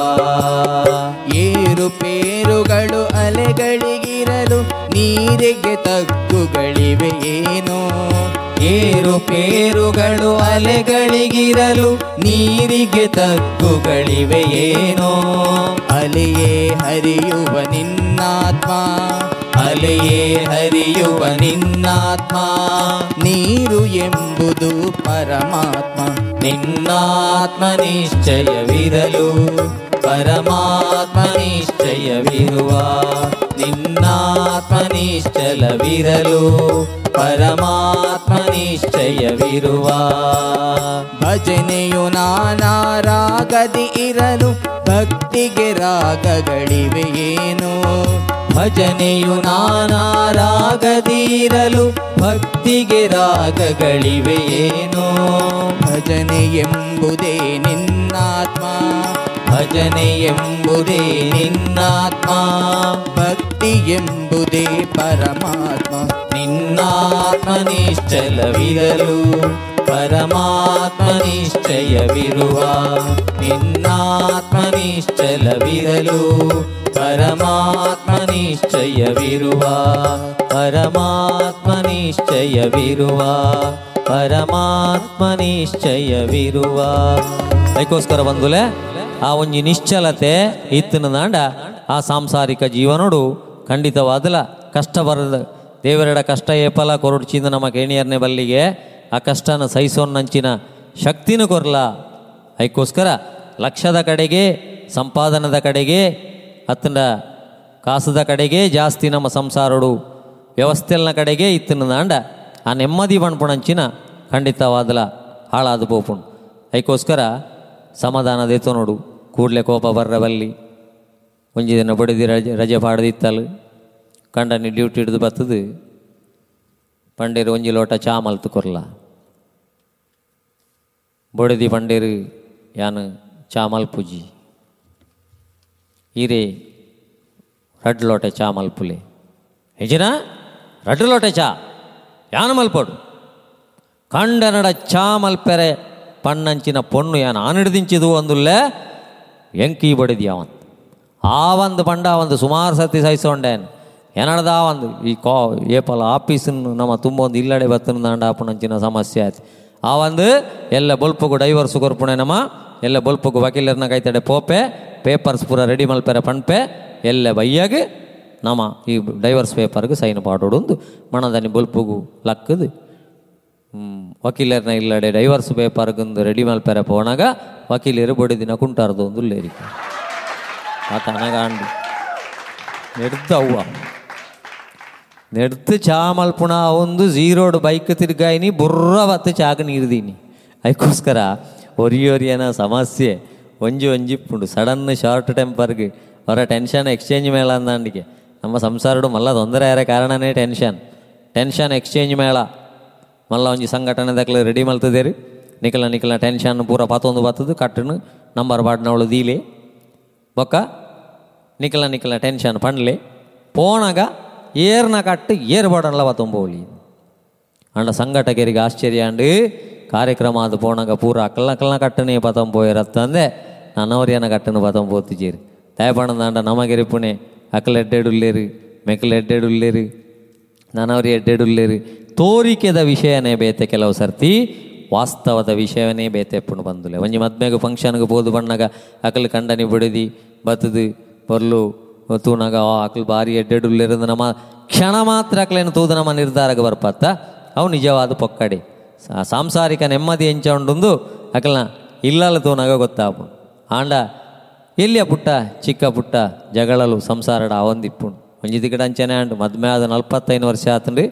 ಏರುಪೇರುಗಳು ಅಲೆಗಳಿಗಿರಲು, ನೀರಿಗೆ ತಗ್ಗುಗಳಿವೆ ಏನೋ? ಏರುಪೇರುಗಳು ಅಲೆಗಳಿಗಿರಲು ನೀರಿಗೆ ತಗ್ಗುಗಳಿವೆ ಏನೋ. ಅಲೆಯೇ ಹರಿಯುವ ನಿನ್ನಾತ್ಮ, ಅಲೆಯೇ ಹರಿಯುವ ನಿನ್ನಾತ್ಮ. ನೀರು ಎಂಬುದು ಪರಮಾತ್ಮ, ನಿನ್ನಾತ್ಮ ನಿಶ್ಚಯವಿರಲು, ಪರಮಾತ್ಮ ನಿಶ್ಚಯವಿರುವ ನಿನ್ನಾತ್ಮ ಪರಮಾತ್ಮನಿಶ್ಚಯವಿರುವ. ಪರಮಾತ್ಮ ನಿಶ್ಚಯವಿರುವ ಭಜನೆಯು ನಾನಾ ರಾಗದಿ ಇರಲು, ಭಕ್ತಿಗೆ ರಾಗಗಳಿವೆ ಏನೋ. ಭಜನೆಯು ನಾನಾ ರಾಗದಿರಲು ಭಕ್ತಿಗೆ ರಾಗಗಳಿವೆ ಏನೋ. ಭಜನೆ ಎಂಬುದೇ ನಿನ್ನಾತ್ಮ, ಭಜನೆ ಎಂಬುದೇ ನಿನ್ನಾತ್ಮ. ಭಕ್ತಿ ಭಕ್ತಿ ಎಂಬುದೇ ಪರಮಾತ್ಮ. ನಿನ್ನಾತ್ಮ ನಿಶ್ಚಲವಿರಲು, ಪರಮಾತ್ಮ ನಿಶ್ಚಯವಿರುವ. ನಿನ್ನಾತ್ಮ ನಿಶ್ಚಲವಿರಲು, ಪರಮಾತ್ಮ ನಿಶ್ಚಯವಿರುವ. ಪರಮಾತ್ಮ ನಿಶ್ಚಯವಿರುವ ಪರಮಾತ್ಮ ನಿಶ್ಚಯವಿರುವ. ಅದಕ್ಕೋಸ್ಕರ ಬಂದುಲೆ ಆ ಒಂಜಿ ನಿಶ್ಚಲತೆ ಇತ್ತಿನ ನಾಂಡ, ಆ ಸಾಂಸಾರಿಕ ಜೀವನೋಡು ಖಂಡಿತವಾದಲ ಕಷ್ಟ ಬರದ ದೇವರೆಡ ಕಷ್ಟ ಏಪಲ ಕೊರಡ್ಚಿಂದ ನಮ್ಮ ಕೇಣಿಯರ್ನೆ ಬಲ್ಲಿಗೆ, ಆ ಕಷ್ಟನ ಸಹಿಸೋನ್ನಂಚಿನ ಶಕ್ತಿನೂ ಕೊರಲ. ಅದಕ್ಕೋಸ್ಕರ ಲಕ್ಷದ ಕಡೆಗೆ, ಸಂಪಾದನದ ಕಡೆಗೆ ಅತ್ತನ ಕಾಸದ ಕಡೆಗೆ ಜಾಸ್ತಿ ನಮ್ಮ ಸಂಸಾರಡು ವ್ಯವಸ್ಥೆಲ್ನ ಕಡೆಗೆ ಇತ್ತಿನ ದಾಂಡ. ಆ ನೆಮ್ಮದಿ ಬಣ್ಪುಣಂಚಿನ ಖಂಡಿತವಾದಲ ಹಾಳಾದ ಪೋಪುಣ್ ಅದಕ್ಕೋಸ್ಕರ ಸಮಾಧಾನದೇತೋ ನೋಡು ಕೂಡಲೇ ಕೋಪ ಬರ್ರ ಬಲ್ಲಿ ಒಂಜಿ ದಿನ ಬಡಿದಿ ರಜೆ ರಜೆ ಪಾಡ್ದಿತ್ತಲು ಕಂಡನಿ ಡ್ಯೂಟಿ ಹಿಡಿದು ಬರ್ತದು ಪಂಡೇರು ಒಂಜಿ ಲೋಟ ಚಾ ಮಲ್ತು ಕೊರ್ಲ. ಬೊಡದಿ ಪಂಡೇರು ಯಾನು ಚಾ ಮಲ್ಪುಜಿ. ಈರೆ ರಡ್ ಲೋಟೆ ಚಾ ಮಲ್ಪುಲೆ. ಹೆಜಿನ ರಡ್ ಲೋಟೆ ಚಾ, ಯಾನು ಮಲ್ಪೋಡು? ಕಂಡನಡ ಚಾ ಮಲ್ಪೆರೆ ಪಣ್ಣಂಚಿನ ಪೊಣ್ಣು ಯಾನು ಆನಿಡ್ದಿಂಚಿದು ಒಂದುಲ್ಲೆ ಎಂಕಿ ಬಡಿದಿ ಅವಂತ ಆ ಒಂದು ಪಂಡ ಒಂದು ಸುಮಾರು ಸತಿ ಸಹಿಸೊಂಡೇನು ಏನಡ್ದ ಒಂದು ಈ ಕಾ ಏಪಲ ಆಫೀಸನ್ನು ನಮ್ಮ ತುಂಬ ಒಂದು ಇಲ್ಲಡೆ ಬತ್ತನ ದಾಂಡ ಆಪುಣಂಚಿನ ಸಮಸ್ಯೆ ಆಯ್ತು ಆ ಒಂದು ಎಲ್ಲ ಬೊಲ್ಪಗು ಡೈವರ್ಸ್ ಕೊರ್ಪುಣೆ ನಮ್ಮ ಎಲ್ಲ ಬೊಲ್ಪಗು ವಕೀಲರ್ನ ಕೈತಡೆ ಪೋಪೆ ಪೇಪರ್ಸ್ ಪೂರ ರೆಡಿ ಮಲ್ಪೆರೆ ಪಣ್ಪೆ ಎಲ್ಲ ಬೈಯಾಗಿ ನಮ್ಮ ಈ ಡೈವರ್ಸ್ ಪೇಪರ್ಗೆ ಸೈನ್ ಪಾಡೋಡು ಮಣದನಿ ಬೊಲ್ಪಗು ಲಕ್ಕದು ಹ್ಮ್, ವಕೀಲರ್ನ ಇಲ್ಲಡೆ ಡೈವರ್ಸ್ ಪೇಪರ್ಗೊಂದು ರೆಡಿ ಮಲ್ಪೆರೆ ಪೋಣಾಗ ವಕೀಲರು ಬಡಿದಿನ ಕುಂಟಾರ್ದು ಒಂದು ಲೇರಿಕೆ ಆತ ಅನಗಾಂಡು ನೆಡ್ದು ಅವ್ವ ನೆಡ್ದು ಚಾ ಮಲ್ಪುಣ ಒಂದು ಝೀರೋಡ್ ಬೈಕ್ ತಿರ್ಗಾಯಿನಿ ಬುರ್ರ ಬತ್ತು ಚಾಕ ನೀರ್ದೀನಿ ಅದಕ್ಕೋಸ್ಕರ ಒರಿ ಒರಿಯನ ಸಮಸ್ಯೆ ಒಂಜಿ ಒಂಜಿಪ್ಪುಂಡು ಸಡನ್ ಶಾರ್ಟ್ ಟೆಂಪರ್ಗೆ ಅವರ ಟೆನ್ಷನ್ ಎಕ್ಸ್ಚೇಂಜ್ ಮೇಳ ಅಂದಾಂಡಿಗೆ ನಮ್ಮ ಸಂಸಾರಡು ಮಲ್ಲ ತೊಂದರೆ ಯಾರ ಕಾರಣನೇ ಟೆನ್ಷನ್ ಟೆನ್ಷನ್ ಎಕ್ಸ್ಚೇಂಜ್ ಮೇಳ ಮಲ್ಲ ಒಂಜಿ ಸಂಘಟನೆ ದಕ್ಲೆ ರೆಡಿ ಮಲ್ತದೇರಿ ನಿಖಲ ನಿಖಲ ಟೆನ್ಷನ್ ಪೂರ ಪತ್ತೊಂದು ಬತ್ತದು ಕಟ್ಟನು ನಂಬರ್ ಬಾಡ್ನವಳು ದೀಲೆ ಬೊಕ್ಕ ನಿಖಲ ಟೆನ್ಷನ್ ಪಂಡ್ಲೆ. ಪೋಣಗ ಏರ್ನ ಕಟ್ಟು ಏರ್ ಬಾಡಲ್ಲ ಬತ್ತೊಂಬೋಳಿ ಅಂಡ ಸಂಘಟಕರಿಗೆ ಆಶ್ಚರ್ಯ ಅಂಡು, ಕಾರ್ಯಕ್ರಮ ಪೋಣಗ ಪೂರ ಅಕ್ಕಲ್ನ ಅಕ್ಕಲ್ನ ಕಟ್ಟನೆ ಪತಂ ಪೋಯಿರತ್ತಂದೆ ನನ್ನವರಿಯನ ಕಟ್ಟನು ಪತಂ ಪೋತಿಜೇರಿ ದಯಪಣದಂಡ ನಮಗೆರಿಪುಣೆ ಅಕ್ಕಲ ಎಡ್ಡೆಡುಲ್ಲೇರು ಮೆಕ್ಕಲ ಎಡ್ಡೆಡುಲ್ಲೇರು, ನನ್ನವರಿ ಎಡ್ಡೆಡುಲ್ಲೇರಿ. ತೋರಿಕೆದ ವಿಷಯನೇ ಬೇತೆ ಕೆಲವು ಸರ್ತಿ, ವಾಸ್ತವದ ವಿಷಯವನೇ ಬೇತೆ ಪುಣ್ ಬಂದುಲೆ. ಒಂಜಿ ಮದ್ಮೆಗೆ ಫಂಕ್ಷನ್ಗೆ ಬೋದು ಬಣ್ಣಗ ಅಕಲ್ ಕಂಡನಿ ಬಿಡದಿ, ಬತ್ತದು. ಬರ್ಲು ತೂನಾಗ ಆ ಅಕಲ್ ಬಾರಿ ಎಡ್ಡೆಡುಲ್ಲೇರಿಂದ ನಮ್ಮ ಕ್ಷಣ ಮಾತ್ರ ಅಕಲೇನು ತೂದು ನಮ್ಮ ನಿರ್ಧಾರಕ್ಕೆ ಬರ್ಪತ್ತ ಅವು ನಿಜವಾದ ಪೊಕ್ಕಡೆ ಸಾ- ಸಾಂಸಾರಿಕ ನೆಮ್ಮದಿ ಎಂಚ ಉಂಡು ಅಕಲ್ನ ಇಲ್ಲಲ್ಲ ತೂನಾಗ ಗೊತ್ತಾಪು ಆಂಡ ಎಲ್ಲಿಯ ಪುಟ್ಟ ಚಿಕ್ಕ ಪುಟ್ಟ ಜಗಳಲು ಸಂಸಾರಡ ಅವೊಂದಿಪ್ಪುಂಡು ಒಂಜಿ ದಿಗಡ ಅಂಚನೆ ಅಂಡು ಮದ್ಮೆ ಆದ ನಲ್ಪತ್ತೈದು ವರ್ಷ ಆತಂಡು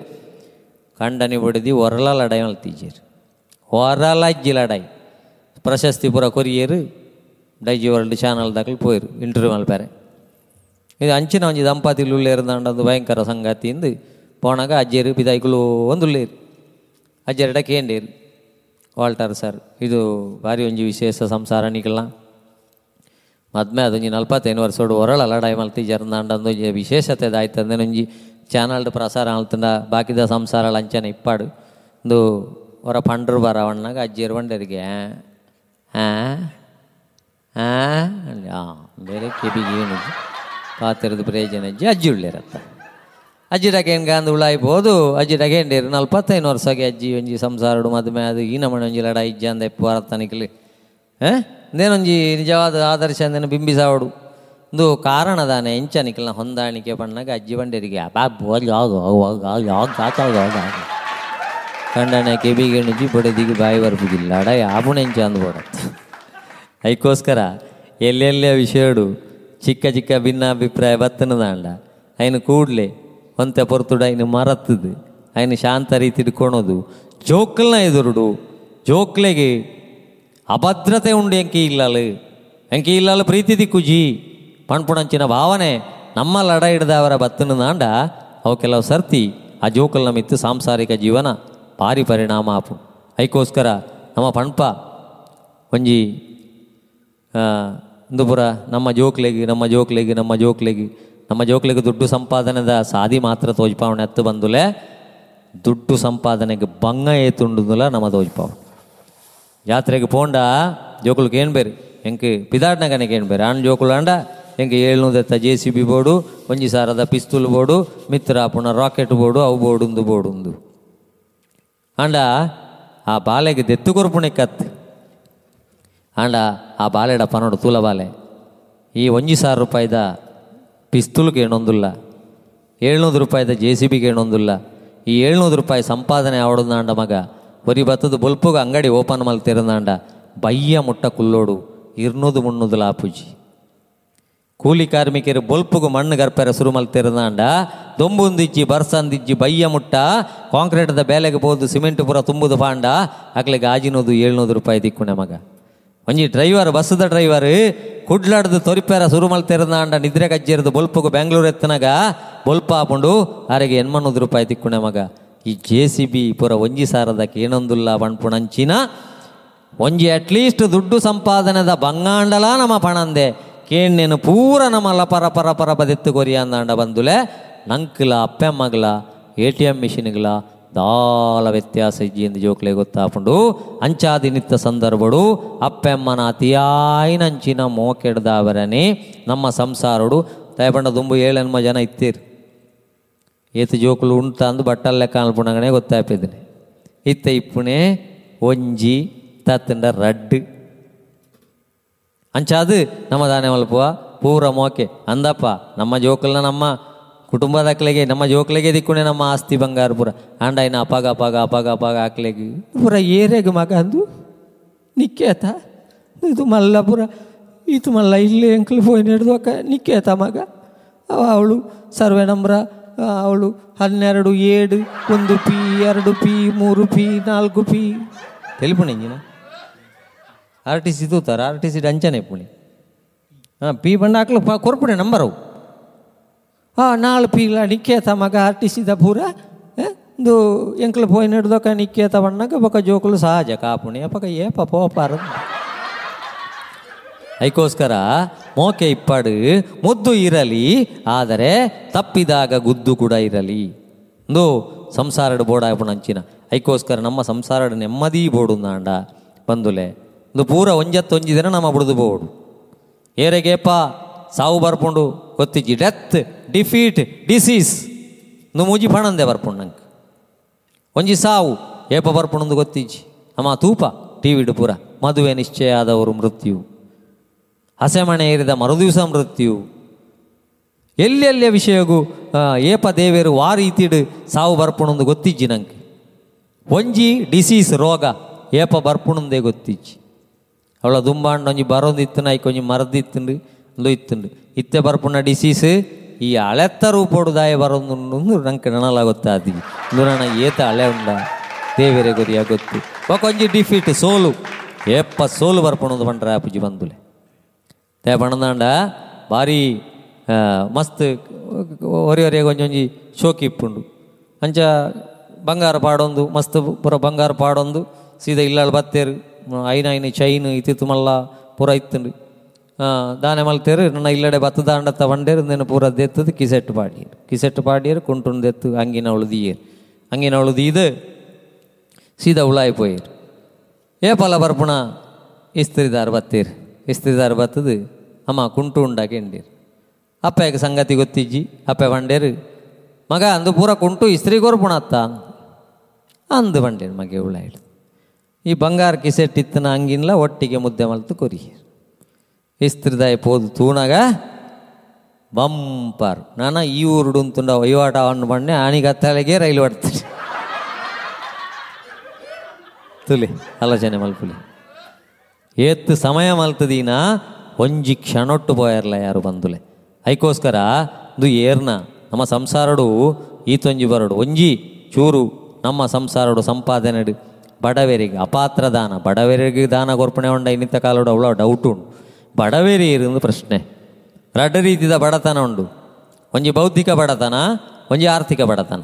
ಕಂಡನಿ ಬಡಿದಿ ಒರಲ ಲಡಾಯಿ ಮಲ್ತೀಜೇರು ಒರಲ ಅಜ್ಜಿ ಲಡಾಯಿ ಪ್ರಶಸ್ತಿ ಪೂರ ಕೊರಿಯರು ಡೈಜಿ ವರ್ಲ್ಡ್ ಚಾನಲ್ ದಾಖಲು ಪೋಯಿರು ಇಂಟರ್ವ್ಯೂ ಮಲ್ಪಾರೆ ಇದು ಅಂಚಿನ ಒಂಜಿ ದಂಪತಿಲು ಉಳ್ಳೇರಿಂದಂಡದು ಭಯಂಕರ ಸಂಗತಿಯಿಂದ ಪೋಣಾಗ ಅಜ್ಜೇರು ಪಿದಾಯ್ಕುಲು ಒಂದುಳ್ಳೇರು ಅಜ್ಜೆರಡ ಕೇಂಡೇರು ವಾಲ್ಟರ್ ಸರ್ ಇದು ಭಾರಿ ಒಂಜಿ ವಿಶೇಷ ಸಂಸಾರ ನಿಕಲ್ನ ಮದ್ಮೆ ಅದೊಂಜಿ ನಲ್ಪತ್ತೈದು ವರ್ಷೋಡು ಒರಳ ಲಡಾಯಿ ಮಲ್ತಿ ಜರ್ನಾಂಡಂದು ವಿಶೇಷತೆ ದಾಯ್ತಂದೆ ಒಂಜಿ ಚಾನಲ್ಡ್ ಪ್ರಸಾರ ಆಲ್ತಂಡ ಬಾಕಿದ ಸಂಸಾರ ಲಂಚನ ಇಪ್ಪಾಡು ಒಂದು ಹೊರ ಪಂಡ್ರು ಬರವಣ್ಣಾಗ ಅಜ್ಜಿಯರು ಬಂಡರಿಗೆ ಹಾ ಆ ಬೇರೆ ಕೆಬಿಗೆ ಏನು ಪಾತ್ರದ ಪ್ರಯೋಜನ ಅಜ್ಜಿ ಅಜ್ಜಿ ಉಳ್ಳೇರತ್ತ ಅಜ್ಜಿ ಡಕೇನ್ಗ ಅಂದು ಉಳಾಯ್ಬೋದು. ಅಜ್ಜಿ ಡಕೇಂಡೇರು ನಲ್ಪತ್ತೈದು ವರ್ಷಗೆ ಅಜ್ಜಿ ಒಂಜಿ ಸಂಸಾರಡು ಮದುವೆ ಅದು ಈ ನಮ್ಮ ಒಂಜಿ ಲಡ ಇಜ್ಜ ಅಂದ ಎಪ್ಪು ವಾರತನಿಕಲಿ ಹಾಂ? ಇಂದೇನೊಂಜಿ ನಿಜವಾದ ಆದರ್ಶ ಅಂದೇನು ಬಿಂಬಿಸಾವಡು. ಒಂದು ಕಾರಣದಾನೆ ಎಂಚನಿಕಲ್ನ ಹೊಂದಾಣಿಕೆ ಬಣ್ಣಗೆ ಅಜ್ಜಿ ಬಂಡೇರಿಗೆ ಕೆಬಿಗೆ ನುಜ್ಜಿ ಬಡದಿಗೆ ಬಾಯಿ ಬರ್ಬುದಿಲ್ಲ ಅಡ ಯಾಬುಣ ಎಂಚ ಅಂದ್ಬೋಡತ್ತೆ ಅದಕ್ಕೋಸ್ಕರ ಎಲ್ಲೆಲ್ಲೇ ವಿಷಯಡು ಚಿಕ್ಕ ಚಿಕ್ಕ ಭಿನ್ನಾಭಿಪ್ರಾಯ ಬತ್ತನದಾಂಡ ಅಯ್ನು ಕೂಡ್ಲೆ ಒಂತೆ ಪೊರ್ತುಡು ಅಯ್ನು ಮರತ್ತದು. ಅಯ್ನು ಶಾಂತ ರೀತಿ ಇಟ್ಕೊಳೋದು ಜೋಕ್ಲನ ಎದುರುಡು. ಜೋಕ್ಲೆಗೆ ಅಭದ್ರತೆ ಉಂಡು ಎಂಕಿ ಇಲ್ಲಲು. ಎಂಕಿ ಇಲ್ಲಲು ಪ್ರೀತಿ ದಿಕ್ಕುಜಿ. ಪಣ್ಪುಣಂಚಿನ ಭಾವನೆ ನಮ್ಮ ಲಡ ಹಿಡ್ದವರ ಬತ್ತನದಾಂಡ ಅವು ಕೆಲವು ಸರ್ತಿ ಆ ಜೋಕಲ್ನ ಮಿತ್ತು ಸಾಂಸಾರಿಕ ಜೀವನ ಭಾರಿ ಪರಿಣಾಮ ಆಪು. ಅದಕ್ಕೋಸ್ಕರ ನಮ್ಮ ಪಣ್ಪ ಒಂಜಿ ಆ, ಇಂದು ಪುರ ನಮ್ಮ ಜೋಕ್ಲೆಗಿ ನಮ್ಮ ಜೋಕ್ಲೆಗಿ ನಮ್ಮ ಜೋಕ್ಲೆಗೆ ನಮ್ಮ ಜೋಕ್ಲಿಗೆ ದುಡ್ಡು ಸಂಪಾದನೆದ ಸಾದಿ ಮಾತ್ರ ತೋಜ್ಪಾವಣೆ ಹತ್ತು ಬಂದುಲೆ ದುಡ್ಡು ಸಂಪಾದನೆಗೆ ಬಂಗ ಏತುಂಡುದಿಲ್ಲ ನಮ್ಮ ತೋಜ್ಪಾವಣೆ. ಜಾತ್ರೆಗೆ ಪೋಂಡ ಜೋಕುಲಕ್ಕೆ ಏನು ಬೇರೆ ಎಂಕೆ ಪಿದಾಡ್ನಗನಿಗೆ ಏನು ಬೇರೆ ಆನ್ ಜೋಕುಲು ಅಂಡ ಎಂಕೆ ಏಳ್ನೂದೆತ್ತ ಜೆ ಸಿ ಬಿ ಬೋರ್ಡು ಒಂಜಿ ಸಾರದ ಪಿಸ್ತೂಲ್ ಬೋಡು ಮಿತ್ರ ಪುನಃ ರಾಕೆಟ್ ಬೋಡು ಅವು ಬೋಡುಂದು ಬೋಡುಂದು. ಆಂಡ ಆ ಬಾಲೆಗೆ ದೆತ್ತು ಕೊರ್ಪುಣೆ ಕತ್. ಆಂಡ ಆ ಬಾಲೆಡ ಪನೋಡು ತೂಲ ಬಾಲೆ. ಈ ಒಂಜಿ ಸಾವಿರ ರೂಪಾಯಿದ ಪಿಸ್ತೂಲ್ಗೆ ಏನೊಂದಿಲ್ಲ ಏಳ್ನೂರು ರೂಪಾಯಿದ ಜೆ ಸಿ ಬಿಗೆ ಏನೊಂದಿಲ್ಲ ಈ ಏಳ್ನೂರು ರೂಪಾಯಿ ಸಂಪಾದನೆ ಆವಡದಾಂಡ ಮಗ. ಒರಿ ಬತ್ತದ ಬೊಲ್ಪುಗ ಅಂಗಡಿ ಓಪನ್ ಮಲ್ತಿರಂದಾಂಡ ಬಯ್ಯ ಮುಟ್ಟ ಕುಲ್ಲೋಡು, ಇರ್ನೂದು ಮುನ್ನೂದು ಲಾಪುಜಿ. ಕೂಲಿ ಕಾರ್ಮಿಕರು ಬೊಲ್ಪುಗು ಮಣ್ಣು ಗರ್ಪೆರ ಸುರು ಮಲ್ತಿರಂದಾಂಡ ದೊಂಬುಂದಿಜ್ಜಿ, ಬರ್ಸಂದಿಜ್ಜಿ, ಬಯ್ಯ ಮುಟ್ಟ, ಕಾಂಕ್ರೀಟ್ದ ಬೇಲೆಗೆ ಬೋದು ಸಿಮೆಂಟ್ ಪೂರ ತುಂಬುದು ಪಾಂಡ, ಅಕ್ಲಿಗೆ ಗಾಜಿನೋದು ಏಳ್ನೂರು ರೂಪಾಯಿ ದಿಕ್ಕುಣೆ ಮಗ. ಒಂಜಿ ಡ್ರೈವರ್, ಬಸ್ದ ಡ್ರೈವರ್, ಕುಡ್ಲಾಡ್ದು ತೊರಿಪೇರ ಸುರು ಮಲ್ತಿರಂದಾಂಡ ನಿದ್ರೆ ಕಜ್ಜಿರದು ಬೊಲ್ಪಗು ಬೆಂಗಳೂರು ಎತ್ತನಾಗ, ಬೊಲ್ಪ ಹಾಕೊಂಡು ಆರೆಗೆ ಎನ್ಮನ್ನೂದು ರೂಪಾಯಿ ತಿಕ್ಕುಣೆ ಮಗ. ಈ ಜೆ ಸಿ ಬಿ ಪುರ ಒಂಜಿ ಸಾರದಕ್ಕೆ ಏನೊಂದುಲ್ಲ ಬಣ್ಪುಣಂಚಿನ ಒಂಜಿ ಅಟ್ಲೀಸ್ಟ್ ದುಡ್ಡು ಸಂಪಾದನೆದ ಬಂಗಾಂಡಲ ನಮ್ಮ ಪಣಂದೆ. ಕೇಣ್ಣೆನು ಪೂರ ನಮ್ಮ ಲಪರ ಪರ ಪರ ಬದೆತ್ತು ಕೊರಿಯ ಅಂದಾಂಡ ಬಂದುಲೆ. ನಂಕ್ಲ, ಅಪ್ಪೆಮ್ಮಗ್ಲ, ಎ ಟಿ ಎಂ ಮಿಷಿನ್ಗ್ಲ ದಾಲ ವ್ಯತ್ಯಾಸ ಇಜ್ಜಿ ಎಂದು ಜೋಕ್ಲೆ ಗೊತ್ತಾಪುಂಡು. ಅಂಚಾದಿ ನಿತ್ತ ಸಂದರ್ಭಡು, ಅಪ್ಪೆಮ್ಮನ ಅತಿಯಾಯಿನಂಚಿನ ಮೋಕೆಡ್ದಾವರನೆ ನಮ್ಮ ಸಂಸಾರಡು. ದಯಪಂಡ ದುಂಬು ಏಳೆನ್ಮ ಜನ ಇತ್ತೀರಿ. ಏತು ಜೋಕುಲು ಉಂಟ ಅಂದು ಬಟ್ಟಲ್ಲೆ ಕಾಣ್ಪುಣಗನೆ ಗೊತ್ತಾಪಿದ್ದೀನಿ ಇತ್ತ ಇಪ್ಪುಣೆ ಒಂಜಿ, ತತ್ತಂಡ ರಡ್ಡು. ಅಂಚಾದು ನಮ್ಮ ದಾನೆ ಮಲ್ಪುವ ಪೂರ ಮೋಕೆ. ಅಂದಪ್ಪ, ನಮ್ಮ ಜೋಕಲ್ನ ನಮ್ಮ ಕುಟುಂಬದಕ್ಲೆಗೆ ನಮ್ಮ ಜೋಕ್ಲೆಗೆ ದಿಕ್ಕುಣೆ ನಮ್ಮ ಆಸ್ತಿ ಬಂಗಾರ ಪೂರ. ಆಂಡಾಯ್ನ ಅಪಾಗ ಅಪಾಗ ಅಪಾಗ ಅಪಾಗ ಹಾಕ್ಲೆಗೆ ಪೂರ ಏರೆಗೆ ಮಗ ಅಂದು ನಿಕ್ಕೇತ. ಇದು ಮಲ್ಲ ಪೂರ ಇದು ಮಲ್ಲ ಇಲ್ಲಿ ಎಂಕ್ಲು ಫೋನ್ ಹಿಡ್ದು ಅಕ್ಕ ನಿಕ್ಕೇತ ಮಗ. ಅವಳು ಸರ್ವೆ ನಂಬ್ರ ಅವಳು ಹನ್ನೆರಡು ಏಳು ಒಂದು ಪಿ ಎರಡು ಪಿ ಮೂರು ಪಿ ನಾಲ್ಕು ಪಿ. ತೆಲಿಪುಣಿಂಜಿನ ಆರ್ ಟಿ ಸಿ ತೂತಾರ ಆರ್ ಟಿ ಸಿ ಅಂಚನೆ ಪುಣಿ. ಹಾಂ ಪಿ ಬಂಡ ಹಾಕ್ಲು ಪ ಕೊರ್ಪುಣೆ ನಂಬರವು. ಹಾಂ ನಾಳು ಪೀಲ ನಿಕ್ಕೇತ ಮಗ ಆರ್ ಟಿ ಸಿದ ಪೂರ ಒಂದು ಎಂಕ್ಲು ಪೋಯ್ ನಡ್ದೋಕ ನಿಕ್ಕೇತ ಬಣ್ಣಗ, ಬೊಕ ಜೋಕುಲು ಸಹಜ ಕಾಪುಣಿ ಅಪಕ ಏಪ ಪೋಪಾರ ಅದಕ್ಕೋಸ್ಕರ ಮೋಕೆ ಇಪ್ಪಡು, ಮುದ್ದು ಇರಲಿ, ಆದರೆ ತಪ್ಪಿದಾಗ ಗುದ್ದು ಕೂಡ ಇರಲಿ. ಒಂದು ಸಂಸಾರಡು ಬೋಡಾಪುಣ ಅಂಚಿನ ಅದಕ್ಕೋಸ್ಕರ ನಮ್ಮ ಸಂಸಾರಡು ನೆಮ್ಮದಿ ಬೋಡು ನಾಂಡ. ಬಂದುಲೆ ಒಂದು ಪೂರ ಒಂಜತ್ತು ದಿನ ನಮ್ಮ ಬಿಡುದು ಬೋಡು. ಏರೆಗೇಪ ಸಾವು ಬರ್ಪುಂಡು, ಗೊತ್ತಿಜ್ಜಿ, ಡೆತ್. ಡಿಫೀಟ್ ಡಿಸೀಸ್ ಮೂಜಿ ಪಣಂದೆ ಬರ್ಪುಂಡು ನಂಗೆ ಒಂಜಿ ಸಾವು ಏಪ ಬರ್ಪುಣಂದು ಗೊತ್ತಿಜ್ಜಿ ಅಮ್ಮ ತೂಪ ಟಿವಿಡು ಪೂರ ಮದುವೆ ನಿಶ್ಚಯ ಆದವರು ಮೃತ್ಯು ಹಸೆಮಣೆ ಏರಿದ ಮರುದಿವಸ ಮೃತ್ಯು ಎಲ್ಲೆಲ್ಲಿಯ ವಿಷಯಗೂ ಆ, ಏಪ ದೇವೇರು ವಾ ರೀತಿಡು ಸಾವು ಬರ್ಪುಣಂದು ಗೊತ್ತಿಜ್ಜಿ ನಂಗೆ ಒಂಜಿ ಡಿಸೀಸ್ ರೋಗ ಏಪ ಬರ್ಪುಣಂದೇ ಗೊತ್ತಿಜ್ಜಿ ಅವಳ ದುಂಬಾಂಡ ಒಂಜಿ ಬರೋದು ಇತ್ತನ ಐಕ್ ಒಂಜಿ ಮರದಿತ್ತುಂಡು ಒಂದು ಇತ್ತುಂಡು ಇತ್ತೆ ಬರ್ಪುಣ ಡಿಸೀಸ್ ಈ ಅಳೆತ್ತ ರೂಪೋಡು ದಾಯ ಬರೋದು ನಂಗೆ ನನಲ ಗೊತ್ತಾದಿ ಇಂದು ನನ್ನ ಏತ ಅಳೆ ಉಂಡ. ದೇವೇರೆ ಗೊರಿಯ ಗೊತ್ತು. ಒಂಜಿ ಡಿಫೀಟ್ ಸೋಲು. ಎಪ್ಪ ಸೋಲು ಬರ್ಪಣದು ಪಂಡ್ರೆ ಪುಜಿ ಬಂದುಲೆ. ತೇ ಪಣದಾಂಡ ಭಾರಿ ಮಸ್ತ್ ಒರಿ ಒಂಜೊಂಜಿ ಶೋಕಿ ಇಪ್ಪುಂಡು. ಅಂಚ ಬಂಗಾರ ಪಾಡೊಂದು, ಮಸ್ತ್ ಪೂರ ಬಂಗಾರ ಪಾಡೊಂದು, ಸೀದಾ ಇಲ್ಲಾಳ್ ಬತ್ತೇರು ಐನ ಐನ ಚೈನ್ ಇತ್ತಿತ್ತು ಮಲ್ಲ ಪೂರ ಇತ್ತುಂಡು. ಆ, ದಾನೆ ಮಲ್ತೇರು ನನ್ನ ಇಲ್ಲಡೆ ಬತ್ತ ದಾಂಡ ತಗೊಂಡೇರು ನೆನ ಪೂರ ದೆತ್ತದು ಕಿಸೆಟ್ ಪಾಡಿಯರು. ಕಿಸೆಟ್ ಪಾಡಿಯರು ಕುಂಟುಂದೆತ್ತು ಅಂಗಿನ ಉಳಿದಿಯರು. ಅಂಗಿನ ಸೀದಾ ಉಳಾಯಿ ಪೋಯರು. ಏ ಪಲ ಬರ್ಪುಣ ಇಸ್ತ್ರಿದಾರ್ ಬತ್ತೀರು. ಇಸ್ತ್ರಿದಾರ್ ಬತ್ತದು ಅಮ್ಮ ಕುಂಟು ಉಂಡ ಎಂಡೀರು ಅಪ್ಪಗೆ ಸಂಗತಿ ಗೊತ್ತಿಜ್ಜಿ ಅಪ್ಪೆ ಬಂಡೇರು ಮಗ ಅಂದು ಪೂರ ಕುಂಟು ಇಸ್ತ್ರಿ ಕೊರ್ಪುಣ ಅತ್ತ ಅಂದು ಬಂಡೇರು ಮಗೆ ಉಳ ಹಿಡಿದು ಈ ಬಂಗಾರ ಕಿಸೆಟ್ಟಿತ್ತನ ಅಂಗಿನ್ಲ ಒಟ್ಟಿಗೆ ಮುದ್ದೆ ಮಲ್ತು ಕೊರಿಯರು. ಇಸ್ತ್ರಿದಾಯ ಪೋದು ತೂಣಾಗ ಬಂಪರ್. ನಾನ ಈ ಊರುಡು ತುಂಡ ವಹಿವಾಟ ಅವನು ಬಣ್ಣೆ ಆಣಿಗತ್ತಲೆಗೆ ರೈಲು ಹೊಡ್ತೀನಿ. ತುಲಿ, ಆಲೋಚನೆ ಮಲ್ಪುಲಿ. ಏತ್ ಸಮಯ ಮಲ್ತದೀನ ಒಂಜಿ ಕ್ಷಣೊಟ್ಟು ಬೋಯರ್ಲ ಯಾರು ಬಂದುಲೆ. ಐಕೋಸ್ಕರ ಇದು ಏರ್ನ, ನಮ್ಮ ಸಂಸಾರಡು ಈತೊಂಜಿ ಬರಡು. ಒಂಜಿ ಚೂರು ನಮ್ಮ ಸಂಸಾರಡು ಸಂಪಾದನೆಡು. ಬಡವರಿಗೆ ಅಪಾತ್ರ ದಾನ ಬಡವರಿಗೆ ದಾನ ಕೊರ್ಪಣೆ ಉಂಡ ಇನ್ನಿತ ಕಾಲಡು ಅವಳ ಡೌಟ್ ಉಂಡು ಬಡವೇರಿ ಇರೋದು ಪ್ರಶ್ನೆ. ಎರಡು ರೀತಿಯ ಬಡತನ ಉಂಡು ಒಂಜಿ ಬೌದ್ಧಿಕ ಬಡತನ, ಒಂಜಿ ಆರ್ಥಿಕ ಬಡತನ.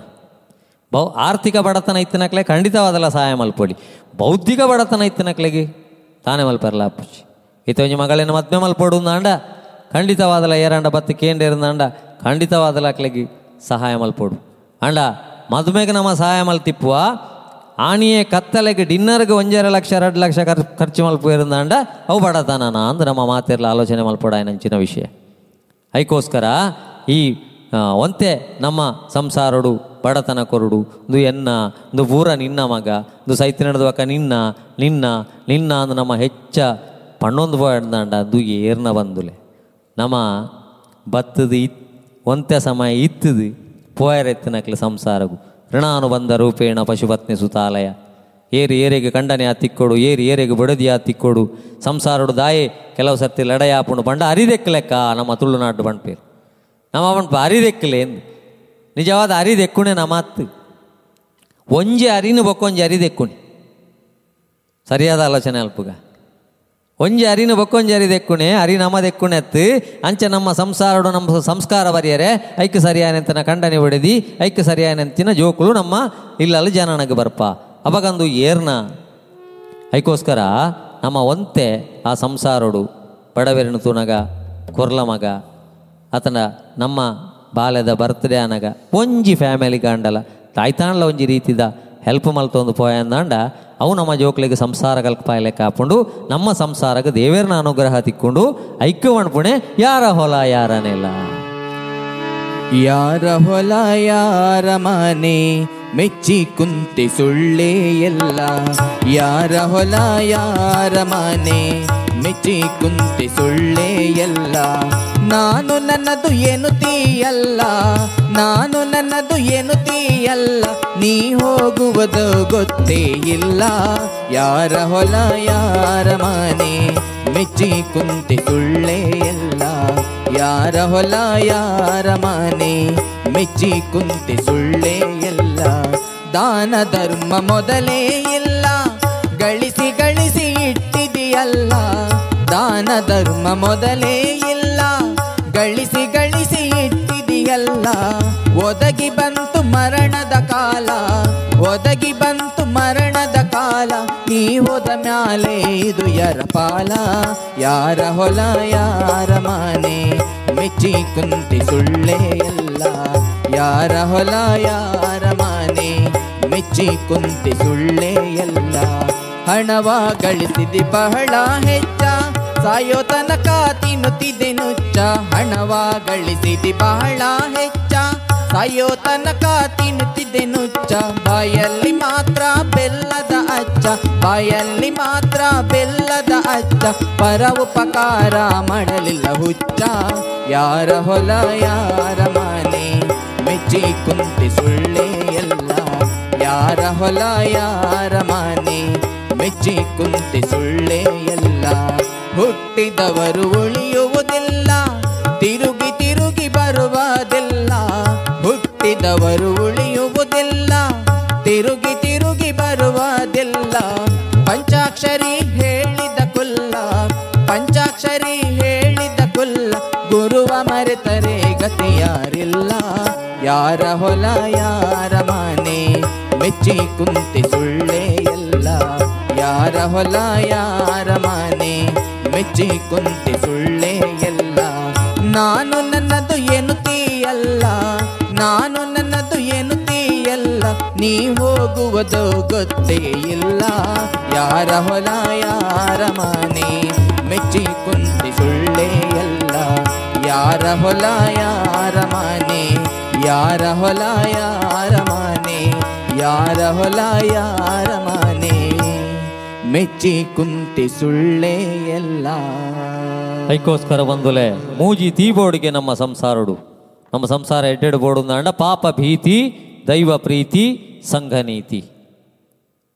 ಬೌ, ಆರ್ಥಿಕ ಬಡತನ ಇತ್ತಿನಕ್ಲೆ ಖಂಡಿತವಾದಲ್ಲ ಸಹಾಯ ಮಲ್ಪೊಲಿ. ಬೌದ್ಧಿಕ ಬಡತನ ಇತ್ತಿನಕ್ಲೆಗೆ ತಾನೇ ಮಲ್ಪರಲ್ಲ ಅಪ್ಪಚ್ಚಿ ಈತ ಒಂಜಿ ಮಗಳಿನ ಮದ್ವೆ ಮಲ್ಪೊಡು ಅಂಡ ಖಂಡಿತವಾದಲ ಏರಂಡ ಬತ್ತಿ ಕೇಂದ್ರಂದ ಖಂಡಿತವಾದಲ ಅಕ್ಲೆಗೆ ಸಹಾಯ ಮಲ್ಪೊಡು. ಅಂಡ ಮದುವೆಗೆ ನಮ್ಮ ಸಹಾಯ ಮಲ್ತಿಪ್ಪುವ ಆಣಿಯೇ ಕತ್ತಲೆಗೆ ಡಿನ್ನರ್ಗೆ ಒಂಜರ ಲಕ್ಷ, ಎರಡು ಲಕ್ಷ ಖರ್ಚು ಖರ್ಚು ಮಲ್ಪಿರಂದ ಅವು ಬಡತನನ ಅಂದ್ರೆ ನಮ್ಮ ಮಾತಿರಲ ಆಲೋಚನೆ ಮಲ್ಪಡ ನಂಚಿನ ವಿಷಯ. ಐಕೋಸ್ಕರ ಈ ಒಂತೆ ನಮ್ಮ ಸಂಸಾರಡು ಬಡತನ ಕೊರಡು. ಒಂದು ಎನ್ನ ಒಂದು ಊರ ನಿನ್ನ ಮಗ ಇದು ಸೈತಿ ನಡೆದುವಕ ನಿನ್ನ ನಿನ್ನ ನಿನ್ನ ಅಂದು ನಮ್ಮ ಹೆಚ್ಚ ಪಣ್ಣೊಂದು ಪೋಯಡ್ದಂಡ ಅದು ಏರ್ನ ಬಂದುಲೆ. ನಮ್ಮ ಬತ್ತದು ಇತ್, ಒಂತೆ ಸಮಯ ಇತ್ತದು ಪೋಯರೆತ್ತಿನಕ್ಲೆ ಸಂಸಾರಗು. ಋಣಾನುಬಂಧ ರೂಪೇಣ ಪಶುಪತ್ನಿ ಸುತಾಲಯ ಏರಿ ಏರಿಗೆ ಖಂಡನೆ ಹತ್ತಿಕ್ಕೊಡು ಏರಿ ಏರಿಗೆ ಬಡದಿ ಹತ್ತಿಕ್ಕೊಡು ಸಂಸಾರಡು ದಾಯೆ ಕೆಲವು ಸರ್ತಿ ಲಡಯಾಪುಂಡು ಬಂಡ ಅರಿದೆಕ್ಕಲೆಕ್ಕ ನಮ್ಮ ತುಳುನಾಡು ಬಣ್ಪೇರು ನಮ್ಮ ಅವನ್ ಅರಿದೆಕ್ಕಲೆ ಎಂದು ನಿಜವಾದ ಅರಿದೆಕ್ಕುಣೆ ನಮ್ಮ ಅತ್ತು ಒಂಜಿ ಅರಿನು ಬೊಕ್ಕೊಂಜಿ ಅರಿದೆಕ್ಕುಣಿ ಸರಿಯಾದ ಆಲೋಚನೆ ಅಲ್ಪುಗ ಒಂಜಿ ಅರಿನು ಬೊಕ್ಕೊಂಜಿ ಅರಿದೆಕ್ಕುಣೆ ಅರಿ ನಮ ಅತ್ತು. ಅಂಚೆ ನಮ್ಮ ಸಂಸಾರಡು ನಮ್ಮ ಸಂಸ್ಕಾರ ಬರೆಯರೆ, ಐಕ್ಯ ಸರಿಯಾನೆಂತನ ಖಂಡನೆ ಹೊಡೆದಿ, ಐಕ್ಯ ಸರಿಯಾನೆಂತಿನ ಜೋಕುಲು ನಮ್ಮ ಇಲ್ಲಲ್ಲಿ ಜನನಗೆ ಬರ್ಪ. ಅವಾಗಂದು ಏರ್ನ. ಐಕೋಸ್ಕರ ನಮ್ಮ ಒಂತೆ ಆ ಸಂಸಾರಡು ಬಡವೆರನು ತುನಗ, ಕೊರ್ಲ ಮಗ, ಆತನ ನಮ್ಮ ಬಾಲ್ಯದ ಬರ್ತ್ಡೇ ಅನಗ ಒಂಜಿ ಫ್ಯಾಮಿಲಿ ಕಾಂಡಲ ತಾಯ್ತಾನ್ಲ ಒಂಜಿ ರೀತಿದ ಹೆಲ್ಪ್ ಮಲ್ತೊಂದು ಪೋಯ ಅಂದಾಂಡ, ಅವು ನಮ್ಮ ಜೋಕ್ಲಿಗೆ ಸಂಸಾರ ಕಲ್ಪಾಯಲೆ ಕಾಪುಂಡು, ನಮ್ಮ ಸಂಸಾರಕ್ಕೆ ದೇವೇರ್ನ ಅನುಗ್ರಹ ತಿಕ್ಕೊಂಡು, ಐಕ್ಯ ಮಾಡ್ಪುಣೆ ಯಾರ ಹೊಲ ಯಾರನೆಲ್ಲ. ಯಾರ ಹೊಲ ಯಾರ ಮನೆ ಮೆಚ್ಚಿ ಕುಂತೆ ಸುಳ್ಳೇ ಎಲ್ಲ. ಯಾರ ಹೊಲ, ಯಾರ ಮನೆ, ಮೆಚ್ಚಿ ಕುಂತೆ ಸುಳ್ಳೇ ಎಲ್ಲ. ನಾನು ನನ್ನದು ಏನು ತೀಯಲ್ಲ, ನಾನು ನನ್ನದು ಏನು ತೀಯಲ್ಲ. ನೀ ಹೋಗುವುದು ಗೊತ್ತೇ ಇಲ್ಲ. ಯಾರ ಹೊಲ, ಯಾರ ಮನೆ, ಮೆಚ್ಚಿ ಕುಂತೆ ಸುಳ್ಳೇ ಎಲ್ಲ. ಯಾರ ಹೊಲ, ಯಾರ ಮನೆ, ಮೆಚ್ಚಿ ಕುಂತೆ ಸುಳ್ಳೇ ದಾನ ಧರ್ಮ ಮೊದಲೇ ಇಲ್ಲ. ಗಳಿಸಿ ಗಳಿಸಿ ಇಟ್ಟಿದೆಯಲ್ಲ ದಾನ ಧರ್ಮ ಮೊದಲೇ ಇಲ್ಲ. ಗಳಿಸಿ ಗಳಿಸಿ ಇಟ್ಟಿದೆಯಲ್ಲ ಒದಗಿ ಬಂತು ಮರಣದ ಕಾಲ. ಒದಗಿ ಬಂತು ಮರಣದ ಕಾಲ. ನೀ ಹೋದ ಮ್ಯಾಲೆ ಇದು ಯರ ಪಾಲ? ಯಾರ ಹೊಲ, ಯಾರ ಮನೆ? ಮೆಚ್ಚಿ ಕುಂತಿ ಸುಳ್ಳೇ ಎಲ್ಲ ಯಾರ ಹೊಲ, ಯಾರ ಮನೆ? ಮೆಚ್ಚಿ ಕುಂತಿ ಸುಳ್ಳೆಯಲ್ಲ ಹಣವ ಗಳಿಸಿದಿ ಬಹಳ ಹೆಚ್ಚ. ಸಾಯೋ ತನಕ ತಿನ್ನುತ್ತಿದೆ ನುಚ್ಚ. ಹಣವ ಗಳಿಸಿದಿ ಬಹಳ ಹೆಚ್ಚ. ಸಾಯೋ ತನಕ ತಿನ್ನುತ್ತಿದೆ ನುಚ್ಚ. ಬಾಯಲ್ಲಿ ಮಾತ್ರ ಬೆಲ್ಲದ ಅಚ್ಚ. ಬಾಯಲ್ಲಿ ಮಾತ್ರ ಬೆಲ್ಲದ ಅಚ್ಚ. ಪರ ಉಪಕಾರ ಮಾಡಲಿಲ್ಲ ಹುಚ್ಚ. ಯಾರ ಹೊಲ ಯಾರ ಮನೆ. ಮೆಚ್ಚಿ ಕುಂತಿ ಸುಳ್ಳೇ ಯಾರ ಹೊಲ, ಯಾರ ಮನೆ? ಮೆಚ್ಚಿ ಕುಂತಿ ಸುಳ್ಳೆ ಎಲ್ಲ. ಹುಟ್ಟಿದವರು ಉಳಿಯುವುದಿಲ್ಲ, ತಿರುಗಿ ತಿರುಗಿ ಬರುವುದಿಲ್ಲ. ಹುಟ್ಟಿದವರು ಉಳಿಯುವುದಿಲ್ಲ, ತಿರುಗಿ ತಿರುಗಿ ಬರುವುದಿಲ್ಲ. ಪಂಚಾಕ್ಷರಿ ಹೇಳಿದ ಕುಲ್ಲ, ಪಂಚಾಕ್ಷರಿ ಹೇಳಿದ ಕುಲ್ಲ. ಗುರುವ ಮರೆತರೆ ಗತಿ ಯಾರಿಲ್ಲ ಯಾರ ಹೊಲ, ಯಾರ ಮನೆ? ಮೆಚ್ಚಿ ಕುಂತಿ ಸುಳ್ಳೇ ಎಲ್ಲ. ಯಾರ ಹೊಲ, ಯಾರ ಮನೆ, ಮೆಚ್ಚಿ ಕುಂತಿ ಸುಳ್ಳೇ ಎಲ್ಲ. ನಾನು ನನ್ನದು ಏನು ತೀಯಲ್ಲ ನಾನು ನನ್ನದು ಏನು ತೀಯಲ್ಲ ನೀ ಹೋಗುವುದು ಗೊತ್ತೇ ಇಲ್ಲ. ಯಾರ ಹೊಲ, ಯಾರ ಮನೆ, ಮೆಚ್ಚಿ ಕುಂತಿ ಸುಳ್ಳೇ ಎಲ್ಲ. ಯಾರ ಹೊಲ, ಯಾರ ಮನೆ, ಯಾರ ಹೊಲ, ಯಾರ ಯಾರ ಹೊಲ, ಯಾರ ಮನೆ? ಮೆಚ್ಚಿ ಕುಂತಿ ಸುಳ್ಳೇ ಎಲ್ಲ. ಅದಕ್ಕೋಸ್ಕರ ಬಂದುಲೆ, ಮೂಜಿ ತೀಬೋಡಿಗೆ ನಮ್ಮ ಸಂಸಾರಡು. ನಮ್ಮ ಸಂಸಾರ ಎಡ್ಡೆಡು ಬೋಡು ಅಂಡ, ಪಾಪ ಭೀತಿ, ದೈವ ಪ್ರೀತಿ, ಸಂಘ ನೀತಿ.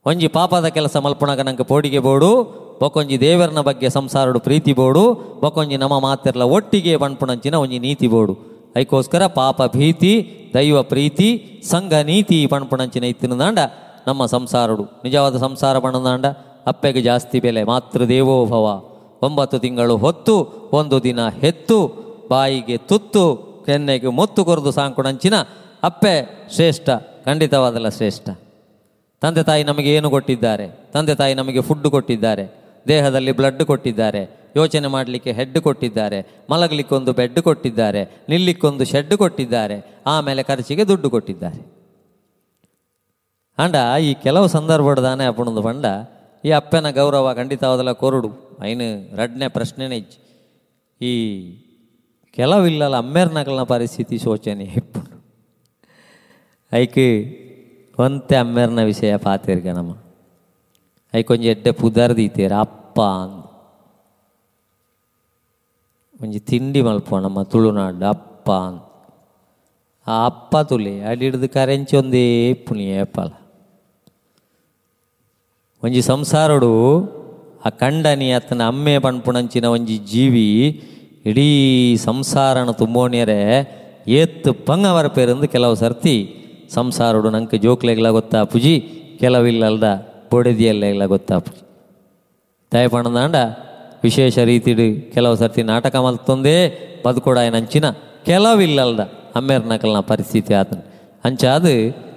ಒಂಜಿ ಪಾಪದ ಕೆಲಸ ಮಲ್ಪುಣಗ ನಂಗೆ ಪೋಡಿಗೆ ಬೋಡು, ಬೊಕೊಂಜಿ ದೇವರನ ಬಗ್ಗೆ ಸಂಸಾರಡು ಪ್ರೀತಿ ಬೋಡು, ಬೊಕೊಂಜಿ ನಮ್ಮ ಮಾತಿರ್ಲ ಒಟ್ಟಿಗೆ ಬಣ್ಪುಣಂಚಿನ ಒಂಜಿ ನೀತಿ ಬೋಡು. ಅದಕ್ಕೋಸ್ಕರ ಪಾಪ ಭೀತಿ, ದೈವ ಪ್ರೀತಿ, ಸಂಘ ನೀತಿ ಪಣ್ಪುಣಂಚಿನ ಇತ್ತಿನದಾಂಡ ನಮ್ಮ ಸಂಸಾರಡು. ನಿಜವಾದ ಸಂಸಾರ ಪಣದಾಂಡ, ಅಪ್ಪೆಗೆ ಜಾಸ್ತಿ ಬೆಲೆ, ಮಾತೃ ದೇವೋಭವ ಒಂಬತ್ತು ತಿಂಗಳು ಹೊತ್ತು, ಒಂದು ದಿನ ಹೆತ್ತು, ಬಾಯಿಗೆ ತುತ್ತು, ಕೆನ್ನೆಗೆ ಮುತ್ತು ಕೊರೆದು ಸಾಂಕುಣಂಚಿನ ಅಪ್ಪೆ ಶ್ರೇಷ್ಠ, ಖಂಡಿತವಾದಲ್ಲ ಶ್ರೇಷ್ಠ. ತಂದೆ ತಾಯಿ ನಮಗೆ ಏನು ಕೊಟ್ಟಿದ್ದಾರೆ? ತಂದೆ ತಾಯಿ ನಮಗೆ ಫುಡ್ ಕೊಟ್ಟಿದ್ದಾರೆ. ದೇಹದಲ್ಲಿ ಬ್ಲಡ್ ಕೊಟ್ಟಿದ್ದಾರೆ. ಯೋಚನೆ ಮಾಡಲಿಕ್ಕೆ ಹೆಡ್ ಕೊಟ್ಟಿದ್ದಾರೆ. ಮಲಗಲಿಕ್ಕೊಂದು ಬೆಡ್ ಕೊಟ್ಟಿದ್ದಾರೆ. ನಿಲ್ಲಿಕ್ಕೊಂದು ಶೆಡ್ ಕೊಟ್ಟಿದ್ದಾರೆ. ಆಮೇಲೆ ಖರ್ಚಿಗೆ ದುಡ್ಡು ಕೊಟ್ಟಿದ್ದಾರೆ. ಅಂಡ, ಈ ಕೆಲವು ಸಂದರ್ಭದಾನೆ ಅಪ್ಪಣದು ಬಂಡ. ಈ ಅಪ್ಪನ ಗೌರವ ಖಂಡಿತವಾದಲ್ಲ ಕೊರಡು. ಐನು ರಡ್ನೆ ಪ್ರಶ್ನೆನೇ ಈ ಕೆಲವಿಲ್ಲಲ್ಲ ಅಮ್ಮೇರ್ನಕಲ್ನ ಪರಿಸ್ಥಿತಿ ಶೋಚನೆ ಇಪ್ಪುಂಡು. ಐಕ್, ಒಂತೆ ಅಮ್ಮೇರ್ನ ವಿಷಯ ಪಾತಿರ್ಗ ನಮ್ಮ ಐಕೊಂಜಿ ಎಡ್ಡೆ ಪುದರ್ದೀತೀರ ಅಪ್ಪ ಅಂದ್. ಒಂಜಿ ತಿಂಡಿ ಮಲ್ಪೋಣ ನಮ್ಮ ತುಳುನಾಡು, ಅಪ್ಪ ಅಂದ್. ಆ ಅಪ್ಪ ತುಳಿ ಅಡಿಡ್ದು ಕರೆಂಚಿ ಒಂದೇ ಪುಣಿ ಏಪಲ ಒಂಜಿ ಸಂಸಾರಡು, ಆ ಕಂಡನಿ ಅತನ ಅಮ್ಮೆ ಪಣ್ಪುಣಂಚಿನ ಒಂಜಿ ಜೀವಿ, ಇಡೀ ಸಂಸಾರನ ತುಂಬೋಣ್ಯರೆ ಏತ್ತು ಪಂಗ ಬರಪೇರಂದು ಕೆಲವು ಸರ್ತಿ ಸಂಸಾರಡು ನಂಗೆ ಜೋಕ್ಲೆಗ್ಲ ಗೊತ್ತಾ ಪುಜಿ, ಕೆಲವಿಲ್ಲಲ್ದ. ಬೊಡೆದಿಯಲ್ಲೆಗ್ಲ ಗೊತ್ತಾ? ಪುಜಿ ದಯಪಣದಾಂಡ ವಿಶೇಷ ರೀತಿಡು ಕೆಲವು ಸರ್ತಿ ನಾಟಕ ಮಲ್ತೊಂದೇ ಬದುಕೊಡಾಯ ನಂಚಿನ ಕೆಲವಿಲ್ಲಲ್ದ. ಅಮ್ಮೇರ್ನಕಲ್ನ ಪರಿಸ್ಥಿತಿ ಆತನ ಅಂಚಾದು,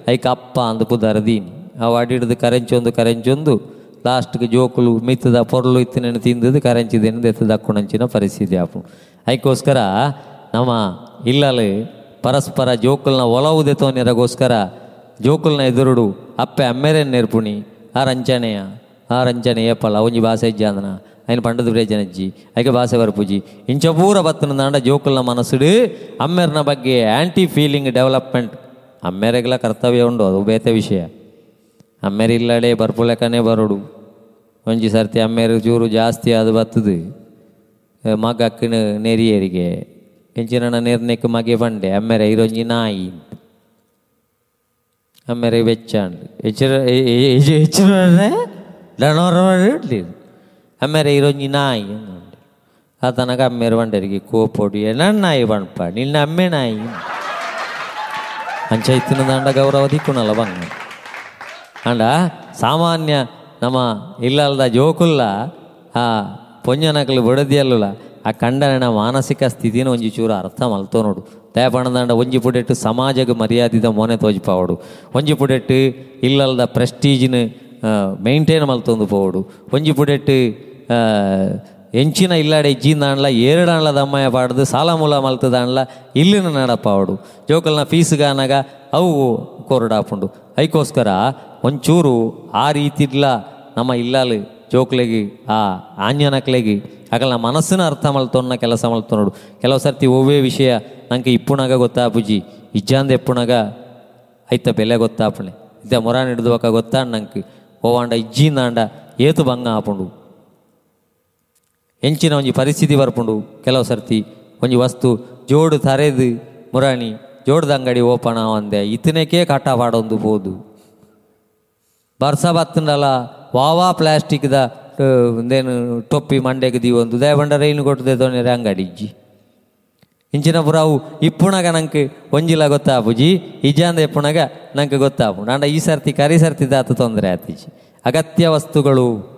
ಐಕ ಅಪ್ಪ ಅಂದು ಪುದರದೀನಿ. ಅವು ಅಡಿಡ್ದು ಕರೆಂಚೊಂದು ಕರೆಂಚೊಂದು. ಲಾಸ್ಟ್ಗೆ ಜೋಕುಲು ಮಿತ್ತದ ಪೊರ್ಲು ಇತ್ತಿನ ತಿಂದದ್ದು ಕರೆಂಚಿದೇನು ದಕ್ಕುಣಂಚಿನ ಪರಿಸ್ಥಿತಿ ಆಪು ಐಕೋಸ್ಕರ ನಮ್ಮ ಇಲ್ಲಲು ಪರಸ್ಪರ ಜೋಕುಲ್ನ ಒಲವುದೆ ತೋನಿರಗೋಸ್ಕರ ಜೋಕುಲ್ನ ಎದುರುಡು ಅಪ್ಪೆ ಅಮ್ಮೆರೆ ನೆರ್ಪುಣಿ. ಆ ആറഞ്ചനയ ആറഞ്ചനയ പള്ള അവഞ്ചി ഭാഷയിച്ചാന്ന അതിന് പണ്ടത് പ്രേജനജ്ജി അയക്ക് ഭാഷ വരപ്പുജി ಇಂಚ ಪೂರ ಬತ್ತನದಾಂಡ ಜೋಕಲ್ನ ಮನಸ್ಸುಡು ಅಮ್ಮೆರ್ನ ಬಗ್ಗೆ ಆಂಟಿ ಫೀಲಿಂಗ್ ಡೆವಲಪ್ಮೆಂಟ್ ಅಮ್ಮೆರೆಗ್ಲ ಕರ್ತವ್ಯ ಉಂಡು, ಅದು ಬೇತೆ ವಿಷಯ. ಅಮ್ಮೆರಿಲ್ಲಡೆ ಬರ್ಪುಲೆಕ್ಕನೆ ಬರೋಡು. ಒಂಜಿ ಸರ್ತಿ ಅಮ್ಮೆರು ಚೂರು ಜಾಸ್ತಿ ಅದು ಬತ್ತದು. ಮಗ ಅಕ್ಕನ ನೆರಿಯರಿಗೆ. ಎಂಚಿನ ನಿರ್ಣಯಕ್ಕೆ ಮಗೆ ಬಂಡೆ ಅಮ್ಮೆರೆ ಇರೊಂಜಿ ನಾಯಿ. ಅಮ್ಮೆರೆ ಬೆಚ್ಚಾಂಡು ಹೆಚ್ಚಿನ ಹೆಚ್ಚಿನ ಡಣೋರ ಇಡ್ಲಿ ಅಮ್ಮೆರೆ ಇರೊಂಜಿ ನಾಯಿ ಅಂದ್ಕೊಂಡೆ ಆತನಗ ಅಮ್ಮೆರು ಬಂಡರಿಗೆ ಕೋಪೊಡಿ ನನ್ನ ನಾಯಿ ಬಣ್ಪ, ನಿನ್ನ ಅಮ್ಮೆ ನಾಯಿ ಅಂಚ ಇತ್ತಿನ ದಾಂಡ ಗೌರವ ದಿಕ್ಕುನಲ್ಲ ಬಂಗ ಅಂಡ ಸಾಮಾನ್ಯ ನಮ್ಮ ಇಲ್ಲಲ್ದ ಜೋಕುಲ್ಲ, ಆ, ಪೊಂಜನಕಲು ಬಡದಿಯಲ್ಲ ಆ ಕಂಡನ ಮಾನಸಿಕ ಸ್ಥಿತಿನ ಒಂಜಿ ಚೂರು ಅರ್ಥ ಮಲ್ತೋ ನೋಡು. ದಯಪಣದಂಡ ಒಂಜಿ ಪುಡೆಟ್ಟು ಸಮಾಜಕ್ಕೆ ಮರ್ಯಾದಿದ ಮೋನೆ ತೋಜಿಪಾವಡು ಒಂಜಿ ಪುಡೆಟ್ಟು ಇಲ್ಲಲ್ದ ಪ್ರೆಸ್ಟೀಜಿನ ಮೇಂಟೈನ್ ಮಲ್ತೊಂದು ಪೋವಡು ಒಂಜಿ ಪುಡೆಟ್ಟು ಎಂಚಿನ ಇಲ್ಲಾಡೆ ಇಜ್ಜಿಂದಾಣ್ಲ, ಏರಡಾಣ್ಲ ದಮ್ಮಯ ಪಾಡ್ದು ಸಾಲ ಮೂಲ ಮಲ್ತದಾಣ್ಲ, ಇಲ್ಲಿನ ನಡಪಾವಡು ಜೋಕಲ್ನ ಫೀಸ್ಗಾನಾಗ ಅವು ಕೊರಡಾಪುಂಡು. ಐಕೋಸ್ಕರ ಒಂಚೂರು ಆ ರೀತಿಡ್ಲ ನಮ್ಮ ಇಲ್ಲಾಲು ಜೋಕ್ಲೆಗಿ, ಆ ಆಂಜನಕ್ಲೆಗೆ ಆಗಲ್ಲ ಮನಸ್ಸಿನ ಅರ್ಥ ಮಲ್ತೊನ್ನ ಕೆಲಸ ನೋಡು. ಕೆಲವು ಸರ್ತಿ ಓವೇ ವಿಷಯ, ನಂಗೆ ಇಪ್ಪುಣಾಗ ಗೊತ್ತಾಪುಜಿ ಇಜ್ಜಾಂದ ಎಪ್ಪುಣಾಗ ಐತ ಬೆಲೆ ಗೊತ್ತಾಪಣೆ ಇದ್ದ ಮೊರಾನ್ ಹಿಡ್ದುವಕ ಗೊತ್ತಾ ನಂಗೆ? ಓವಾಂಡ ಇಜ್ಜಿಂದಾಂಡ ಏತು ಭಂಗ ಆಪುಂಡು ಎಂಚಿನ ಒಂಜಿ ಪರಿಸ್ಥಿತಿ ಬರ್ಪುಂಡು ಕೆಲವು ಸರ್ತಿ? ಒಂಜಿ ವಸ್ತು, ಜೋಡು ತರೆದು ಮುರಾಣಿ, ಜೋಡ್ದ ಅಂಗಡಿ ಓಪನ್ ಆವಂದೆ, ಇತನೇಕೇ ಕಾಟ ಪಾಡೊಂದು ಪೋದು? ಬರ್ಸ ಬತ್ತಂಡಲ್ಲ, ವಾವಾ ಪ್ಲಾಸ್ಟಿಕ್ದ ಒಂದೇನು ಟೊಪ್ಪಿ ಮಂಡೆಗೆ ದೀವೊಂದು ದಯಬಂಡ ರೈಲು ಕೊಟ್ಟದೆ ತೊಂದರೆ ಅಂಗಡಿ ಇಜ್ಜಿ ಇಂಚಿನ ಪುರ ಅವು ಇಪ್ಪುಣಗ ನಂಗೆ ಒಂಜಿಲ ಗೊತ್ತಾಪುಜಿ ಇಜಾಂದ ಇಪ್ಪುಣಗ ನಂಗೆ ಗೊತ್ತಾಪುಂಡು ನಾಂಡ ಈ ಸರ್ತಿ ಕರಿ ಸರ್ತಿ ದಾತ ತೊಂದರೆ ಆತಿಜಿ ಅಗತ್ಯ ವಸ್ತುಗಳು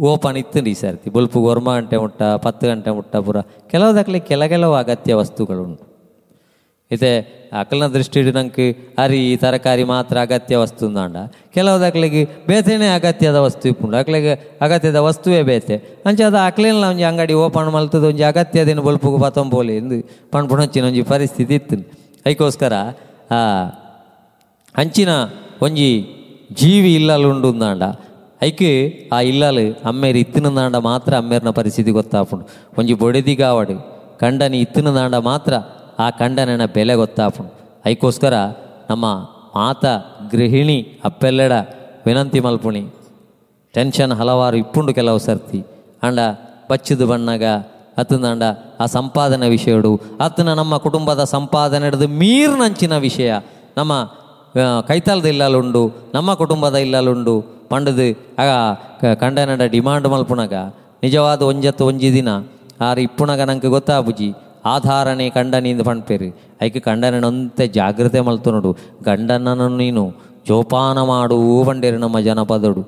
ಓಪನ್ ಇತ್ತು ಈ ಸರ್ತಿ. ಬುಲ್ಪು ಒರ್ಮ ಗಂಟೆ ಮುಟ್ಟ, ಪತ್ತು ಗಂಟೆ ಮುಟ್ಟ ಪುರ. ಕೆಲವು ದಾಖಲೆ ಕೆಲ ಕೆಲವು ಅಗತ್ಯ ವಸ್ತುಗಳುಂಟು. ಇದೆ ಅಕಲನ ದೃಷ್ಟಿ ನಂಗೆ ಅರಿ ತರಕಾರಿ ಮಾತ್ರ ಅಗತ್ಯ ವಸ್ತು ಕೆಲವು ಅಕ್ಲಿಗೆ ಬೇತೆನೇ ಅಗತ್ಯದ ವಸ್ತು ಇಪ್ಪುಂಡು. ಅಕ್ಲಿಗೆ ಅಗತ್ಯದ ವಸ್ತುವೇ ಬೇತೆ ಅಂಚೆ ಅದು ಅಕ್ಲೇನ ಒಂಜಿ ಅಂಗಡಿ ಓಪನ್ ಮಲ್ತದ ಒಂಜಿ ಅಗತ್ಯದೇನು ಬಲ್ಪುಗು ಪತಂಬೋಲಿ ಎಂದು ಪಣ್ಪುಣಚ್ಚಿನ ಒಂಜಿ ಪರಿಸ್ಥಿತಿ ಇತ್ತು ಆ, ಅಂಚಿನ ಒಂಜಿ ಜೀವಿ ಇಲ್ಲಲುಂಡು ಅಂದಾಂಡ. ಐಕೆ ಆ ಇಲ್ಲಲು ಅಮ್ಮೇರಿ ಇತ್ತಿನದಾಂಡ ಮಾತ್ರ ಅಮ್ಮೇರಿನ ಪರಿಸ್ಥಿತಿ ಗೊತ್ತಾಪುಂಡು. ಒಂಜಿ ಬೊಡೆದಿಗಾವಡು, ಕಂಡನಿ ಇತ್ತಿನದಾಂಡ ಮಾತ್ರ ಆ ಕಂಡನನ ಬೆಲೆ ಗೊತ್ತಾಪುಂಡು ಐಕೋಸ್ಕರ ನಮ್ಮ ಮಾತ ಗೃಹಿಣಿ ಅಪ್ಪೆಲ್ಲೆಡ ವಿನಂತಿ ಮಲ್ಪುಣಿ. ಟೆನ್ಷನ್ ಹಲವಾರು ಇಪ್ಪುಂಡು ಕೆಲವು ಸರ್ತಿ. ಅಂಡ ಬಚ್ಚಿದು ಬಣ್ಣಗ ಅತ್ತಂದಂಡ ಆ ಸಂಪಾದನೆ ವಿಷಯಡು, ಅತ್ತನ ನಮ್ಮ ಕುಟುಂಬದ ಸಂಪಾದನೆ ಹಿಡಿದು ಮೀರ್ನಂಚಿನ ವಿಷಯ. ನಮ್ಮ ಕೈತಾಲದ ಇಲ್ಲಲುಂಡು, ನಮ್ಮ ಕುಟುಂಬದ ಇಲ್ಲಲುಂಡು, ಪಂಡದು ಆಗ ಕಂಡನಡ ಡಿಮಾಂಡ್ ಮಲ್ಪುಣಗ. ನಿಜವಾದ ಒಂಜತ್ತು ಒಂಜಿ ದಿನ. ಆರು ಇಪ್ಪುಣಗ ನಂಗೆ ಗೊತ್ತಾಬುಜಿ ಆಧಾರನೆ ಕಂಡನಿಂದ ಪಣ್ಪೇರು ಐಕೆ ಕಂಡನೊಂತೆ ಜಾಗ್ರತೆ ಮಲ್ತು ನೋಡು ಗಂಡನನ್ನು ನೀನು ಜೋಪಾನ ಮಾಡು ಬಂಡೇರು ನಮ್ಮ ಜನಪದಡು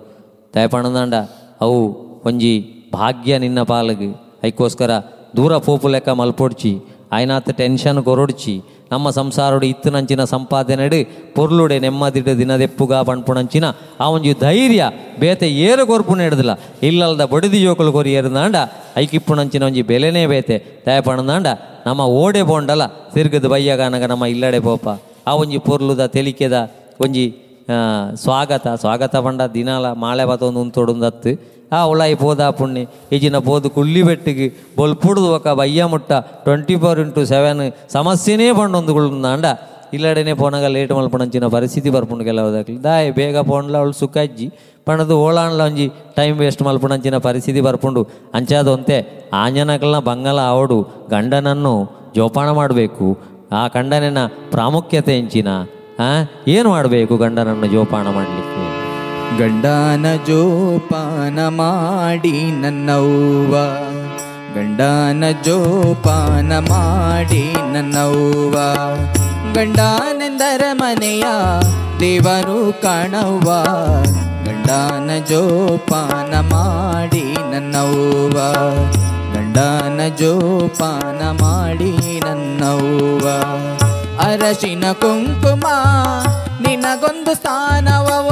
ದಯಪಣದಂಡ ಅವು ಒಂಜಿ ಭಾಗ್ಯ ನಿನ್ನ ಪಾಲಗೆ ಐಕೋಸ್ಕರ ದೂರ ಪೋಪು ಲೆಕ್ಕ ಮಲ್ಪೊಡ್ಚಿ ಆಯ್ನಾತ್ ಟೆನ್ಷನ್ ಕೊರೊಡ್ಚಿ ನಮ್ಮ ಸಂಸಾರಡು ಇತ್ತನಂಚಿನ ಸಂಪಾದನೆಡು ಪೊರ್ಲುಡೆ ನೆಮ್ಮದಿಡ ದಿನದೆಪ್ಪುಗ ಬಣ್ಪುಣಂಚಿನ ಆ ಒಂಜಿ ಧೈರ್ಯ ಬೇತೆ ಏರು ಕೊರ್ಪು ನೆಡ್ದಿಲ್ಲ. ಇಲ್ಲಲ್ದ ಬಡಿದು ಯೋಕಲು ಕೊರಿ ಏರಿದಾಂಡ, ಐಕಿಪ್ಪುಣಂಚಿನ ಒಂಜಿ ಬೆಲೆನೇ ಬೇತೆ. ದಯಪಣದಾಂಡ, ನಮ್ಮ ಓಡೆ ಬೋಂಡಲ ತಿರ್ಗದ ಬಯ್ಯಗಾನಗ ನಮ್ಮ ಇಲ್ಲಡೆ ಪೋಪ ಆ ಒಂಜಿ ಪೊರ್ಲುದ ತೆಲಿಕೆದ ಒಂಜಿ ಸ್ವಾಗತ ಸ್ವಾಗತ ಪಂಡ ದಿನಾಲ ಮಾಳೆ ಬತ್ತೊಂದು ಉಂತೊಡುಂದತ್ತು. ಆ, ಉಳಾಯಿ ಪೋದ ಪುಣ್ಣಿ, ಈಜಿನ ಪೋದು ಕುಳ್ಳಿ ಬೆಟ್ಟಿಗೆ ಬೊಲ್ಪುಡ್ದು ఒక ಬಯ್ಯ ಮುಟ್ಟ ಟ್ವೆಂಟಿ ಫೋರ್ ಇಂಟು ಸೆವೆನ್ ಸಮಸ್ಯೆನೇ ಪಂಡೊಂದುಗುಳ್ದಾಂಡ ಇಲ್ಲಡೆನೆ ಪೋನಾಗ ಲೇಟ್ ಮಲ್ಪಣಂಚಿನ ಪರಿಸ್ಥಿತಿ ಬರ್ಪುಂಡು ಕೆಲವದಾಗ್ಲಿ ದಾಯ್, ಬೇಗ ಪೋಣ್ಲ ಅವಳು ಸುಖಜ್ಜಿ. ಪಣದು ಓಳಾಣ್ಲ ಒಂಜಿ ಟೈಮ್ ವೇಸ್ಟ್ ಮಲ್ಪಣಂಚಿನ ಪರಿಸ್ಥಿತಿ ಬರ್ಪುಂಡು. ಅಂಚಾದೊಂತೆ ಆಂಜನಕಲ್ನ ಬಂಗಲ ಅವಡು ಗಂಡನನ್ನು ಜೋಪಾನ ಮಾಡಬೇಕು. ಆ ಗಂಡನಿನ ಪ್ರಾಮುಖ್ಯತೆ ಹೆಂಚಿನ ಏನು ಮಾಡಬೇಕು ಗಂಡನನ್ನು ಜೋಪಾನ ಮಾಡಲಿಕ್ಕೆ? ಗಂಡನ ಜೋಪಾನ ಮಾಡಿ ನನ್ನವ್ವ. ಗಂಡನ ಜೋಪಾನ ಮಾಡಿ ನನ್ನವ್ವ. ಗಂಡನೆಂದರ ಮನೆಯ ದೇವರು ಕಾಣವ್ವ. ಗಂಡನ ಜೋಪಾನ ಮಾಡಿ ನನ್ನವ್ವ. ಗಂಡನ ಜೋಪಾನ ಮಾಡಿ ನನ್ನವ್ವ. ಅರಶಿನ ಕುಂಕುಮ ನಿನಗೊಂದು ಸ್ಥಾನವವ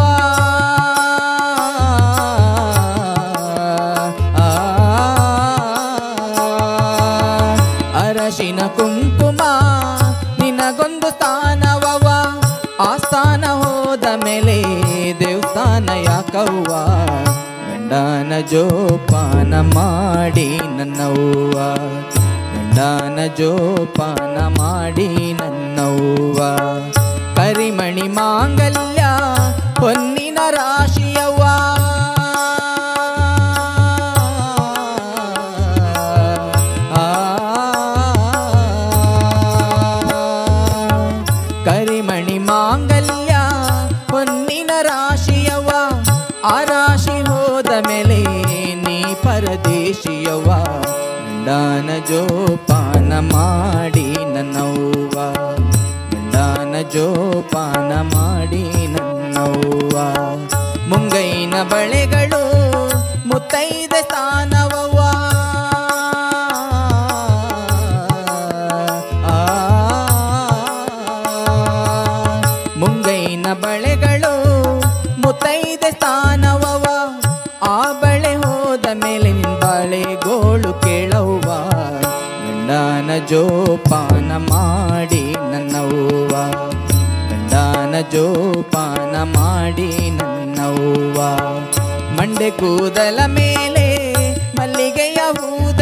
ಅರಶಿನ ಕುಂಕುಮ ನಿನಗೊಂದು ಸ್ಥಾನವವ ಆ ಸ್ಥಾನ ಹೋದ ಮೇಲೆ ದೇವಸ್ಥಾನ ಯಾಕವ್ವ ಗಂಡನ ಜೋಪಾನ ಮಾಡಿ ನನ್ನವ್ವ ಗಂಡನ ಜೋಪಾನ ಮಾಡಿ ನನ್ನವ್ವ ಪರಿಮಣಿ ಮಾಂಗಲ್ಯ ಹೊನ್ನಿನ ಜೋಪಾನ ಮಾಡಿ ನನ್ನವ್ವ. ಮುಂಗೈನ ಬಳೆಗಳು ಮುತ್ತೈದ ಸ್ಥಾನವವ್ವ ಮುಂಗೈನ ಬಳೆಗಳು ಮುತ್ತೈದ ಸ್ಥಾನವವ ಆ ಬಳೆ ಹೋದ ಮೇಲೆ ನಿನ್ ಬಾಳೆಗೋಳು ಕೇಳವ್ವ. ಗಂಡನ ಜೋಪಾನ ಮಾಡಿ ನನ್ನವ್ವ. ಜೋಪಾನ ಮಾಡಿ ನನ್ನವ್ವ ಮಂಡೆ ಕೂದಲ ಮೇಲೆ ಮಲ್ಲಿಗೆಯ ಹೂದಂಡೆ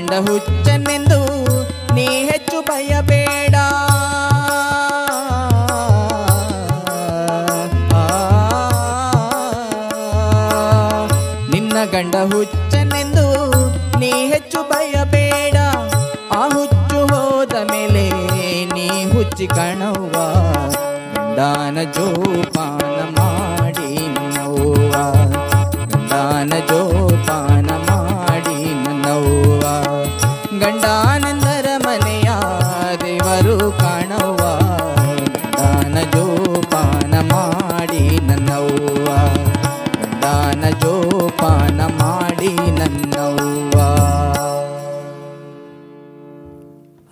ಗಂಡ ಹುಚ್ಚನೆಂದು ನೀ ಹೆಚ್ಚು ಭಯಬೇಡ. ನಿನ್ನ ಗಂಡ ಹುಚ್ಚನೆಂದು ನೀ ಹೆಚ್ಚು ಭಯಬೇಡ. ಆ ಹುಚ್ಚು ಹೋದ ಮೇಲೆ ನೀ ಹುಚ್ಚಿ ಕಣವ್ವ ಗಂಡನ ಜೋಪಾನ.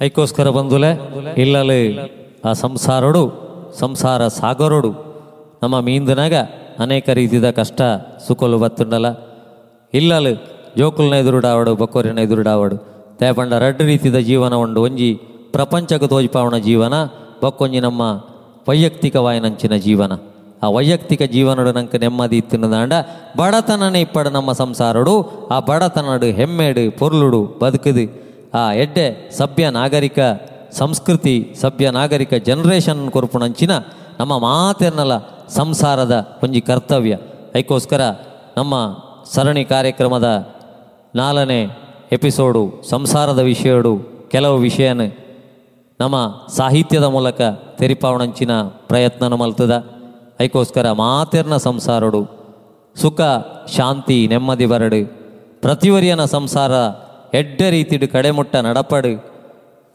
ಐಕೋಸ್ಕರ ಬಂದುಲೆ ಇಲ್ಲಲ್ಲಿ ಆ ಸಂಸಾರಡು, ಸಂಸಾರ ಸಾಗರೋಡು, ನಮ್ಮ ಮೀಂದನಾಗ ಅನೇಕ ರೀತಿದ ಕಷ್ಟ, ಸುಖಲು ಬತ್ತುಂಡಲ. ಇಲ್ಲಲು ಜೋಕುಲ್ನ ಎದುರುಡಾವಡು, ಬಕ್ಕೋರಿನ ಎದುರುಡಾವಡು, ತೇಪಂಡ ರಡ್ಡು ರೀತಿದ ಜೀವನ ಉಂಡು, ಒಂಜಿ ಪ್ರಪಂಚಕ್ಕೆ ತೋಜ್ಪಾವಣ ಜೀವನ, ಬಕ್ಕೊಂಜಿ ನಮ್ಮ ವೈಯಕ್ತಿಕವಾಯಿನಂಚಿನ ಜೀವನ. ಆ ವೈಯಕ್ತಿಕ ಜೀವನಡು ನಂಗೆ ನೆಮ್ಮದಿ ಇತ್ತಿನದಾಂಡ ಬಡತನನೇ ಇಪ್ಪಡು ನಮ್ಮ ಸಂಸಾರಡು, ಆ ಬಡತನಡು ಹೆಮ್ಮೆಡು, ಪೊರ್ಲುಡು, ಬದುಕುದು. ಆ ಎಡ್ಡೆ ಸಭ್ಯ ನಾಗರಿಕ ಸಂಸ್ಕೃತಿ ಸಭ್ಯ ನಾಗರಿಕ ಜನರೇಷನ್ ಕೊರ್ಪುಣಂಚಿನ ನಮ್ಮ ಮಾತೆರ್ನಲ ಸಂಸಾರದ ಒಂಜಿ ಕರ್ತವ್ಯ. ಅದಕ್ಕೋಸ್ಕರ ನಮ್ಮ ಸರಣಿ ಕಾರ್ಯಕ್ರಮದ ನಾಲ್ಕನೇ ಎಪಿಸೋಡು, ಸಂಸಾರದ ವಿಷಯಡು ಕೆಲವು ವಿಷಯನ ನಮ್ಮ ಸಾಹಿತ್ಯದ ಮೂಲಕ ತೆರಿಪಾವಣಂಚಿನ ಪ್ರಯತ್ನನ ಮಲ್ತದ. ಐಕೋಸ್ಕರ ಮಾತೆರ್ನ ಸಂಸಾರಡು ಸುಖ, ಶಾಂತಿ, ನೆಮ್ಮದಿ ಬರಡು. ಪ್ರತಿವರಿಯನ ಸಂಸಾರ ಎಡ್ಡ ರೀತಿಡು ಕಡೆಮುಟ್ಟ ನಡಪಡು.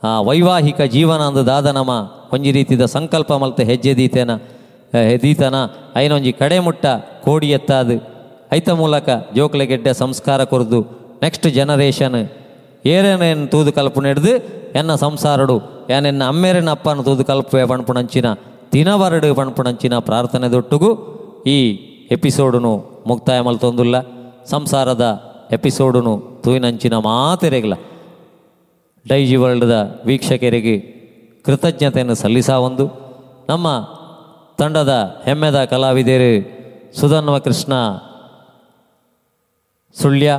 ಆ ವೈವಾಹಿಕ ಜೀವನ ಅಂದದಾದ ನಮ ಒಂಜಿ ರೀತಿದ ಸಂಕಲ್ಪ ಮಲ್ತ ಹೆಜ್ಜೆ ದೀತೇನ ದೀತನ. ಐನೊಂಜಿ ಕಡೆಮುಟ್ಟ ಕೋಡಿ ಎತ್ತಾದು. ಐತ ಮೂಲಕ ಜೋಕ್ಲೆಗೆಡ್ಡೆ ಸಂಸ್ಕಾರ ಕೊರ್ದು. ನೆಕ್ಸ್ಟ್ ಜನರೇಷನ್ ಏರೇನೇನು ತೂದು ಕಲ್ಪನೆ ಹಿಡ್ದು ಎನ್ನ ಸಂಸಾರಡು ಏನೆನ್ನ ಅಮ್ಮೇರಿನ ಅಪ್ಪನ ತೂದು ಕಲ್ಪುವೆ ಪಣ್ಪುಣಂಚಿನ, ದಿನವರಡು ಪಣ್ಪುಣಂಚಿನ ಪ್ರಾರ್ಥನೆ ದೊಟ್ಟುಗು ಈ ಎಪಿಸೋಡುನು ಮುಕ್ತಾಯ ಮಲ್ತೊಂದುಲ್ಲ. ಸಂಸಾರದ ಎಪಿಸೋಡುನು ತೂಯಿನಂಚಿನ ಮಾತೆರೆಗ್ಲ ಡೈಜಿ ವರ್ಲ್ಡ್ದ ವೀಕ್ಷಕರಿಗೆ ಕೃತಜ್ಞತೆಯನ್ನು ಸಲ್ಲಿಸಾ ಒಂದು. ನಮ್ಮ ತಂಡದ ಹೆಮ್ಮೆದ ಕಲಾವಿದರು ಸುಧನ್ವ ಕೃಷ್ಣ, ಸುಳ್ಯ,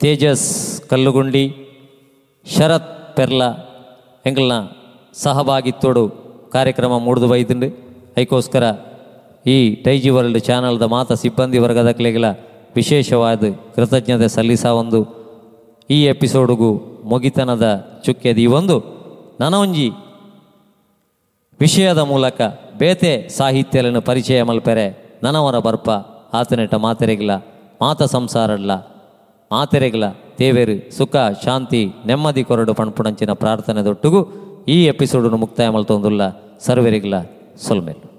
ತೇಜಸ್ ಕಲ್ಲುಗುಂಡಿ, ಶರತ್ ಪೆರ್ಲ ಎಂಗಲ್ನ ಸಹಭಾಗಿತ್ವಡು ಕಾರ್ಯಕ್ರಮ ಮೂಡ್ದು ಬೈದುಂಡು ಐಕೋಸ್ಕರ ಈ ಟೈಜಿ ವರ್ಲ್ಡ್ ಚಾನಲ್ದ ಮಾತ ಸಿಬ್ಬಂದಿ ವರ್ಗದ ವಿಶೇಷವಾದ ಕೃತಜ್ಞತೆ ಸಲ್ಲಿಸಾ ಒಂದು ಈ ಎಪಿಸೋಡ್ಗೂ ಮೊಗಿತನದ ಚುಕ್ಕೆದಿ ಒಂದು ನನೊಂಜಿ ವಿಷಯದ ಮೂಲಕ ಬೇತೆ ಸಾಹಿತ್ಯಲನ್ನು ಪರಿಚಯ ಮಲ್ಪೆರೆ ನನವರ ಬರ್ಪ, ಆತನೆಟ ಮಾತೆರೆಗಿಲ್ಲ ಮಾತ ಸಂಸಾರಡ್ಲ ಮಾತೆರೆಗಿಲ್ಲ ದೇವೇರು ಸುಖ, ಶಾಂತಿ, ನೆಮ್ಮದಿ ಕೊರಡು ಪಣ್ಪುಣಂಚಿನ ಪ್ರಾರ್ಥನೆ ದೊಟ್ಟಿಗೂ ಈ ಎಪಿಸೋಡನ್ನು ಮುಕ್ತಾಯ ಮಲ್ತೊಂದುಲ್ಲ ಸರ್ವರಿಗಿಲ್ಲ ಸೊಲ್ಮೇಲು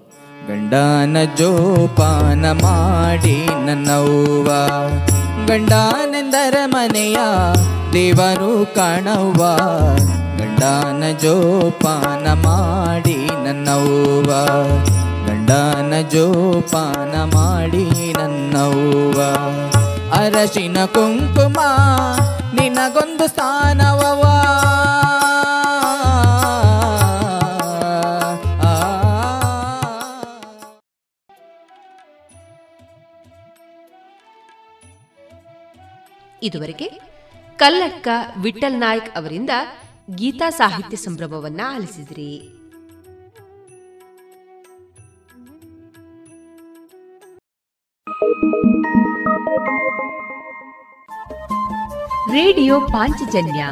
ಗಂಡನ ಜೋಪಾನ ಮಾಡಿ ನನ್ನವ್ವ. ಗಂಡನೆಂದರ ಮನೆಯ ದೇವರು ಕಾಣವ್ವ. ಗಂಡನ ಜೋಪಾನ ಮಾಡಿ ನನ್ನವ್ವ. ಗಂಡನ ಜೋಪಾನ ಮಾಡಿ ನನ್ನವ್ವ. ಅರಶಿನ ಕುಂಕುಮ ನಿನಗೊಂದು ಸ್ಥಾನವವಾ ಇದುವರೆಗೆ ಕಲ್ಲಡ್ಕ ವಿಠಲ್ ನಾಯ್ಕ್ ಅವರಿಂದ ಗೀತಾ ಸಾಹಿತ್ಯ ಸಂಭ್ರಮವನ್ನ ಆಲಿಸಿದ್ರಿ. ರೇಡಿಯೋ ಪಾಂಚಜನ್ಯ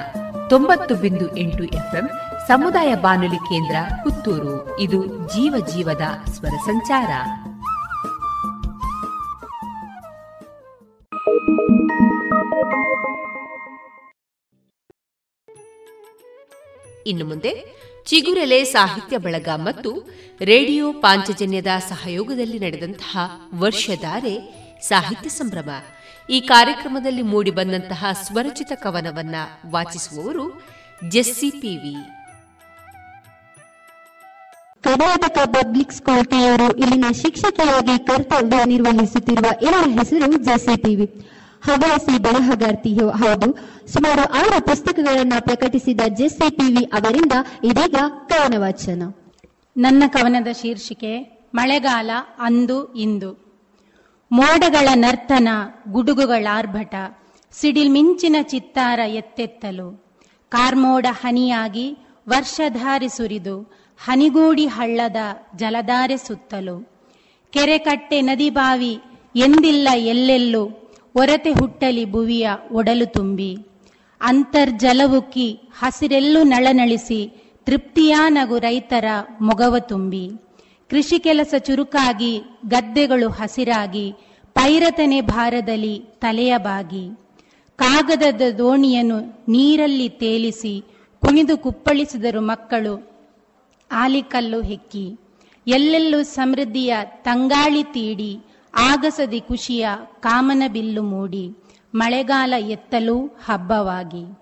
ತೊಂಬತ್ತು ಬಿಂದು ಎಂಟು ಎಫ್ಎಂ ಸಮುದಾಯ ಬಾನುಲಿ ಕೇಂದ್ರ ಪುತ್ತೂರು. ಇದು ಜೀವ ಜೀವದ ಸ್ವರ ಸಂಚಾರ. ಇನ್ನು ಮುಂದೆ ಚಿಗುರೆಲೆ ಸಾಹಿತ್ಯ ಬಳಗ ಮತ್ತು ರೇಡಿಯೋ ಪಾಂಚಜನ್ಯದ ಸಹಯೋಗದಲ್ಲಿ ನಡೆದಂತಹ ವರ್ಷಧಾರೆ ಸಾಹಿತ್ಯ ಸಂಭ್ರಮ. ಈ ಕಾರ್ಯಕ್ರಮದಲ್ಲಿ ಮೂಡಿಬಂದಂತಹ ಸ್ವರಚಿತ ಕವನವನ್ನ ವಾಚಿಸುವವರು Jessie P V Karnataka public school ಟಿಯವರು ಇಲ್ಲಿನ ಶಿಕ್ಷಕಿಯಾಗಿ ಕರ್ತವ್ಯ ನಿರ್ವಹಿಸುತ್ತಿರುವ ಇವರ ಹೆಸರು ಜೆಸಿಟಿವಿ. ಹವ್ಯಾಸಿ ಬರಹಗಾರ್ತಿ ಹೌದು. ಸುಮಾರು ಆರು ಪುಸ್ತಕಗಳನ್ನು ಪ್ರಕಟಿಸಿದ ಜೆಸ್ಸಿ ಟಿವಿ ಅವರಿಂದ ಇದೀಗ ಕವನ ವಾಚನ ನನ್ನ ಕವನದ ಶೀರ್ಷಿಕೆ, ಮಳೆಗಾಲ ಅಂದು ಇಂದು. ಮೋಡಗಳ ನರ್ತನ ಗುಡುಗುಗಳ ಆರ್ಭಟ ಸಿಡಿಲ್ ಮಿಂಚಿನ ಚಿತ್ತಾರ ಎತ್ತೆತ್ತಲು. ಕಾರ್ಮೋಡ ಹನಿಯಾಗಿ ವರ್ಷಧಾರಿ ಸುರಿದು. ಹನಿಗೂಡಿ ಹಳ್ಳದ ಜಲಧಾರೆ ಸುತ್ತಲು, ಕೆರೆಕಟ್ಟೆ ನದಿ ಬಾವಿ ಎಂದಿಲ್ಲ ಎಲ್ಲೆಲ್ಲೂ ಒರತೆ ಹುಟ್ಟಲಿ ಭುವಿಯ ಒಡಲು ತುಂಬಿ ಅಂತರ್ಜಲವುಕ್ಕಿ ಹಸಿರೆಲ್ಲೂ ನಳನಳಿಸಿ ತೃಪ್ತಿಯ ನಗು ರೈತರ ಮೊಗವ ತುಂಬಿ, ಕೃಷಿ ಕೆಲಸ ಚುರುಕಾಗಿ ಗದ್ದೆಗಳು ಹಸಿರಾಗಿ ಪೈರತನೆ ಭಾರದಲ್ಲಿ ತಲೆಯ ಬಾಗಿ, ಕಾಗದದ ದೋಣಿಯನ್ನು ನೀರಲ್ಲಿ ತೇಲಿಸಿ ಕುಣಿದು ಕುಪ್ಪಳಿಸಿದರು ಮಕ್ಕಳು ಆಲಿಕಲ್ಲು ಹೆಕ್ಕಿ. ಎಲ್ಲೆಲ್ಲೂ ಸಮೃದ್ಧಿಯ ತಂಗಾಳಿ ತೀಡಿ, ಆಗಸದಿ ಖುಷಿಯ ಕಾಮನ ಬಿಲ್ಲು ಮೂಡಿ, ಮಳೆಗಾಲ ಎತ್ತಲು ಹಬ್ಬವಾಗಿ.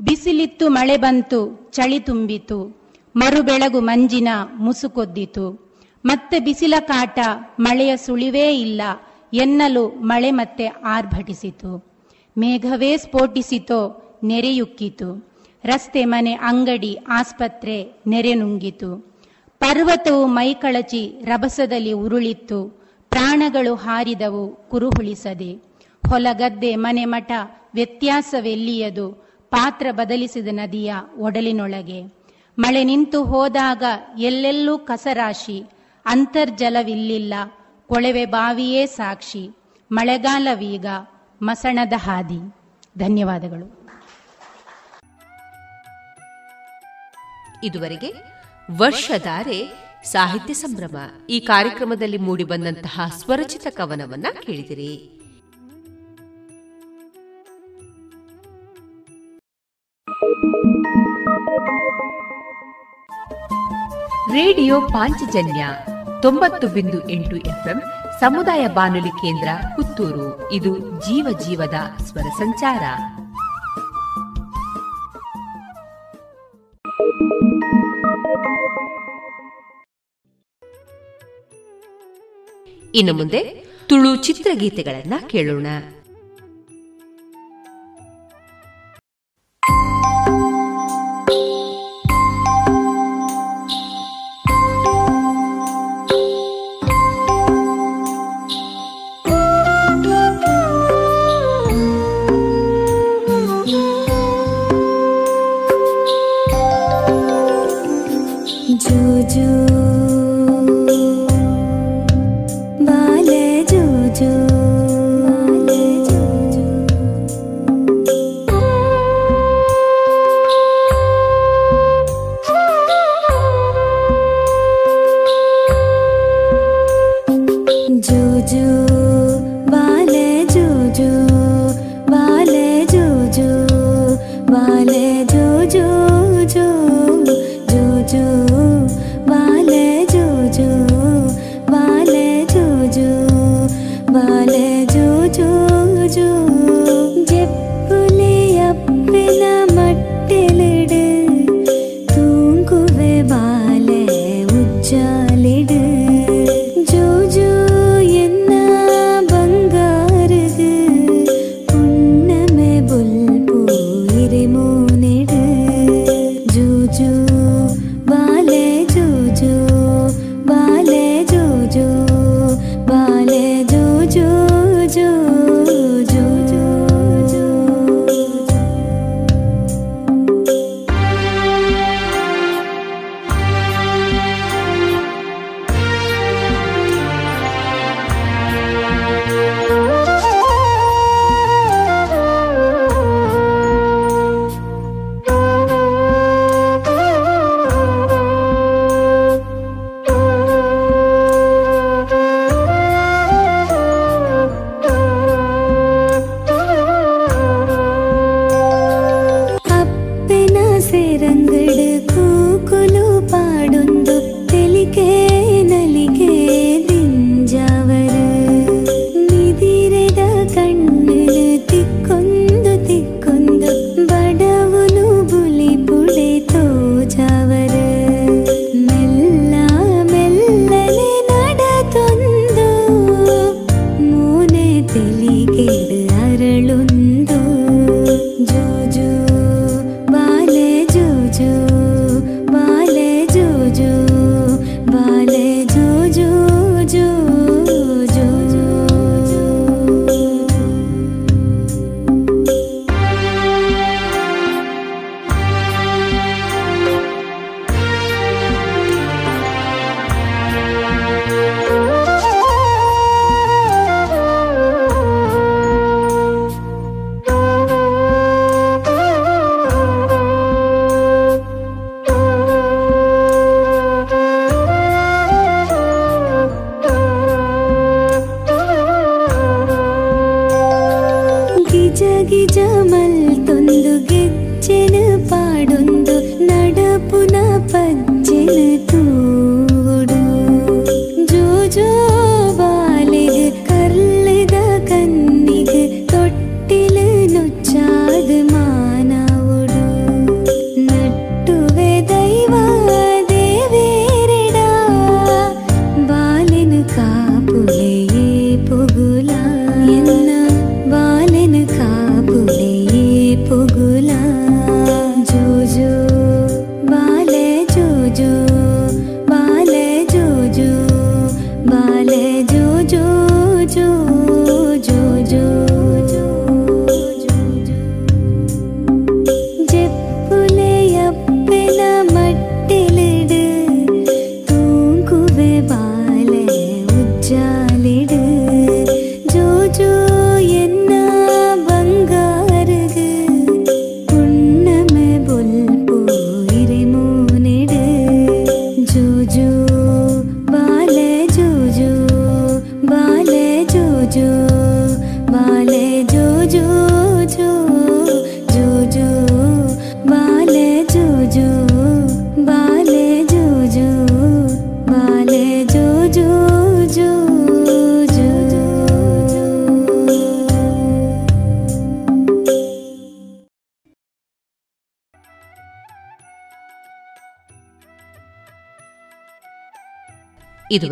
ಬಿಸಿಲಿತ್ತು ಮಳೆ ಬಂತು, ಚಳಿ ತುಂಬಿತು, ಮರುಬೆಳಗು ಮಂಜಿನ ಮುಸುಕೊದ್ದಿತು ಮತ್ತೆ ಬಿಸಿಲ ಕಾಟ ಮಳೆಯ ಸುಳಿವೇ ಇಲ್ಲ, ಎನ್ನಲು ಮಳೆ ಮತ್ತೆ ಆರ್ಭಟಿಸಿತು. ಮೇಘವೇ ಸ್ಫೋಟಿಸಿತೋ, ನೆರೆಯುಕ್ಕಿತು. ರಸ್ತೆ ಮನೆ ಅಂಗಡಿ ಆಸ್ಪತ್ರೆ ನೆರೆ ನುಂಗಿತು. ಪರ್ವತವು ಮೈಕಳಚಿ ರಭಸದಲ್ಲಿ ಉರುಳಿತ್ತು. ಪ್ರಾಣಗಳು ಹಾರಿದವು ಕುರುಹುಳಿಸದೆ. ಹೊಲಗದ್ದೆ ಮನೆ ಮಠ ವ್ಯತ್ಯಾಸವೆಲ್ಲಿಯದು? ಪಾತ್ರ ಬದಲಿಸಿದ ನದಿಯ ಒಡಲಿನೊಳಗೆ. ಮಳೆ ನಿಂತು ಹೋದಾಗ ಎಲ್ಲೆಲ್ಲೂ ಕಸರಾಶಿ. ಅಂತರ್ಜಲವಿಲ್ಲಿಲ್ಲ. ಕೊಳವೆ ಬಾವಿಯೇ ಸಾಕ್ಷಿ. ಮಳೆಗಾಲವೀಗ ಮಸಣದ ಹಾದಿ. ಧನ್ಯವಾದಗಳು. ಇದುವರೆಗೆ ವರ್ಷಧಾರೆ ಸಾಹಿತ್ಯ ಸಂಭ್ರಮ ಈ ಕಾರ್ಯಕ್ರಮದಲ್ಲಿ ಮೂಡಿಬಂದಂತಹ ಸ್ವರಚಿತ ಕವನವನ್ನ ಕೇಳಿದಿರಿ. ರೇಡಿಯೋ ಪಾಂಚಜನ್ಯ ತೊಂಬತ್ತು ಬಿಂದು ಎಂಟು ಎಫ್ಎಂ ಸಮುದಾಯ ಬಾನುಲಿ ಕೇಂದ್ರ ಪುತ್ತೂರು. ಇದು ಜೀವ ಜೀವದ ಸ್ವರ ಸಂಚಾರ. ಇನ್ನು ಮುಂದೆ ತುಳು ಚಿತ್ರಗೀತೆಗಳನ್ನ ಕೇಳೋಣ.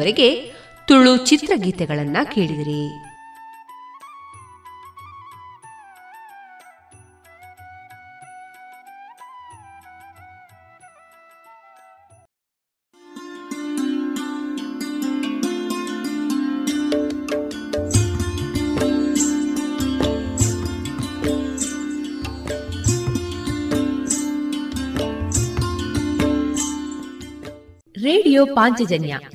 ಇದುವರೆಗೆ ತುಳು ಚಿತ್ರಗೀತೆಗಳನ್ನ ಕೇಳಿದಿರಿ. ರೇಡಿಯೋ ಪಾಂಚಜನ್ಯ